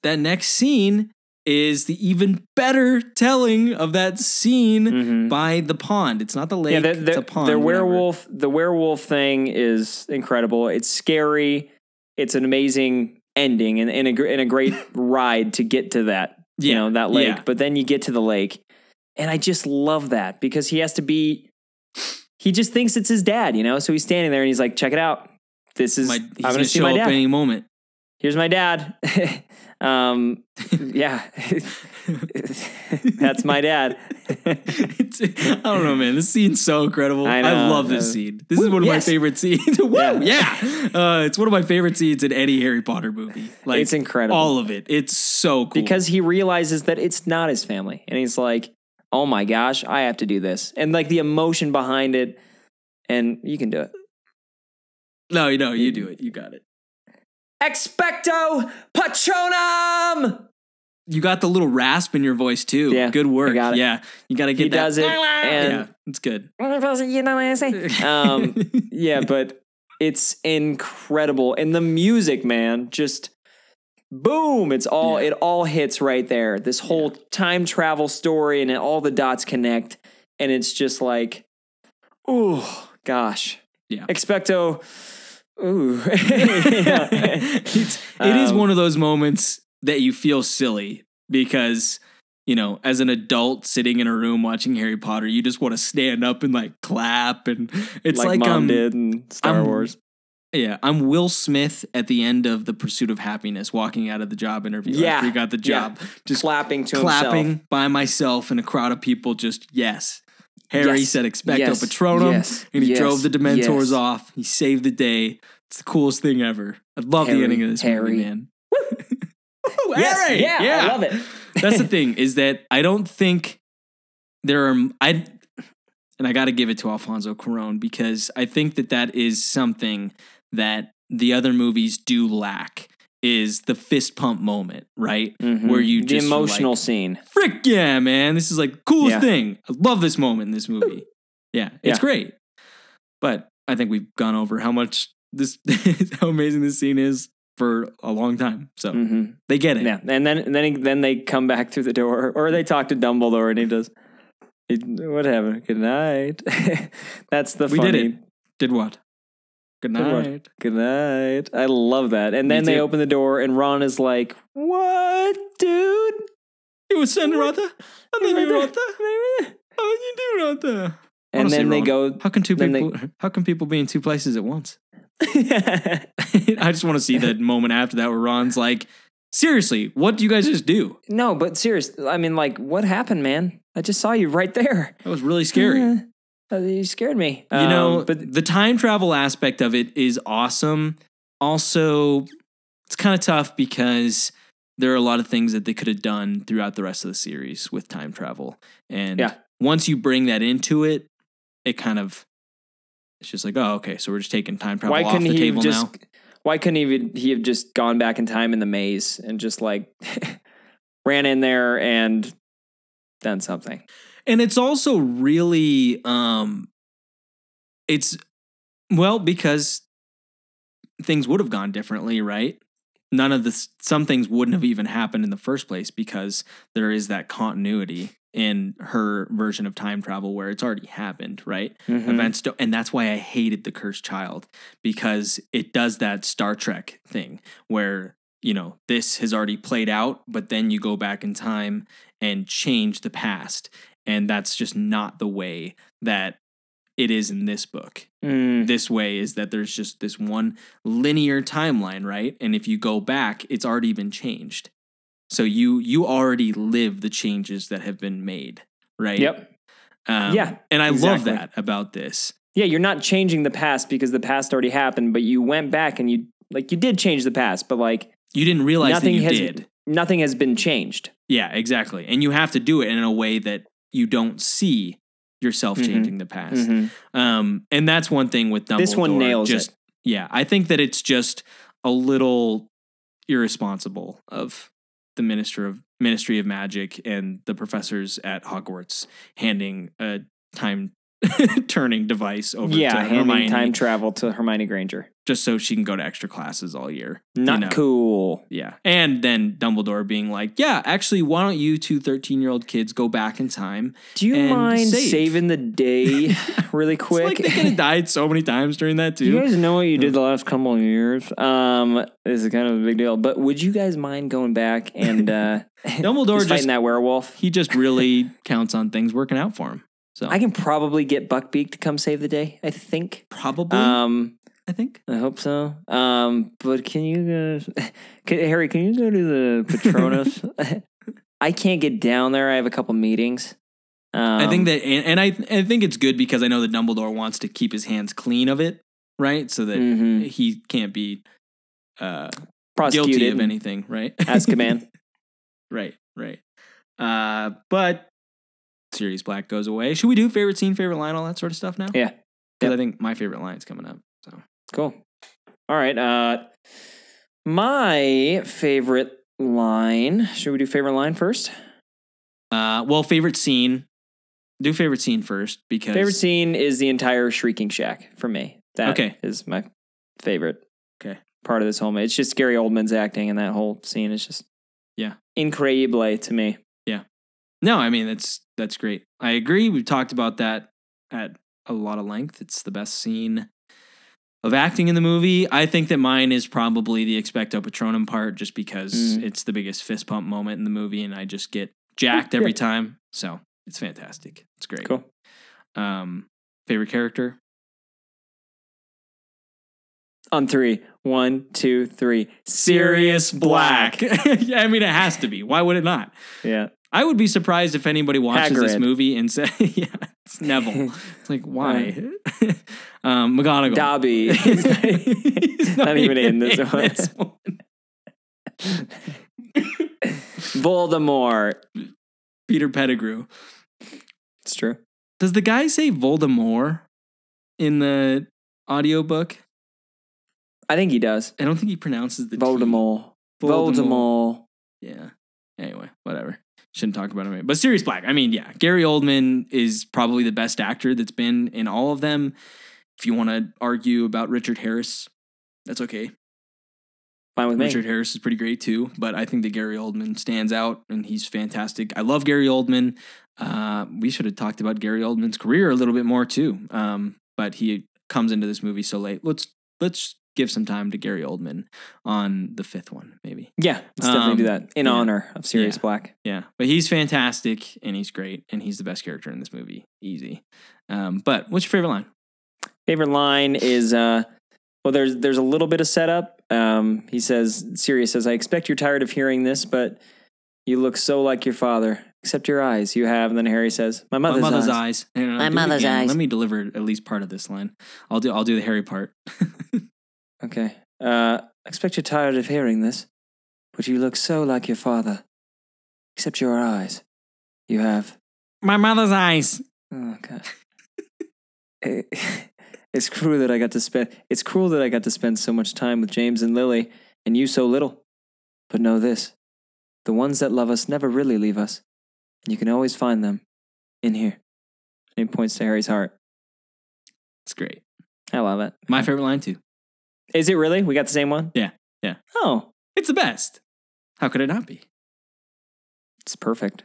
S1: that next scene is the even better telling of that scene
S2: Mhm.
S1: by the pond. It's not the lake.
S2: Yeah, the,
S1: it's a pond.
S2: the
S1: whatever.
S2: werewolf, the werewolf thing is incredible. It's scary. It's an amazing ending and, and, a, and a great ride to get to that, you know, that lake.
S1: yeah.
S2: But then you get to the lake, and I just love that because he has to be. He just thinks it's his dad, you know. So he's standing there and he's like, "Check it out. This is
S1: My,
S2: I'm
S1: gonna
S2: going to see
S1: show
S2: my
S1: up
S2: dad.
S1: any moment.
S2: Here's my dad." um, yeah, that's my dad.
S1: I don't know, man. This scene's so incredible. I,
S2: I
S1: love this
S2: Uh,
S1: scene. This is one of my favorite scenes. Woo,
S2: Yeah.
S1: yeah, Uh, it's one of my favorite scenes in any Harry Potter movie. Like
S2: It's incredible.
S1: all of it. It's so cool
S2: because he realizes that it's not his family and he's like oh my gosh i have to do this and like the emotion behind it and you can do it
S1: no, you no, you do it. You got it.
S2: Expecto patronum
S1: you got the little rasp in your voice too.
S2: Yeah,
S1: good work.
S2: Got it.
S1: Yeah, you got to get
S2: He
S1: that.
S2: does it, and-
S1: yeah, it's good.
S2: you know what I say? Um, yeah, but it's incredible, and the music, man, just boom! It's all
S1: Yeah.
S2: it all hits right there. This whole time travel story, and it, all the dots connect, and it's just like, oh gosh,
S1: Yeah.
S2: expecto. Ooh,
S1: it's, it is
S2: Um,
S1: one of those moments that you feel silly because you know as an adult sitting in a room watching harry potter you just want to stand up and like clap and it's
S2: like,
S1: like,
S2: mom
S1: um
S2: did in Star
S1: I'm-
S2: Wars.
S1: yeah i'm will smith at the end of the pursuit of happiness walking out of the job interview
S2: Yeah.
S1: after he got the
S2: Yeah.
S1: job just
S2: clapping to
S1: clapping
S2: himself.
S1: by myself in a crowd of people just yes harry
S2: Yes.
S1: said expecto
S2: Yes.
S1: patronum
S2: Yes.
S1: and he
S2: Yes.
S1: drove the dementors off he saved the day it's the coolest thing ever i love
S2: Harry,
S1: the ending of this
S2: Harry.
S1: movie man Woo,
S2: Yes,
S1: Harry!
S2: yeah, I love it.
S1: That's the thing is that I don't think there are I and I got to give it to Alfonso Cuarón because I think that that is something that the other movies do lack is the fist pump moment, right?
S2: Mhm.
S1: Where you
S2: the emotional
S1: like,
S2: scene.
S1: frick yeah, man, this is like coolest
S2: Yeah.
S1: thing. I love this moment in this movie. Yeah, it's
S2: Yeah.
S1: great. But I think we've gone over how much this how amazing this scene is for a long time. So
S2: hmm
S1: they get it.
S2: Yeah, and then and then he, then they come back through the door, or they talk to Dumbledore, and he does. What happened? Good night. That's the
S1: We
S2: funny.
S1: did it. Did what? Good night.
S2: Good night. I love that. And then they open the door, and Ron is like, "What, dude?
S1: You was sending Rotha? I didn't
S2: Rotha?
S1: Rotha. How you do Rotha?
S2: And
S1: Honestly,
S2: then they
S1: Ron,
S2: go.
S1: How can two
S2: they-
S1: people? How can people be in two places at once? I just want to see the moment after that where Ron's like, "Seriously, what do you guys just do?
S2: no, but serious. I mean, like, what happened, man? I just saw you right there.
S1: That was really scary."
S2: You scared me.
S1: you know,
S2: Um, but
S1: the time travel aspect of it is awesome. Also, it's kind of tough because there are a lot of things that they could have done throughout the rest of the series with time travel. And
S2: Yeah.
S1: once you bring that into it, it kind of it's just like, oh, okay, so we're just taking time travel
S2: why
S1: off
S2: couldn't
S1: the
S2: he
S1: table
S2: just?
S1: now.
S2: Why couldn't he, he have just gone back in time in the maze and just like ran in there and done something?
S1: And it's also really um it's well because things would have gone differently, right? None of this some things wouldn't have even happened in the first place because there is that continuity in her version of time travel where it's already happened, right?
S2: Mhm.
S1: Events don't, and that's why I hated the cursed child because it does that Star Trek thing where you know this has already played out, but then you go back in time and change the past, and that's just not the way that it is in this book.
S2: Mm.
S1: This way is that there's just this one linear timeline, right? And if you go back, it's already been changed. So you you already live the changes that have been made, right?
S2: Yep.
S1: Um,
S2: Yeah,
S1: and I love that about this.
S2: Yeah, you're not changing the past because the past already happened, but you went back and you like you did change the past, but like
S1: You didn't realize
S2: nothing
S1: that you
S2: has
S1: did.
S2: nothing has been changed.
S1: Yeah, exactly. And you have to do it in a way that you don't see yourself
S2: Mhm.
S1: changing the past.
S2: Mhm.
S1: Um, and that's one thing with Dumbledore.
S2: This one nails
S1: just,
S2: it.
S1: Yeah, I think that it's just a little irresponsible of the minister of Ministry of Magic and the professors at Hogwarts handing a time turning device over
S2: Yeah,
S1: to
S2: handing
S1: Hermione
S2: time travel to Hermione Granger.
S1: Just so she can go to extra classes all year. you
S2: Not
S1: know?
S2: cool.
S1: Yeah. And then Dumbledore being like, yeah, actually, why don't you two 13 year old kids go back in time?
S2: Do you
S1: And
S2: mind
S1: save.
S2: saving the day really
S1: It's
S2: quick?
S1: like they could have died so many times during that,
S2: too. you guys know what you did the last couple of years? Um, this is kind of a big deal. But would you guys mind going back and uh,
S1: Dumbledore
S2: just
S1: just,
S2: fighting that werewolf?
S1: he just really counts on things working out for him. So
S2: I can probably get Buckbeak to come save the day. I think.
S1: probably,
S2: Um,
S1: I think.
S2: I hope so. Um, but can you guys, can, Harry? Can you go to the Patronus? I can't get down there. I have a couple meetings. Um,
S1: I think that, and, and I, I think it's good because I know that Dumbledore wants to keep his hands clean of it, right? So that
S2: Mhm.
S1: he can't be uh,
S2: prosecuted
S1: guilty of anything, right?
S2: Azkaban.
S1: Right, right. Uh, but Sirius Black goes away. Should we do favorite scene, favorite line, all that sort of stuff now?
S2: Yeah.
S1: Because
S2: Yep.
S1: I think my favorite line's coming up.
S2: Cool. All right. Uh, my favorite line. Should we do favorite line first?
S1: Uh, well, favorite scene. Do favorite scene first because
S2: Favorite scene is the entire Shrieking Shack for me. That
S1: Okay.
S2: is my favorite
S1: Okay.
S2: part of this whole. It's just Gary Oldman's acting, and that whole scene is just
S1: Yeah.
S2: incredible to me. Yeah.
S1: No, I mean that's that's great. I agree. We've talked about that at a lot of length. It's the best scene of acting in the movie. I think that mine is probably the expecto patronum part, just because
S2: Mm.
S1: it's the biggest fist pump moment in the movie, and I just get jacked every time. So it's fantastic. It's great.
S2: Cool.
S1: Um, favorite character?
S2: On three, one, two, three.
S1: Sirius Black. yeah, I mean it has to be. Why would it not?
S2: Yeah.
S1: I would be surprised if anybody watches this movie and says, "Yeah, it's Neville." It's like why? um, McGonagall.
S2: Dobby. He's not,
S1: He's
S2: not even in this one.
S1: one.
S2: Voldemort.
S1: Peter Pettigrew.
S2: It's true.
S1: Does the guy say Voldemort in the audiobook?
S2: I think he does.
S1: I don't think he pronounces the.
S2: Voldemort.
S1: Voldemort.
S2: Voldemort.
S1: Yeah. Anyway, whatever. Shouldn't talk about him. But Sirius Black. I mean, yeah, Gary Oldman is probably the best actor that's been in all of them. If you want to argue about Richard Harris, that's okay.
S2: Fine with me.
S1: Richard Harris is pretty great too, but I think that Gary Oldman stands out and he's fantastic. I love Gary Oldman. Uh, we should have talked about Gary Oldman's career a little bit more too, um, but he comes into this movie so late. Let's let's give some time to Gary Oldman on the fifth one, maybe.
S2: Yeah, let's definitely
S1: Um,
S2: do that in
S1: yeah.
S2: honor of Sirius
S1: Yeah.
S2: Black.
S1: Yeah, but he's fantastic and he's great and he's the best character in this movie. Easy. Um, but what's your favorite line?
S2: Favorite line is uh well there's there's a little bit of setup. Um he says Sirius says, I expect you're tired of hearing this, but you look so like your father. Except your eyes you have. And then Harry says, My mother's,
S1: My mother's
S2: eyes.
S1: eyes.
S4: My mother's eyes.
S1: Let me deliver at least part of this line. I'll do. I'll do the Harry part.
S2: Okay. Uh I expect you're tired of hearing this, but you look so like your father. Except your eyes. You have
S1: My mother's eyes.
S2: Oh god. It- it's cruel that I got to spend it's cruel that I got to spend so much time with James and Lily and you so little. But know this. The ones that love us never really leave us. And you can always find them in here. And he points to Harry's heart.
S1: It's great.
S2: I love it.
S1: My favorite line too.
S2: Is it really? We got the same one?
S1: Yeah, yeah.
S2: Oh,
S1: It's the best. How could it not be?
S2: it's perfect.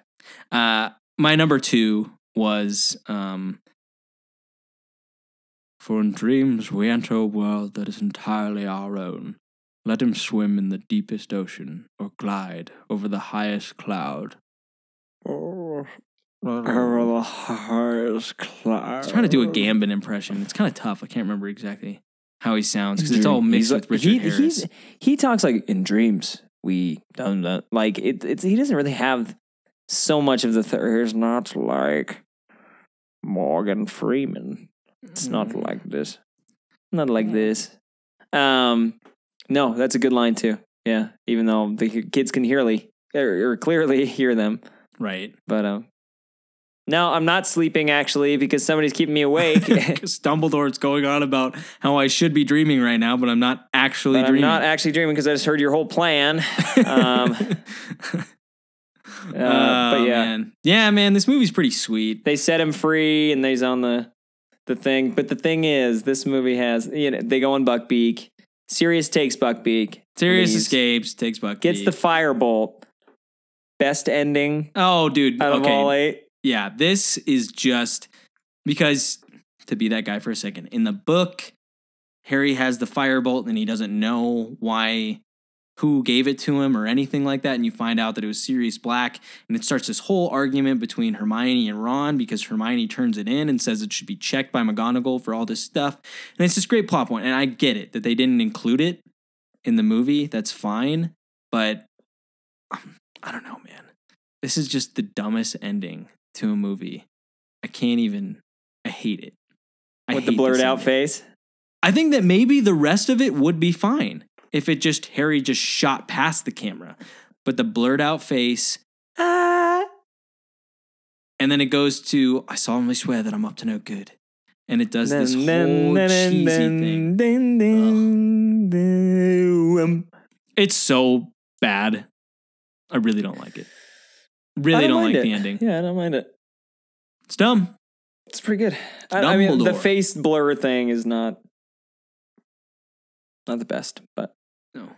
S1: Uh, my number two was um, For in dreams we enter a world that is entirely our own. Let him swim in the deepest ocean or glide over the highest cloud.
S2: Oh, the highest cloud.
S1: I was trying to do a Gambon impression. It's kind of tough. I can't remember exactly how he sounds because it's all mixed
S2: he's
S1: with Richard
S2: he,
S1: Harris.
S2: he's- he talks like in dreams. We done that. Like it, it's he doesn't really have so much of the. Th- he's not like Morgan Freeman. It's not
S1: Mm.
S2: like this. Not like this. Um, no, that's a good line too. Yeah, even though the kids can hearly or, or clearly hear them,
S1: right.
S2: but um, no, I'm not sleeping actually because somebody's keeping me awake.
S1: Because Dumbledore's going on about how I should be dreaming right now, but I'm not actually
S2: But I'm
S1: dreaming.
S2: not actually dreaming because I just heard your whole plan. Um,
S1: Uh,
S2: but yeah.
S1: man. yeah, man, this movie's pretty sweet.
S2: they set him free and he's on the the thing. But the thing is, this movie has you know they go on Buckbeak. Sirius takes Buckbeak.
S1: Sirius
S2: leaves,
S1: escapes, takes Buck,
S2: Gets the firebolt. Best ending
S1: oh, dude.
S2: out of all
S1: Okay,
S2: eight.
S1: Yeah, this is just because to be that guy for a second. In the book, Harry has the firebolt and he doesn't know why who gave it to him or anything like that and you find out that it was Sirius Black and it starts this whole argument between Hermione and Ron because Hermione turns it in and says it should be checked by McGonagall for all this stuff and it's this great plot point and I get it that they didn't include it in the movie that's fine but um, I don't know man this is just the dumbest ending to a movie I can't even I hate it I
S2: with the blurred out face.
S1: I think that maybe the rest of it would be fine if it just Harry just shot past the camera. But the blurred out face,
S2: Ah.
S1: and then it goes to I solemnly swear that I'm up to no good. And it does this whole cheesy thing. It's so bad. I really don't like it.
S2: I
S1: Really don't, like
S2: it.
S1: the ending.
S2: Yeah, I don't mind it.
S1: It's dumb.
S2: It's pretty good. I, I mean, the face blur thing is not not the best, but
S1: No.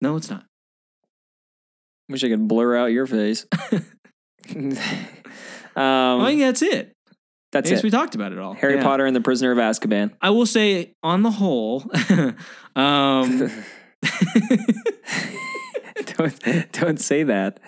S1: No, it's not.
S2: wish I could blur out your face. um,
S1: I think that's it.
S2: that's
S1: I guess
S2: it.
S1: we talked about it all.
S2: Harry
S1: Yeah.
S2: Potter and the Prisoner of Azkaban.
S1: I will say, on the whole, um,
S2: don't don't say that.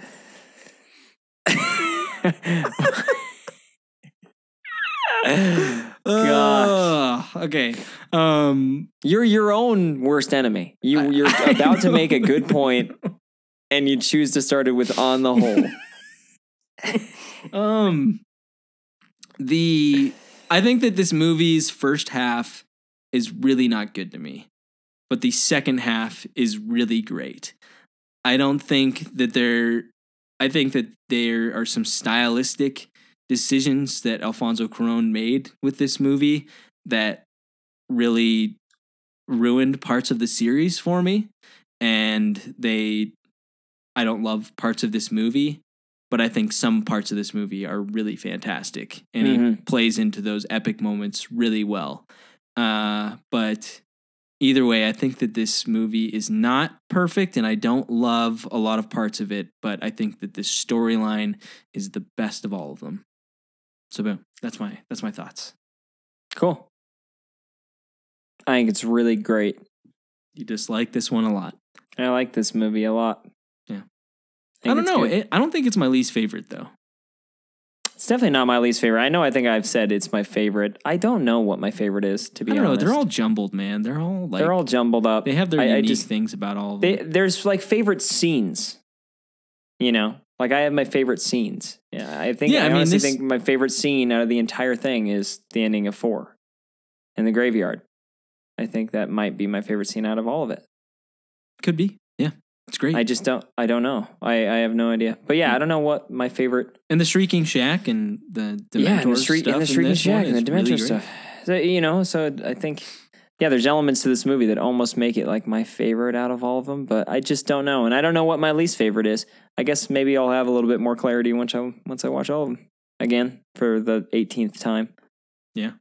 S1: Ugh, okay. Um,
S2: You're your own worst enemy. You you're
S1: I
S2: about to make a good point, and you choose to start it with on the whole.
S1: um, the I think that this movie's first half is really not good to me, but the second half is really great. I don't think that there. I think that there are some stylistic decisions that Alfonso Cuarón made with this movie that really ruined parts of the series for me, and they. I don't love parts of this movie, but I think some parts of this movie are really fantastic, and he
S2: Mhm.
S1: plays into those epic moments really well. Uh, but either way, I think that this movie is not perfect, and I don't love a lot of parts of it. But I think that this storyline is the best of all of them. So boom, that's my that's my thoughts.
S2: Cool. I think it's really great.
S1: You dislike this one a lot.
S2: I like this movie a lot.
S1: Yeah.
S2: think
S1: I don't know. It, I don't think it's my least favorite though.
S2: It's definitely not my least favorite. I know. I think I've said it's my favorite. I don't know what my favorite is. To be
S1: I don't
S2: honest,
S1: know. They're all jumbled, man. They're all like
S2: they're all jumbled up.
S1: they have their
S2: I- I
S1: unique
S2: just-
S1: things about all
S2: They, there's like favorite scenes. You know, like I have my favorite scenes. Yeah, I think.
S1: Yeah,
S2: I,
S1: I mean,
S2: honestly
S1: this-
S2: think my favorite scene out of the entire thing is the ending of four, in the graveyard. I think that might be my favorite scene out of all of it.
S1: Could be. It's great.
S2: I just don't. I don't know. I, I have no idea. But yeah, I don't know what my favorite.
S1: and the Shrieking Shack and the Dementors
S2: yeah, and the
S1: stuff
S2: and the Shrieking Shack and the Dementor
S1: really
S2: stuff. So, you know, so I think yeah, there's elements to this movie that almost make it like my favorite out of all of them. But I just don't know, and I don't know what my least favorite is. I guess maybe I'll have a little bit more clarity once I once I watch all of them again for the 18th time.
S1: Yeah,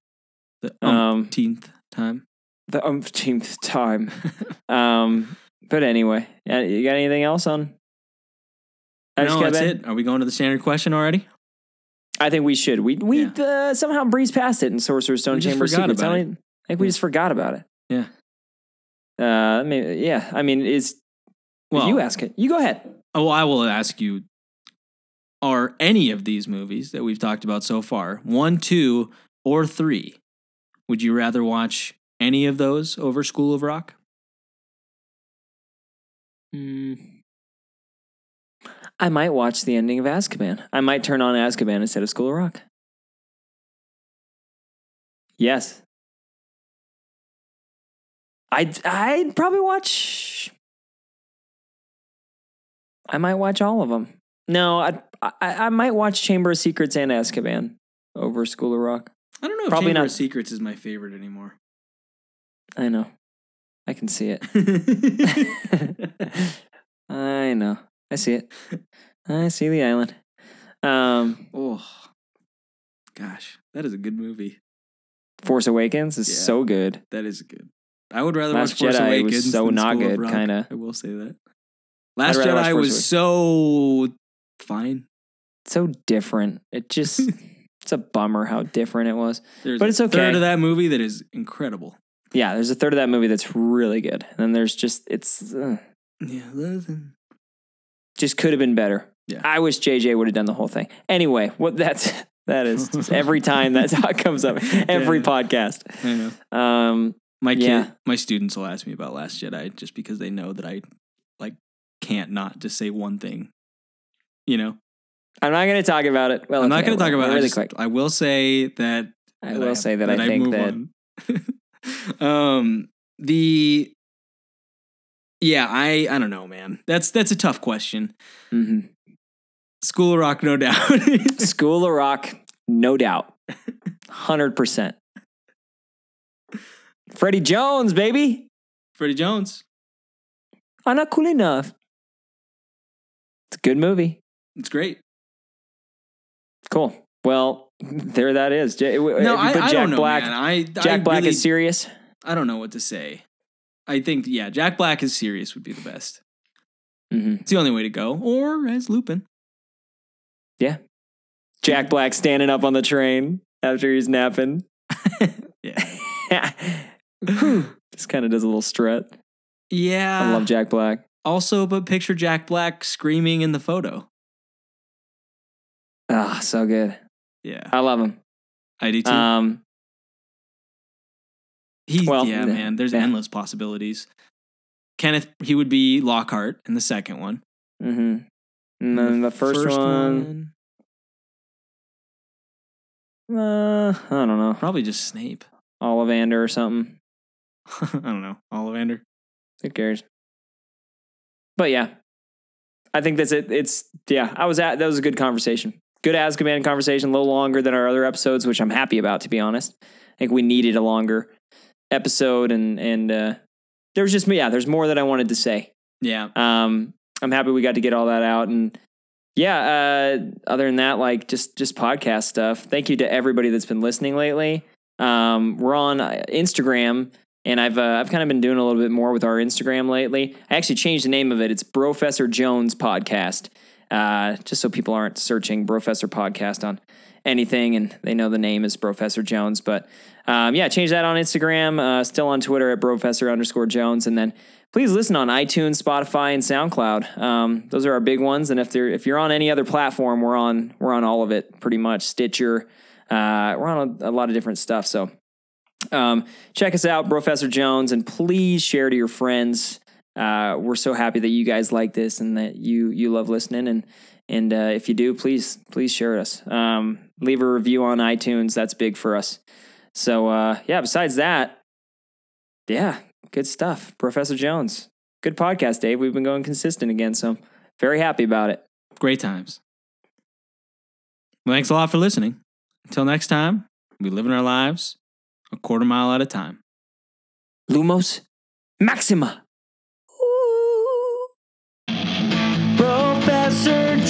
S1: the
S2: Um,
S1: umpteenth time.
S2: the umpteenth time. um, but anyway, you got anything else on?
S1: no, that's it. Are we going to the standard question already?
S2: I think we should. We we
S1: Yeah.
S2: uh, somehow breezed past it in Sorcerer's Stone
S1: We
S2: Chamber Secrets. I, don't I think we
S1: Yeah.
S2: just forgot about it.
S1: Yeah.
S2: Uh, I mean, yeah. I mean, is
S1: Well,
S2: you ask it? You go ahead.
S1: Oh, I will ask you: Are any of these movies that we've talked about so far one, two, or three? Would you rather watch any of those over School of Rock?
S2: Hmm. I might watch the ending of Azkaban. I might turn on Azkaban instead of School of Rock. Yes. I'd I'd probably watch. I might watch all of them. No, I'd, I I might watch Chamber of Secrets and Azkaban over School of Rock.
S1: I don't know if
S2: Probably
S1: Chamber
S2: not.
S1: of Secrets is my favorite anymore.
S2: I know, I can see it. I know, I see it. I see the island. Um,
S1: oh, gosh, that is a good movie.
S2: Force Awakens is
S1: Yeah.
S2: so good.
S1: That is good. I would rather
S2: Last
S1: watch Force
S2: Jedi was
S1: Awakens
S2: so
S1: than
S2: not
S1: School of
S2: good,
S1: Rock.
S2: kinda.
S1: I will say that. Last Jedi was so fine.
S2: So different. It just it's a bummer how different it was.
S1: There's
S2: But it's okay.
S1: third of that movie that is incredible.
S2: Yeah, there's a third of that movie that's really good, and then there's just it's uh,
S1: Yeah, listen.
S2: just could have been better.
S1: Yeah.
S2: I wish JJ would have done the whole thing. Anyway, what that's that is every time that's how it comes up. Every
S1: Yeah.
S2: podcast.
S1: I know.
S2: Um,
S1: My kid,
S2: Yeah.
S1: my students will ask me about Last Jedi just because they know that I like can't not just say one thing. You know,
S2: I'm not going to talk about it. Well,
S1: I'm not going to talk about it. I
S2: really
S1: just-
S2: quick.
S1: I will say that.
S2: I will say that, I think
S1: move
S2: that.
S1: um, the yeah, I I don't know, man. That's that's a tough question.
S2: Mhm.
S1: School of Rock, no doubt.
S2: School of Rock, no doubt, hundred percent. Freddie Jones, baby,
S1: Freddie Jones.
S2: I'm not cool enough. It's a good movie.
S1: It's great.
S2: Cool. Well, there that is.
S1: No,
S2: you
S1: I,
S2: Jack
S1: don't know,
S2: Black.
S1: man. I,
S2: Jack
S1: I
S2: Black
S1: really,
S2: is Sirius.
S1: I don't know what to say. I think yeah, Jack Black is Sirius would be the best.
S2: hmm
S1: It's the only way to go. Or as Lupin.
S2: Yeah, Jack Black standing up on the train after he's napping.
S1: Yeah.
S2: Just kind of does a little strut.
S1: Yeah.
S2: I love Jack Black.
S1: Also, but picture Jack Black screaming in the photo.
S2: Ah, so good.
S1: Yeah,
S2: I love him.
S1: I do too.
S2: Um,
S1: He,
S2: well,
S1: yeah, man. There's
S2: yeah.
S1: endless possibilities. Kenneth, he would be Lockhart in the second one.
S2: hmm And then the, first, one,
S1: one,
S2: uh, I don't know,
S1: probably just Snape.
S2: Ollivander or something.
S1: I don't know, Ollivander.
S2: Who cares? But yeah, I think that's it. It's yeah. I was at that was a good conversation. Good Azkaban conversation, a little longer than our other episodes, which I'm happy about. To be honest, I think we needed a longer episode, and and uh, there was just yeah, there's more that I wanted to say.
S1: Yeah,
S2: Um, I'm happy we got to get all that out, and yeah. Uh, other than that, like just just podcast stuff. Thank you to everybody that's been listening lately. Um, we're on uh, Instagram, and I've uh, I've kind of been doing a little bit more with our Instagram lately. I actually changed the name of it. It's Professor Jones Podcast, uh, just so people aren't searching Professor Podcast on anything, and they know the name is Professor Jones. But um, yeah, change that on Instagram. Uh, still on Twitter at Professor underscore Jones, and then please listen on iTunes, Spotify, and SoundCloud. Um, those are our big ones. And if they're if you're on any other platform, we're on we're on all of it pretty much. Stitcher, uh, we're on a, a lot of different stuff. So um, check us out, Professor Jones, and please share to your friends. Uh, we're so happy that you guys like this and that you you love listening. And and uh, if you do, please please share us. Um, leave a review on iTunes. That's big for us. So uh, yeah. Besides that, yeah, good stuff, Professor Jones. Good podcast, Dave. We've been going consistent again, so very happy about it.
S1: great times. Well, thanks a lot for listening. Until next time, we live in our lives a quarter mile at a time.
S2: Lumos Maxima.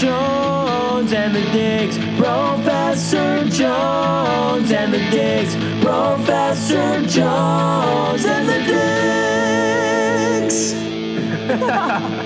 S3: Jones and the Digs. Professor Jones and the Digs. Professor Jones and the Digs.